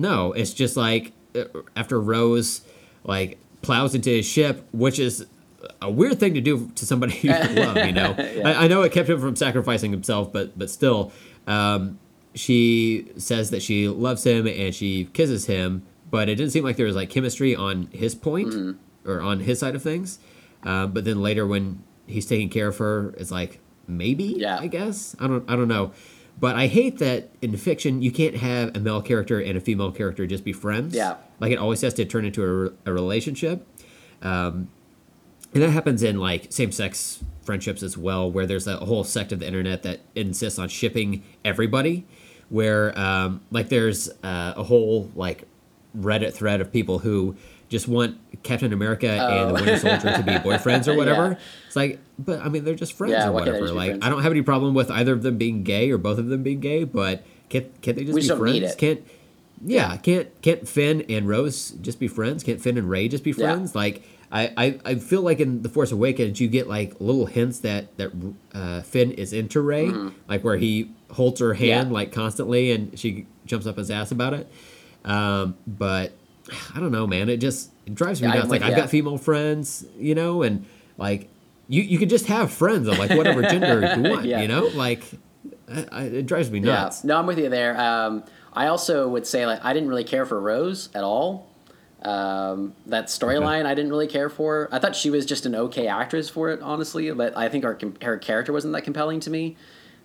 no it's just like uh, after rose like plows into his ship which is a weird thing to do to somebody you love you know? I, I know it kept him from sacrificing himself but but still um, she says that she loves him and she kisses him but it didn't seem like there was like chemistry on his point Mm-hmm. or on his side of things. Uh, but then later when he's taking care of her it's like maybe Yeah. i guess? I don't i don't know but i hate that in fiction you can't have a male character and a female character just be friends Yeah. like it always has to turn into a, a relationship um, and that happens in like same-sex friendships as well where there's a whole sect of the internet that insists on shipping everybody where um, like there's uh, a whole like reddit thread of people who just want captain america and the winter soldier to be boyfriends or whatever Oh. Yeah. it's like but i mean they're just friends Yeah, or why can't they whatever like i don't have any problem with either of them being gay or both of them being gay but can't, can't they just We be just friends it. can't yeah, can't can't Finn and Rose just be friends? Can't Finn and Rey just be Yeah. friends? Like I, I, I feel like in the Force Awakens you get like little hints that that uh, Finn is into Rey, like where he holds her hand Mm-hmm. Yeah. like constantly and she jumps up his ass about it. Um, but I don't know, man. It just it drives me Yeah, nuts. Like with I've got female friends, you know, and like you you could just have friends of like whatever gender you want, Yeah. you know, like. I, I, it drives me nuts. Yeah. No, I'm with you there. Um, I also would say like I didn't really care for Rose at all. Um, that storyline I didn't really care for. I thought she was just an okay actress for it, honestly. But I think her her character wasn't that compelling to me.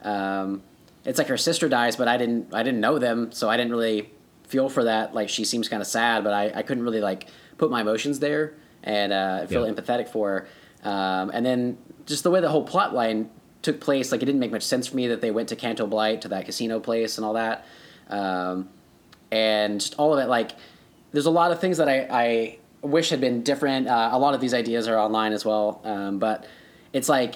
Um, it's like her sister dies, but I didn't I didn't know them, so I didn't really feel for that. Like she seems kind of sad, but I, I couldn't really like put my emotions there and uh, feel Yeah. empathetic for her. Um, and then just the way the whole plot line took place, like it didn't make much sense for me that they went to Canto Bight to that casino place and all that. Um, and just all of it, like there's a lot of things that I, I wish had been different. Uh, a lot of these ideas are online as well, um, but it's like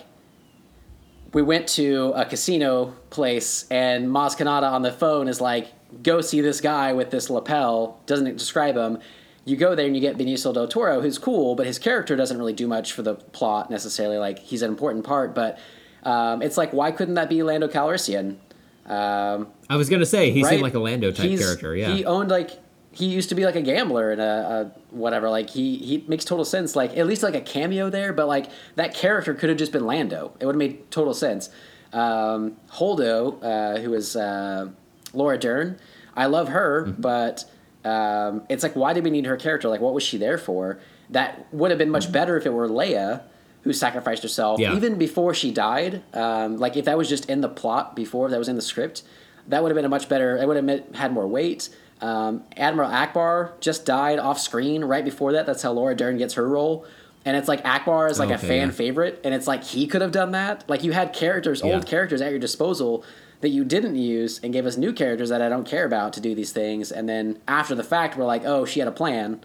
we went to a casino place and Maz Kanata on the phone is like, go see this guy with this lapel, doesn't describe him. You go there and you get Benicio del Toro, who's cool, but his character doesn't really do much for the plot necessarily. Like, he's an important part, but um, it's like, why couldn't that be Lando Calrissian? Um, I was gonna say he right? seemed like a Lando type He's- character. Yeah, He owned like he used to be like a gambler and a, a whatever. Like he he makes total sense. Like at least like a cameo there, but like that character could have just been Lando. It would have made total sense. Um, Holdo, uh, who is uh, Laura Dern, I love her, Mm-hmm. but um, it's like why did we need her character? Like what was she there for? That would have been much better if it were Leia who sacrificed herself Yeah. even before she died. Um, like if that was just in the plot before, if that was in the script, that would have been a much better. It would have had more weight. Um, Admiral Ackbar just died off screen right before that. That's how Laura Dern gets her role. and it's like Ackbar is like a fan yeah. favorite, and it's like he could have done that. Like you had characters, Yeah. old characters at your disposal that you didn't use, and gave us new characters that I don't care about to do these things, and then after the fact, we're like, oh, she had a plan,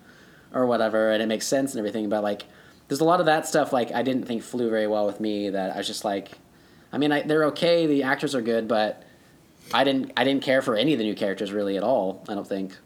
or whatever, and it makes sense and everything. But like, there's a lot of that stuff like I didn't think flew very well with me. That I was just like, I mean, I, they're okay, the actors are good, but I didn't I didn't care for any of the new characters really at all. I don't think.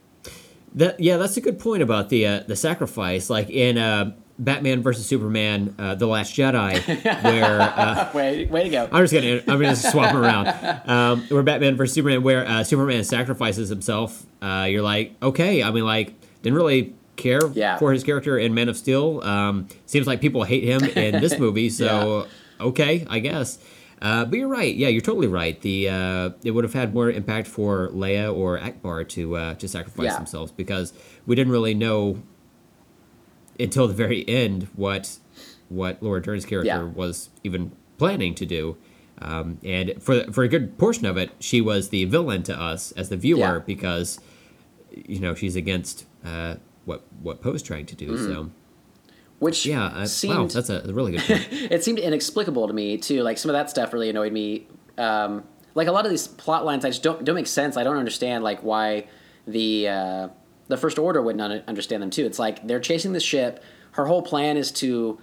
That yeah, that's a good point about the uh, the sacrifice. Like in uh, Batman versus Superman: uh, The Last Jedi, where uh, Way way to go. I'm just gonna I'm gonna swap them around. Um, where Batman versus Superman, where uh, Superman sacrifices himself. Uh, you're like, okay. I mean, like, didn't really care Yeah. for his character in Man of Steel. Um, seems like people hate him in this movie. So okay, I guess. Uh, but you're right. Yeah, you're totally right. The uh, it would have had more impact for Leia or Ackbar to uh, to sacrifice Yeah. themselves because we didn't really know until the very end what what Laura Dern's character Yeah. was even planning to do. Um, and for for a good portion of it, she was the villain to us as the viewer Yeah. because you know she's against uh, what what Poe's trying to do. So Which yeah, uh, wow, that's a really good point. it seemed inexplicable to me too. Like some of that stuff really annoyed me. Um, like a lot of these plot lines, I just don't don't make sense. I don't understand like why the uh, the First Order wouldn't un- understand them too. It's like they're chasing the ship. Her whole plan is to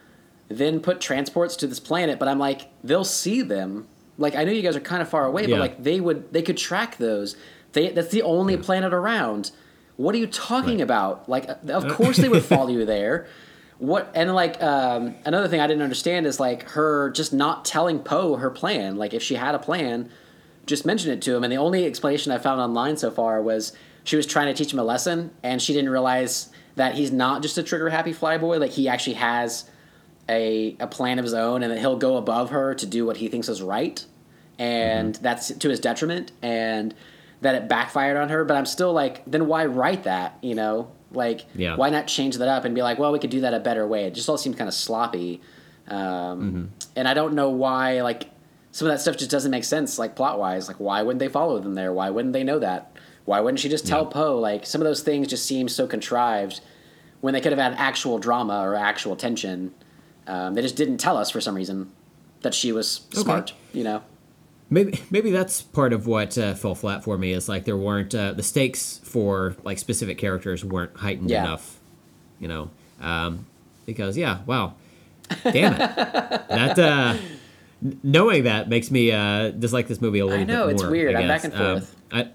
then put transports to this planet. But I'm like, they'll see them. Like I know you guys are kind of far away, Yeah. but like they would they could track those. They that's the only planet around. What are you talking Right. about? Like, of course they would follow you there. What and like um, another thing I didn't understand is like her just not telling Poe her plan. Like if she had a plan, just mention it to him. And the only explanation I found online so far was she was trying to teach him a lesson, and she didn't realize that he's not just a trigger happy flyboy. Like he actually has a a plan of his own, and that he'll go above her to do what he thinks is right, and that's to his detriment, and that it backfired on her. But I'm still like, then why write that? You know, like Yeah. why not change that up and be like, well, we could do that a better way. It just all seems kind of sloppy, um, and I don't know why. Like some of that stuff just doesn't make sense, like plot wise. Like why wouldn't they follow them there? Why wouldn't they know that? Why wouldn't she just tell Yeah. Poe? Like some of those things just seem so contrived when they could have had actual drama or actual tension. Um, they just didn't tell us for some reason that she was Okay. smart. You know. Maybe maybe that's part of what uh, fell flat for me is like there weren't uh, the stakes for like specific characters weren't heightened Yeah. enough, you know, um, because yeah, wow, damn it, that uh, knowing that makes me uh, dislike this movie a little bit more. I know, bit it's weird. I'm back and forth. Um, I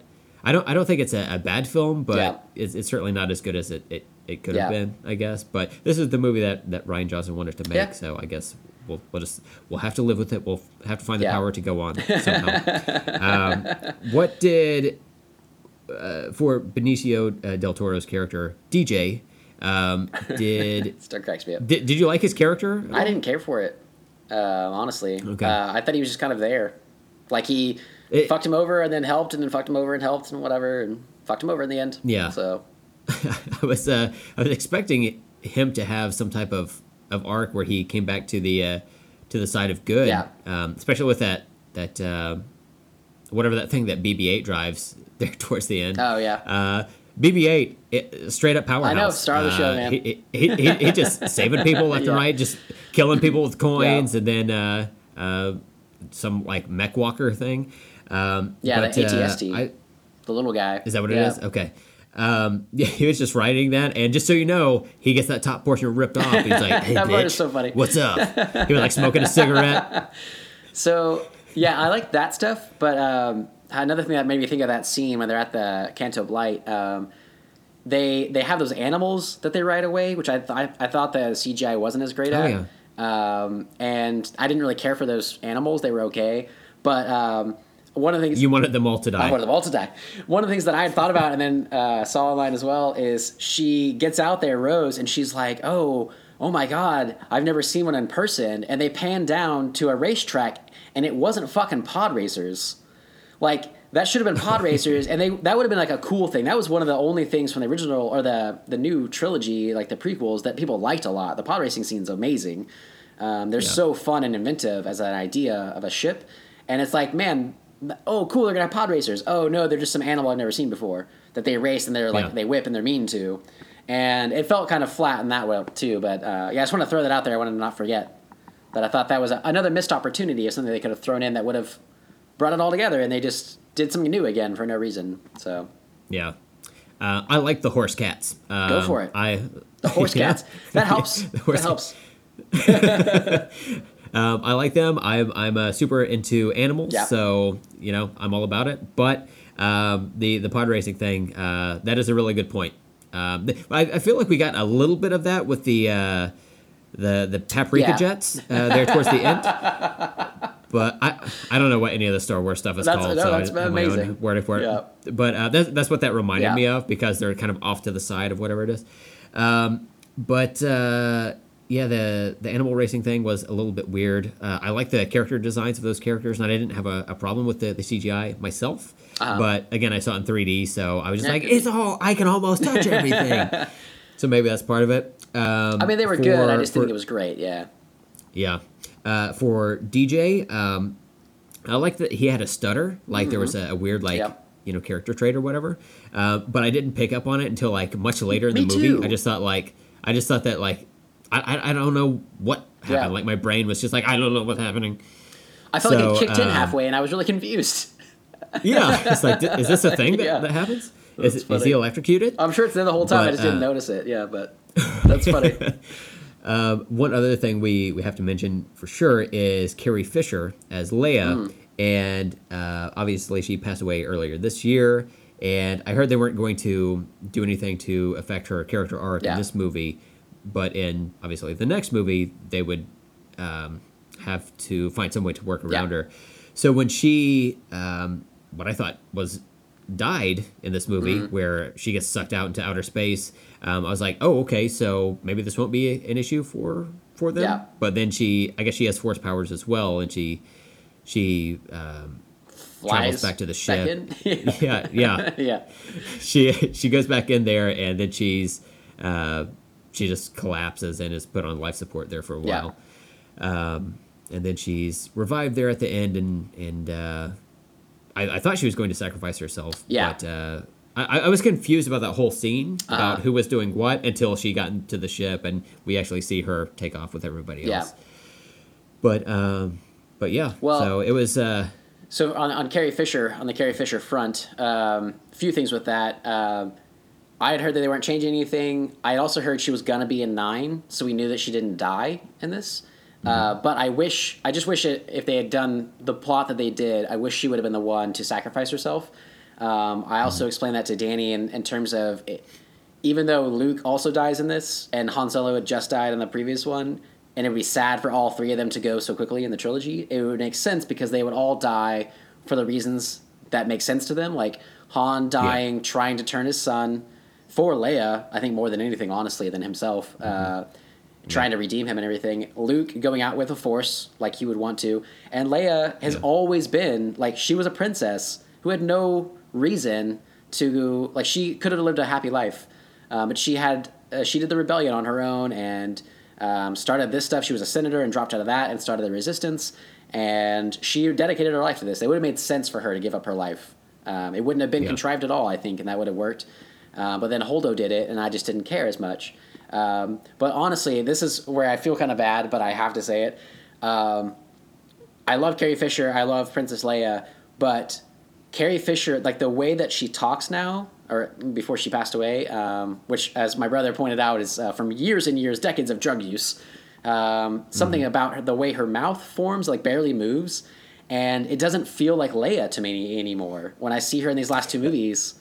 I don't I don't think it's a, a bad film, but Yeah. it's, it's certainly not as good as it, it, it could Yeah. have been, I guess. But this is the movie that, that Rian Johnson wanted to make, Yeah. so I guess we'll we'll just we'll have to live with it. We'll have to find the power to go on somehow. um, what did uh, for Benicio uh, del Toro's character DJ? Um, did, Still cracks me up. did did you like his character? I didn't care for it, uh, honestly. Okay. Uh, I thought he was just kind of there. Like he It- fucked him over and then helped and then fucked him over and helped and whatever and fucked him over in the end. Yeah. So I was uh, I was expecting him to have some type of, of arc where he came back to the uh, to the side of good. Yeah. Um, especially with that that uh, whatever that thing that BB-8 drives there towards the end. Oh, yeah. Uh, BB-8, it, straight up powerhouse. I know, star of the show, Uh, man. He, he, he, he just saving people left Yeah. and right, just killing people with coins, and then uh, uh, some like mech walker thing. Um, Yeah, but, the uh, I, the little guy. is that what Yeah. it is? Okay. Um, yeah, he was just writing that, and just so you know, he gets that top portion ripped off. He's like, "Hey, That part is bitch, so funny. What's up?" He was like smoking a cigarette. So yeah, I like that stuff. But um, another thing that made me think of that scene when they're at the Canto Bight, um, they they have those animals that they ride away, which I th- I, I thought the CGI wasn't as great Oh, at. yeah. Um, and I didn't really care for those animals; they were okay. But um, one of the things You wanted them all to die. I wanted them all to die. One of the things that I had thought about and then uh, saw online as well is she gets out there, Rose, and she's like, "Oh, oh my God, I've never seen one in person." And they pan down to a racetrack, and it wasn't fucking pod racers. Like that should have been pod racers, and they that would have been like a cool thing. That was one of the only things from the original or the the new trilogy, like the prequels, that people liked a lot. The pod racing scene's amazing. Um, they're Yeah. so fun and inventive as an idea of a ship, and it's like, man, oh cool, they're gonna have pod racers. Oh no, they're just some animal I've never seen before that they race and they're like Yeah. they whip and they're mean to. and it felt kind of flat in that way too. But uh, yeah, I just want to throw that out there. I wanted to not forget that I thought that was a, another missed opportunity of something they could have thrown in that would have brought it all together, and they just did something new again for no reason. So Yeah. Uh, I like the horse cats. Um, Go for it. I the horse cats that helps. The horse that helps. Um, I like them. I'm I'm uh, super into animals, Yeah. so you know I'm all about it. But um, the the pod racing thing, uh, that is a really good point. Um, I, I feel like we got a little bit of that with the uh, the the paprika Yeah. jets uh, there towards the end. But I I don't know what any of the Star Wars stuff is That's- called, no, so that's I have my own amazing. wording for it. Yeah. But uh, that's that's what that reminded me of because they're kind of off to the side of whatever it is. Um, but uh, yeah, the the animal racing thing was a little bit weird. Uh, I like the character designs of those characters, and I didn't have a, a problem with the, the CGI myself. Uh-huh. But again, I saw it in 3D, so I was just like, it's all I can almost touch everything. so maybe that's part of it. Um, I mean, they were good. I for- just think it was great. Yeah. yeah. Uh, for DJ, um, I like that he had a stutter. Like there was a, a weird like Mm-hmm. Yep. you know character trait or whatever. Uh, but I didn't pick up on it until like much later in the Me movie. too. I just thought like I just thought that like I I, I don't know what happened. Yeah. Like my brain was just like I don't know what's happening. I felt like it kicked in um, halfway, and I was really confused. Yeah, it's like is this a thing that, Yeah. that happens? Is, is he electrocuted? I'm sure it's there the whole time. I But, just didn't uh, notice it. Yeah, but that's funny. One other thing we, we have to mention for sure is Carrie Fisher as Leia, Hmm. and uh, obviously she passed away earlier this year. And I heard they weren't going to do anything to affect her character arc Yeah. in this movie, but in obviously the next movie they would um, have to find some way to work around Yeah. her. So when she, um, what I thought was died in this movie, Mm-hmm. where she gets sucked out into outer space, um, I was like, oh, okay, so maybe this won't be an issue for for them. Yeah. But then she, I guess she has force powers as well, and she she um, Flies back to the ship. yeah yeah yeah. she she goes back in there and then she's uh, she just collapses and is put on life support there for a Yeah. while. Um, and then she's revived there at the end and and uh, I, I thought she was going to sacrifice herself. Yeah. But uh, I, I was confused about that whole scene about Uh-huh. who was doing what until she got into the ship and we actually see her take off with everybody else. Yeah. But um, but yeah. Well- so it was uh, So on, on Carrie Fisher, on the Carrie Fisher front, um, a few things with that. Um, I had heard that they weren't changing anything. I had also heard she was gonna be in nine, so we knew that she didn't die in this. Uh, but I wish, I just wish it, if they had done the plot that they did, I wish she would have been the one to sacrifice herself. Um, I also explained that to Danny in, in terms of it, even though Luke also dies in this, and Han Solo had just died in the previous one, and it would be sad for all three of them to go so quickly in the trilogy, it would make sense because they would all die for the reasons that make sense to them, like Han dying, trying to turn his son for Leia, I think more than anything, honestly, than himself, uh, trying to redeem him and everything. Luke going out with a force like he would want to, and Leia has Yeah. always been like she was a princess who had no reason to like she could have lived a happy life, um, but she had uh, she did the rebellion on her own and um, started this stuff. She was a senator and dropped out of that and started the resistance. And she dedicated her life to this. It would have made sense for her to give up her life. Um, it wouldn't have been Yeah. contrived at all, I think, and that would have worked. Uh, but then Holdo did it, and I just didn't care as much. Um, but honestly, this is where I feel kind of bad, but I have to say it. Um, I love Carrie Fisher. I love Princess Leia, but Carrie Fisher, like the way that she talks now, or before she passed away, um, which, as my brother pointed out, is uh, from years and years, decades of drug use. Um, something about her, the way her mouth forms, like barely moves, and it doesn't feel like Leia to me anymore. When I see her in these last two movies,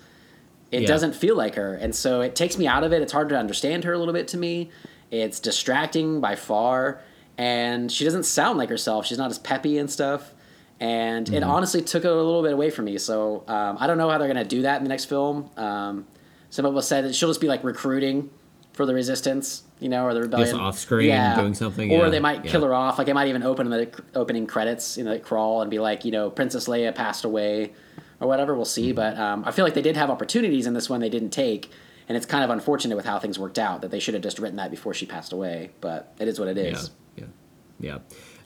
it Yeah. doesn't feel like her, and so it takes me out of it. It's hard to understand her a little bit to me. It's distracting by far, and she doesn't sound like herself. She's not as peppy and stuff, and it honestly took it a little bit away from me. So um, I don't know how they're gonna do that in the next film. Um, some people said that she'll just be like recruiting for the resistance, you know, or the rebellion. Just off screen doing something, or yeah, they might yeah. kill her off. Like it might even open in the opening credits, you know, like crawl and be like, you know, Princess Leia passed away, or whatever. We'll see. But um, I feel like they did have opportunities in this one they didn't take, and it's kind of unfortunate with how things worked out that they should have just written that before she passed away. But it is what it is. Yeah, yeah,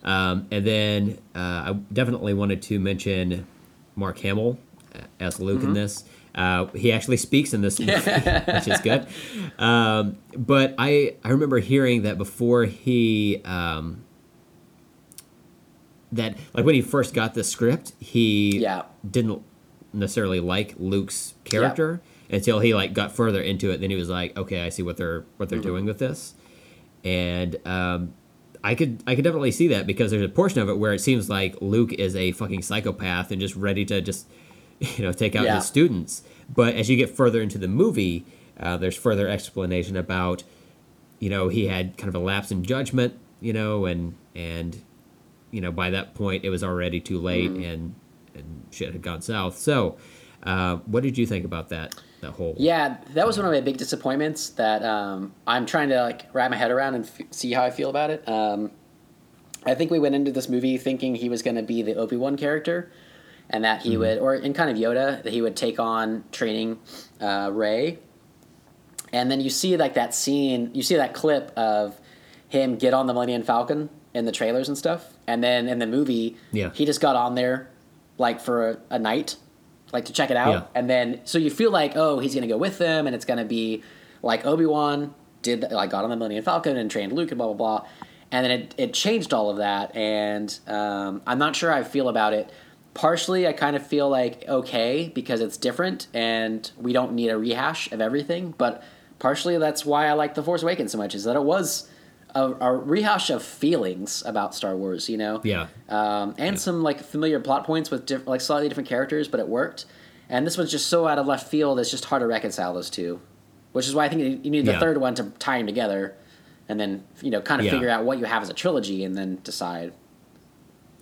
yeah. Um, and then uh, I definitely wanted to mention Mark Hamill uh, as Luke Mm-hmm. in this. Uh, he actually speaks in this movie, which is good. Um, but I I remember hearing that before he um, that like when he first got the script, he Yeah. didn't necessarily like Luke's character until he like got further into it. Then he was like, okay, I see what they're what they're doing with this, and um, I could I could definitely see that because there's a portion of it where it seems like Luke is a fucking psychopath and just ready to just you know take out Yeah. his students. But as you get further into the movie, uh, there's further explanation about you know he had kind of a lapse in judgment, you know, and and you know by that point it was already too late Mm-hmm. and and shit had gone south. So, uh, what did you think about that that whole? Yeah, that was one of my big disappointments that um, I'm trying to like wrap my head around and f- see how I feel about it. Um, I think we went into this movie thinking he was going to be the Obi Wan character, and that he would, or in kind of Yoda, that he would take on training uh, Rey. And then you see like that scene, you see that clip of him get on the Millennium Falcon in the trailers and stuff, and then in the movie, Yeah. he just got on there like for a, a night, like to check it out, Yeah. and then so you feel like oh he's gonna go with them, and it's gonna be like Obi Wan did like got on the Millennium Falcon and trained Luke and blah blah blah, and then it it changed all of that, and um, I'm not sure I feel about it. Partially, I kind of feel like okay because it's different and we don't need a rehash of everything, but partially that's why I like The Force Awakens so much is that it was a, a rehash of feelings about Star Wars, you know Yeah. um, and some like familiar plot points with diff- like slightly different characters, but it worked. And this one's just so out of left field; it's just hard to reconcile those two. Which is why I think you- need the Yeah. third one to tie them together, and then you know kind of Yeah. figure out what you have as a trilogy, and then decide.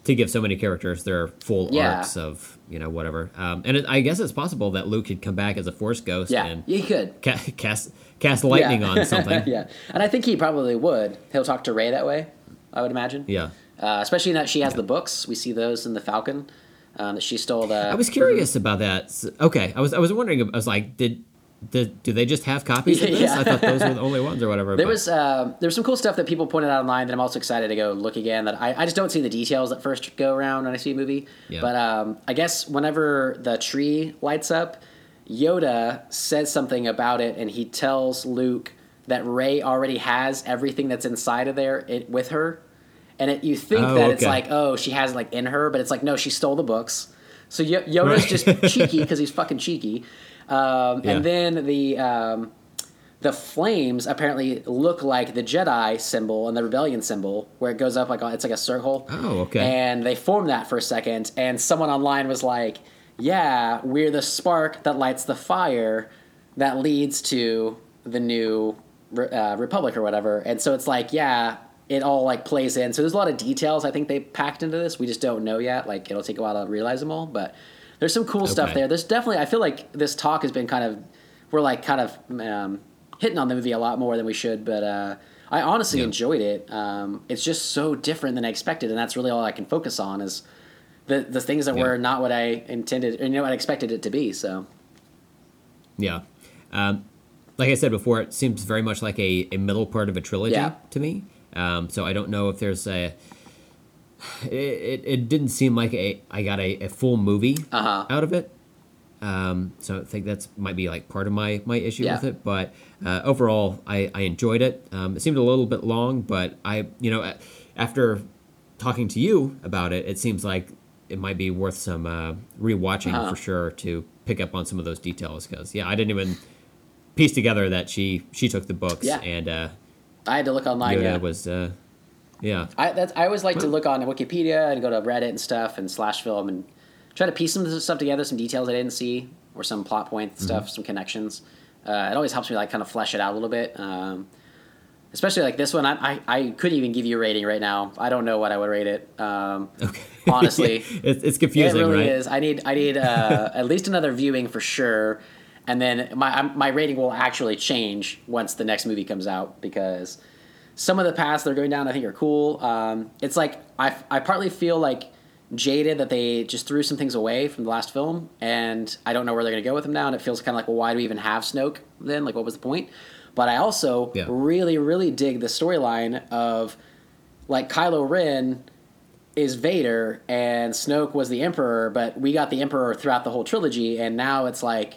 to give so many characters their full Yeah. arcs of you know whatever. Um, and it, I guess it's possible that Luke could come back as a Force ghost Yeah, and you could ca- cast cast lightning Yeah. on something. yeah, and I think he probably would. He'll talk to Rey that way. I would imagine. Yeah. Uh, especially that she has the books. We see those in the Falcon. Um, that she stole the. I was curious about that. Okay, I was I was wondering. I was like, did. Did, do they just have copies of this? Yeah. I thought those were the only ones or whatever. There but- was uh, there was some cool stuff that people pointed out online that I'm also excited to go look again. That I, I just don't see the details that first go around when I see a movie. Yeah. But um, I guess whenever the tree lights up, Yoda says something about it, and he tells Luke that Rey already has everything that's inside of there it, with her, and it, you think Oh, that it's like oh she has it like in her, but it's like no she stole the books. So Yo- Yoda's just cheeky because he's fucking cheeky. Um, Yeah. And then the um, the flames apparently look like the Jedi symbol and the rebellion symbol, where it goes up like it's like a circle. Oh, okay. And they form that for a second, and someone online was like, "Yeah, we're the spark that lights the fire that leads to the new uh, republic or whatever." And so it's like, yeah, it all like plays in. So there's a lot of details I think they packed into this. We just don't know yet. Like it'll take a while to realize them all, but there's some cool stuff there. There's definitely I feel like this talk has been kind of we're like kind of um, hitting on the movie a lot more than we should, but uh, I honestly Yeah. enjoyed it. Um, it's just so different than I expected, and that's really all I can focus on is the the things that Yeah. were not what I intended or you know what I expected it to be. So Yeah. Um, like I said before, it seems very much like a, a middle part of a trilogy Yeah. to me. Um, so I don't know if there's a. It, it, it didn't seem like a I got a, a full movie Uh-huh. out of it. Um, so I think that's might be like part of my, my issue Yeah. with it. But uh, overall, I, I enjoyed it. Um, it seemed a little bit long, but I you know after talking to you about it, it seems like it might be worth some uh, rewatching Uh-huh. for sure to pick up on some of those details. Because yeah, I didn't even piece together that she she took the books Yeah. and uh, I had to look online. Yoda yeah, was uh, yeah I that's I always like to look on Wikipedia and go to Reddit and stuff and slash film and try to piece some stuff together, some details I didn't see or some plot point stuff, some connections. Uh, it always helps me like kind of flesh it out a little bit. Um, especially like this one, I, I I couldn't even give you a rating right now. I don't know what I would rate it. Um, okay Honestly. it's, it's confusing it really right is. I need I need uh, at least another viewing for sure, and then my my rating will actually change once the next movie comes out because some of the paths they're going down I think are cool. Um, it's like I I partly feel like jaded that they just threw some things away from the last film, and I don't know where they're going to go with them now, and it feels kind of like well why do we even have Snoke then? Like what was the point? But I also Yeah. really really dig the storyline of like Kylo Ren is Vader and Snoke was the Emperor, but we got the Emperor throughout the whole trilogy, and now it's like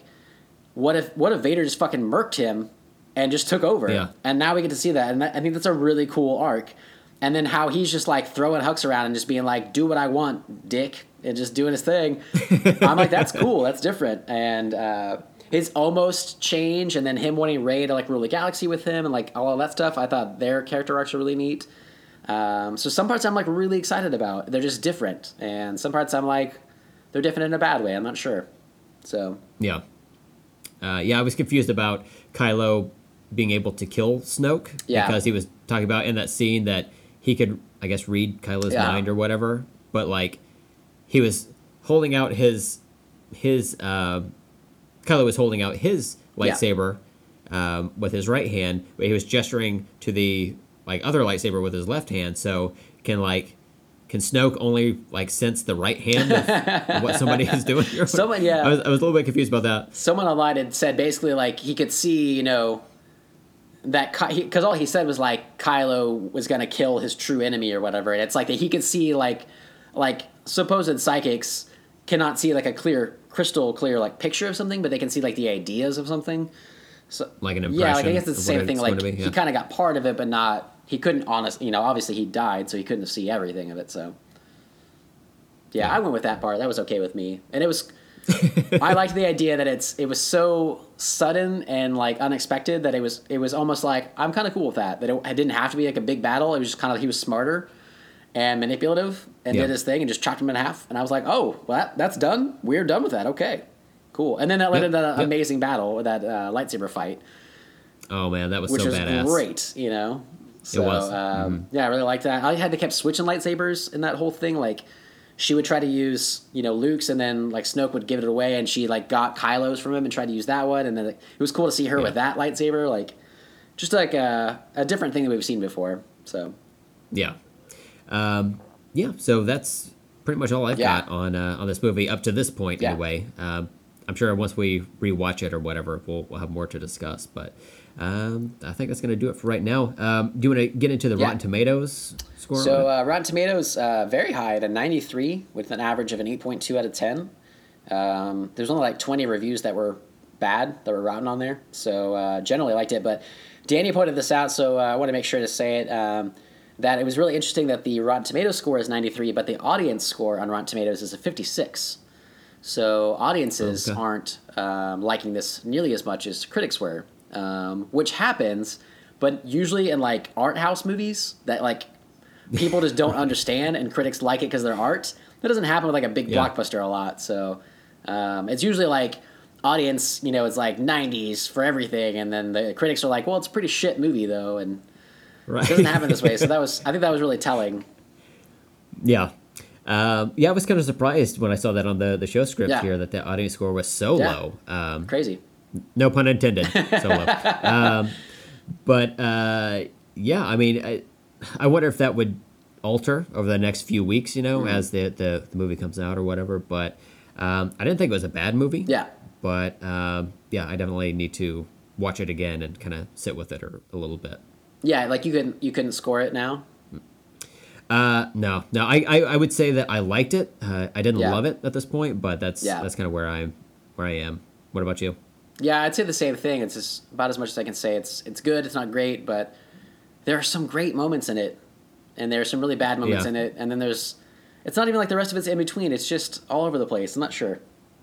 what if what if Vader just fucking murked him and just took over? Yeah. And now we get to see that, and that, I think that's a really cool arc. And then how he's just like throwing Hux around and just being like, "Do what I want, dick," and just doing his thing. I'm like, that's cool. That's different. And uh, his almost change, and then him wanting Rey to like rule the galaxy with him, and like all that stuff. I thought their character arcs are really neat. Um, so some parts I'm like really excited about. They're just different, and some parts I'm like, they're different in a bad way. I'm not sure. So Yeah. Uh, yeah, I was confused about Kylo being able to kill Snoke Yeah. because he was talking about in that scene that he could, I guess, read Kylo's Yeah. mind or whatever. But like, he was holding out his his uh, Kylo was holding out his Yeah. lightsaber um, with his right hand, but he was gesturing to the like other lightsaber with his left hand. So can like. Can Snoke only like sense the right hand of what somebody is doing? Someone- yeah. I was, I was a little bit confused about that. someone online had said basically like he could see, you know, that because all he said was like Kylo was gonna kill his true enemy or whatever, and it's like that he could see like like supposed psychics cannot see like a clear crystal clear like picture of something, but they can see like the ideas of something. So like an impression. yeah, like I guess it's the same thing. Like be, he kind of got part of it, but not. He couldn't honest. You know, obviously he died, so he couldn't see everything of it. So yeah, I went with that part. That was okay with me, and it was. I liked the idea that it's it was so sudden and like unexpected that it was it was almost like I'm kind of cool with that that it, it didn't have to be like a big battle. It was just kind of he was smarter and manipulative and Yeah. did his thing and just chopped him in half. And I was like, oh, well, that, that's done. We're done with that. Okay, cool. And then that led Yep, into that yep. amazing battle, with that uh, lightsaber fight, oh man, that was which so was badass. great. You know, so was. Um, yeah, I really liked that. I had to keep switching lightsabers in that whole thing. Like she would try to use you know Luke's, and then like Snoke would give it away, and she like got Kylo's from him and tried to use that one, and then like, it was cool to see her Yeah. with that lightsaber, like just like a, a different thing that we've seen before. So Yeah, um, yeah. So that's pretty much all I've Yeah. got on uh, on this movie up to this point. Yeah. Anyway, um, I'm sure once we rewatch it or whatever, we'll we'll have more to discuss. But um, I think that's going to do it for right now. Um, do you want to get into the Yeah. Rotten Tomatoes score? So uh, Rotten Tomatoes uh, very high at a 93 with an average of an 8.2 out of 10. Um, there's only like 20 reviews that were bad that were rotten on there, so uh, generally liked it. But Danny pointed this out, so uh, I want to make sure to say it. That it was really interesting that the Rotten Tomatoes score is 93, but the audience score on Rotten Tomatoes is a 56. So audiences Okay. aren't um, liking this nearly as much as critics were, um, which happens, but usually in like art house movies that like people just don't understand and critics like it because they're art. That doesn't happen with like a big Yeah. blockbuster a lot. So um, it's usually like audience, you know, it's like 90s for everything, and then the critics are like, well, it's a pretty shit movie though, and right. it doesn't happen this way. So that was, I think that was really telling. Yeah. Um, yeah, I was kind of surprised when I saw that on the, the show script Yeah. here that the audience score was so Yeah. low. Um, Crazy. no pun intended. So low. um, but uh, yeah, I mean, I, I wonder if that would alter over the next few weeks, you know, Mm-hmm. as the, the the movie comes out or whatever. But um, I didn't think it was a bad movie. Yeah. But um, yeah, I definitely need to watch it again and kind of sit with it a, a little bit. Yeah, like you couldn't you couldn't score it now. Uh, no, no, I, I, I would say that I liked it. Uh, I didn't Yeah. love it at this point, but that's Yeah. that's kind of where I'm where I am. What about you? Yeah, I'd say the same thing. It's just about as much as I can say. It's it's good. It's not great, but there are some great moments in it, and there are some really bad moments Yeah. in it, and then there's. It's not even like the rest of it's in between. It's just all over the place. I'm not sure.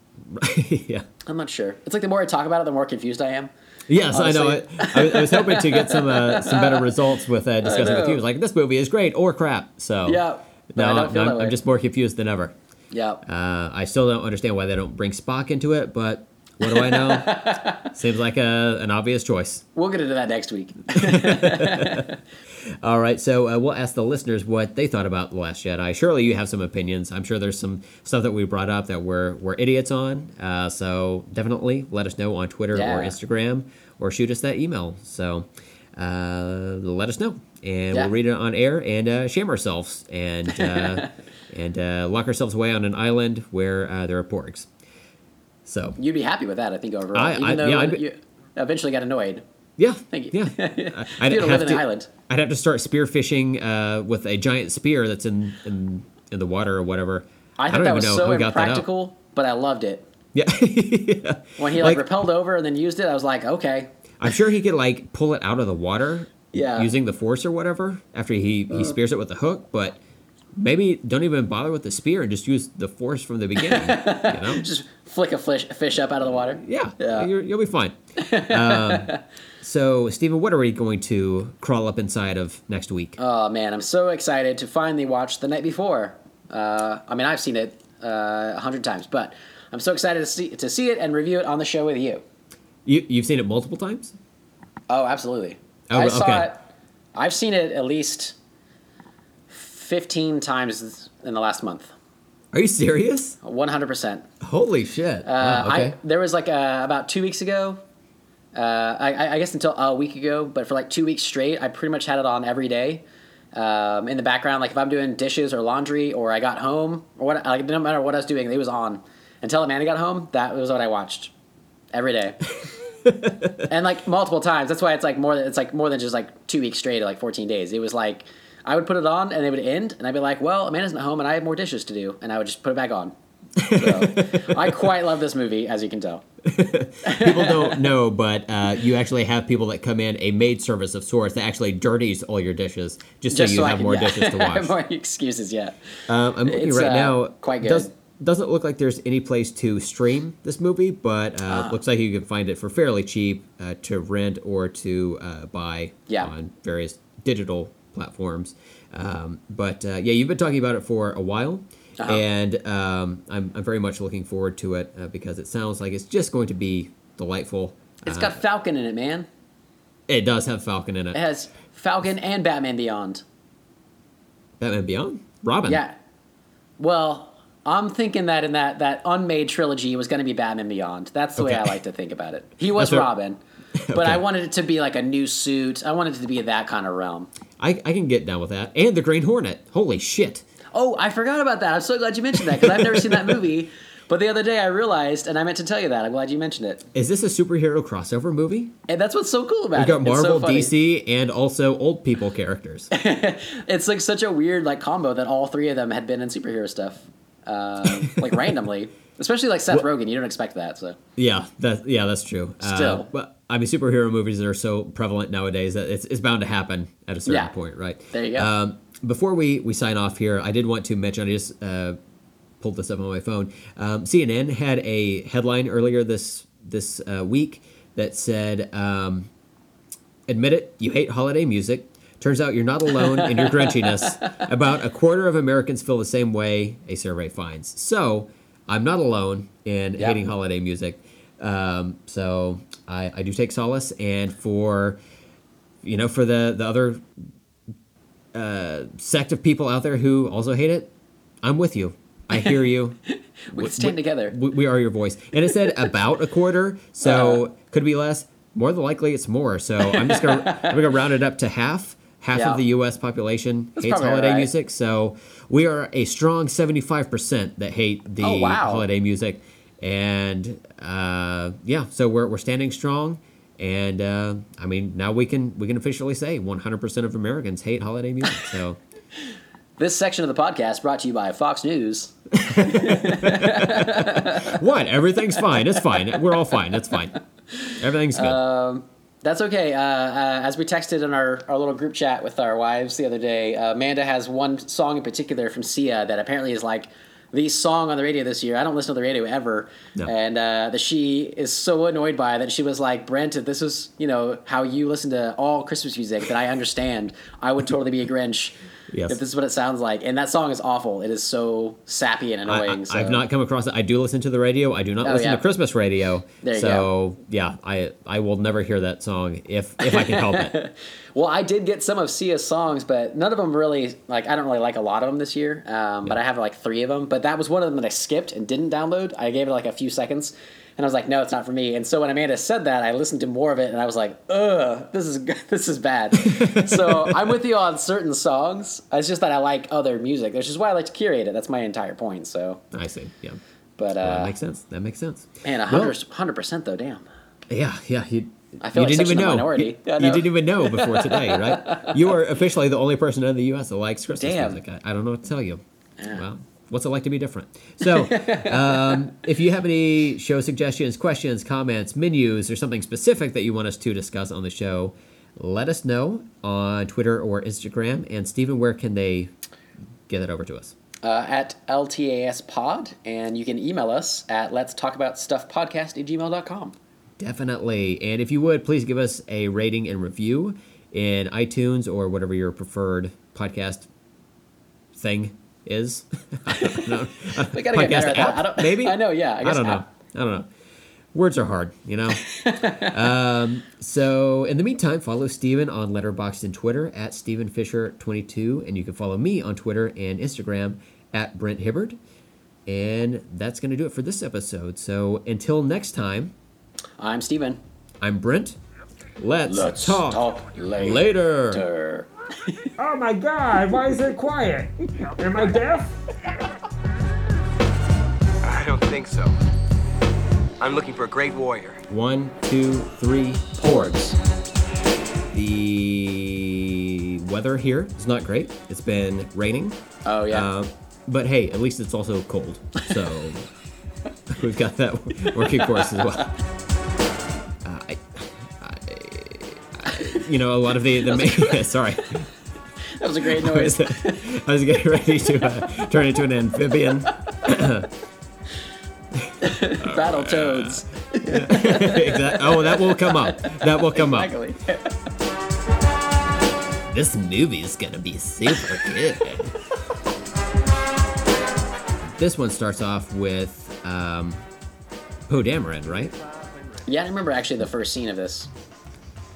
yeah. I'm not sure. It's like the more I talk about it, the more confused I am. Yes, I know. I, I was- hoping to get some uh, some better results with uh, discussing with you. Like this movie is great or crap. So Yeah, but no, no I'm. I'm just more confused than ever. Yeah. Uh, I still don't understand why they don't bring Spock into it, but what do I know? Seems like a, an obvious choice. We'll get into that next week. All right, so uh, we'll ask the listeners what they thought about The Last Jedi. Surely you have some opinions. I'm sure there's some stuff that we brought up that we're, we're idiots on. Uh, so definitely let us know on Twitter Yeah. or Instagram or shoot us that email. So uh, let us know. And Yeah. we'll read it on air and uh, shame ourselves and, uh, and uh, lock ourselves away on an island where uh, there are porgs. So, You'd be happy with that, I think, overall. I- Even I- though yeah, be- you eventually got annoyed. yeah. Thank you. Yeah. had to live in an island. I'd have to start spearfishing uh, with a giant spear that's in, in in the water or whatever. I thought don't that was so who got that up. impractical, but I loved it. Yeah. yeah. When he like, repelled over and then used it, I was like, okay. I'm sure he could like pull it out of the water Yeah. using the force or whatever after he, he spears it with the hook, but maybe don't even bother with the spear and just use the force from the beginning. you know? Just flick a fish, a fish up out of the water. Yeah, Yeah. You're, you'll be fine. um, so, Stephen, what are we going to crawl up inside of next week? Oh man, I'm so excited to finally watch The Night Before. Uh, I mean, I've seen it uh, a hundred times, but I'm so excited to see to see it and review it on the show with you. you, you've seen it multiple times? Oh, absolutely. Oh, I saw okay. it. I've seen it at least 15 times in the last month. Are you serious? 100%. Holy shit. Uh, okay. I there was like uh about two weeks ago. Uh, I- I, I guess until a week ago, but for like two weeks straight, I pretty much had it on every day, um, in the background. Like if I'm doing dishes or laundry, or I got home, or what, like no matter what I was doing, it was on until Amanda got home. That was what I watched every day, and like multiple times. That's why it's like more than it's like more than just like two weeks straight or like 14 days. It was like I would put it on and it would end, and I'd be like, well, Amanda's not home, and I have more dishes to do, and I would just put it back on. So, I quite love this movie, as you can tell. people don't know, but uh, you actually have people that come in a maid service of sorts that actually dirties all your dishes just, Just so you so have can- more yeah. dishes to wash. more excuses, yeah. Um, I'm looking It's, right uh, now. quite good. Does, doesn't look like there's any place to stream this movie, but uh, Ah. looks like you can find it for fairly cheap uh, to rent or to uh, buy Yeah. on various digital platforms. Um, but uh, yeah, you've been talking about it for a while. Uh-huh. And um, I'm, I'm very much looking forward to it uh, because it sounds like it's just going to be delightful. It's Uh, got Falcon in it, man. it does have Falcon in it. It has Falcon and Batman Beyond. Batman Beyond? Robin. Yeah. Well, I'm thinking that in that that unmade trilogy was going to be Batman Beyond. That's the way I like to think about it. He was Robin, but Okay. I wanted it to be like a new suit. I wanted it to be that kind of realm. I, I can get down with that. And the Green Hornet. Holy shit. Oh, I forgot about that. I'm so glad you mentioned that because I've never seen that movie. But the other day I realized, and I meant to tell you that. I'm glad you mentioned it. Is this a superhero crossover movie? And that's what's so cool about We it. got It's so Marvel, funny. DC, and also old people characters. It's like such a weird like combo that all three of them had been in superhero stuff, um, like randomly. Especially like Seth Rogen, you don't expect that. So yeah, that yeah, that's true. Uh, Still. but I mean, superhero movies are so prevalent nowadays that it's, it's bound to happen at a certain Yeah. point, right? There you go. Um, before we, we sign off here, I did want to mention. I just uh, pulled this up on my phone. Um, CNN had a headline earlier this this uh, week that said, um, "Admit it, you hate holiday music." Turns out you're not alone in your grinchiness. About a quarter of Americans feel the same way, a survey finds. So, I'm not alone in Yeah. hating holiday music. Um, so, I, I do take solace. And for, you know, for the, the other uh, sect of people out there who also hate it, I'm with you. I hear you. we stand together. we, we are your voice. And it said about a quarter, so Uh. could be less. More than likely, it's more. So I'm just gonna I'm gonna round it up to half. Half Yeah. of the U.S. population hates holiday right. music. So we are a strong 75 percent that hate the Oh, wow. holiday music, and uh, yeah, so we're we're standing strong. And uh, I mean, now we can we can officially say 100 percent of Americans hate holiday music. So. This section of the podcast brought to you by Fox News. What? Everything's fine. It's fine. We're all fine. It's fine. Everything's good. That's okay. Uh, uh, as we texted in our, our little group chat with our wives the other day, uh, Amanda has one song in particular from Sia that apparently is like the song on the radio this year. I don't listen to the radio ever, No. and uh, that she is so annoyed by that she was like, "Brent, if this is you know how you listen to all Christmas music, that I understand. I would totally be a Grinch." Yes. If this is what it sounds like, and that song is awful. It is so sappy and I, annoying. so. have not come across it. I do listen to the radio. I do not Oh, listen yeah. to Christmas radio. There you so yeah, I I will never hear that song if if I can help it. Well, I did get some of Sia's songs, but none of them really like. I don't really like a lot of them this year. Um, But I have like three of them. But that was one of them that I skipped and didn't download. I gave it like a few seconds, and I was like, "No, it's not for me." And so when Amanda said that, I listened to more of it, and I was like, "Ugh, this is this is bad." so I'm with you on certain songs. It's just that I like other music, which is why I like to curate it. That's my entire point. So, I see. Yeah, but Well, that uh, makes sense. That makes sense. man, Well, hundred percent though. Damn. yeah, yeah. You, I feel you like didn't even a know. minority. You, you didn't even know before today, right? You are officially the only person in the U.S. that likes Christmas Damn. music. I, I don't know what to tell you. Yeah. Well, what's it like to be different? So, um, if you have any show suggestions, questions, comments, menus, or something specific that you want us to discuss on the show, let us know on Twitter or Instagram. And Stephen, where can they get that over to us? uh, at LTAS Pod, and you can email us at let's talk about stuff podcast at gmail.com. Definitely. And if you would, please give us a rating and review in iTunes or whatever your preferred podcast thing is. I don't know. We gotta get better at that. app, I don't- maybe? I know, yeah, I guess don't know. I don't know. Words are hard, you know? um, so, in the meantime, follow Steven on Letterboxd and Twitter at Steven Fisher22. And you can follow me on Twitter and Instagram at Brent Hibbard. And that's going to do it for this episode. So, until next time, I'm Steven. I'm Brent. Let's, Let's talk, talk later. later. Oh my god, why is it quiet? Am I deaf? I don't think so. I'm looking for a great warrior. One, two, three, porgs. The weather here is not great. It's been raining. Oh, yeah. Uh, but hey, at least it's also cold. So we've got that working for us as well. You know, a lot of the, the sorry, that was a great I was, noise. I was getting ready to uh, turn into an amphibian. Battle toads. Exact- Oh, that will come up. That will come up. Exactly. This movie's gonna be super good. this one starts off with um, Poe Dameron, right? Yeah, I remember actually the first scene of this.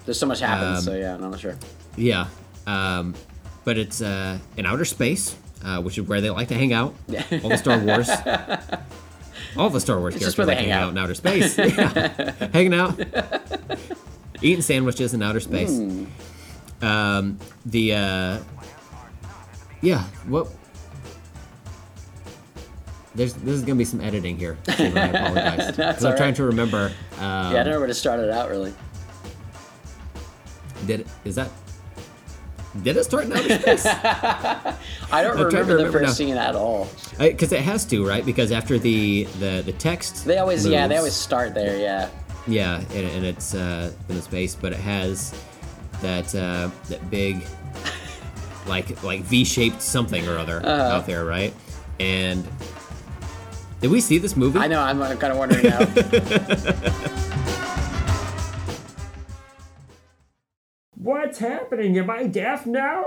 There's so much happens, Um, so yeah, I'm not sure. Yeah. Um, but it's uh, in outer space, uh, which is where they like to hang out. Yeah. All the Star Wars. All the Star Wars It's characters just where they like hang out. out in outer space. Yeah. Hanging out. Eating sandwiches in outer space. Hmm. Um, the uh, yeah, what there's this is gonna be some editing here. I apologize. That's 'Cause I'm all trying to remember. Um, yeah, I don't know where to start it out really. Did it, is that did it start in outer space? I don't I'm remember the first scene at all. Because it has to, right? Because after the the the text, They always, yeah, they always start there. Yeah, yeah, and, and it's uh, in the space, but it has that uh, that big like like V-shaped something or other Uh-huh. out there, right? And did we see this movie? I know. I'm kind of wondering now. What's happening? Am I deaf now?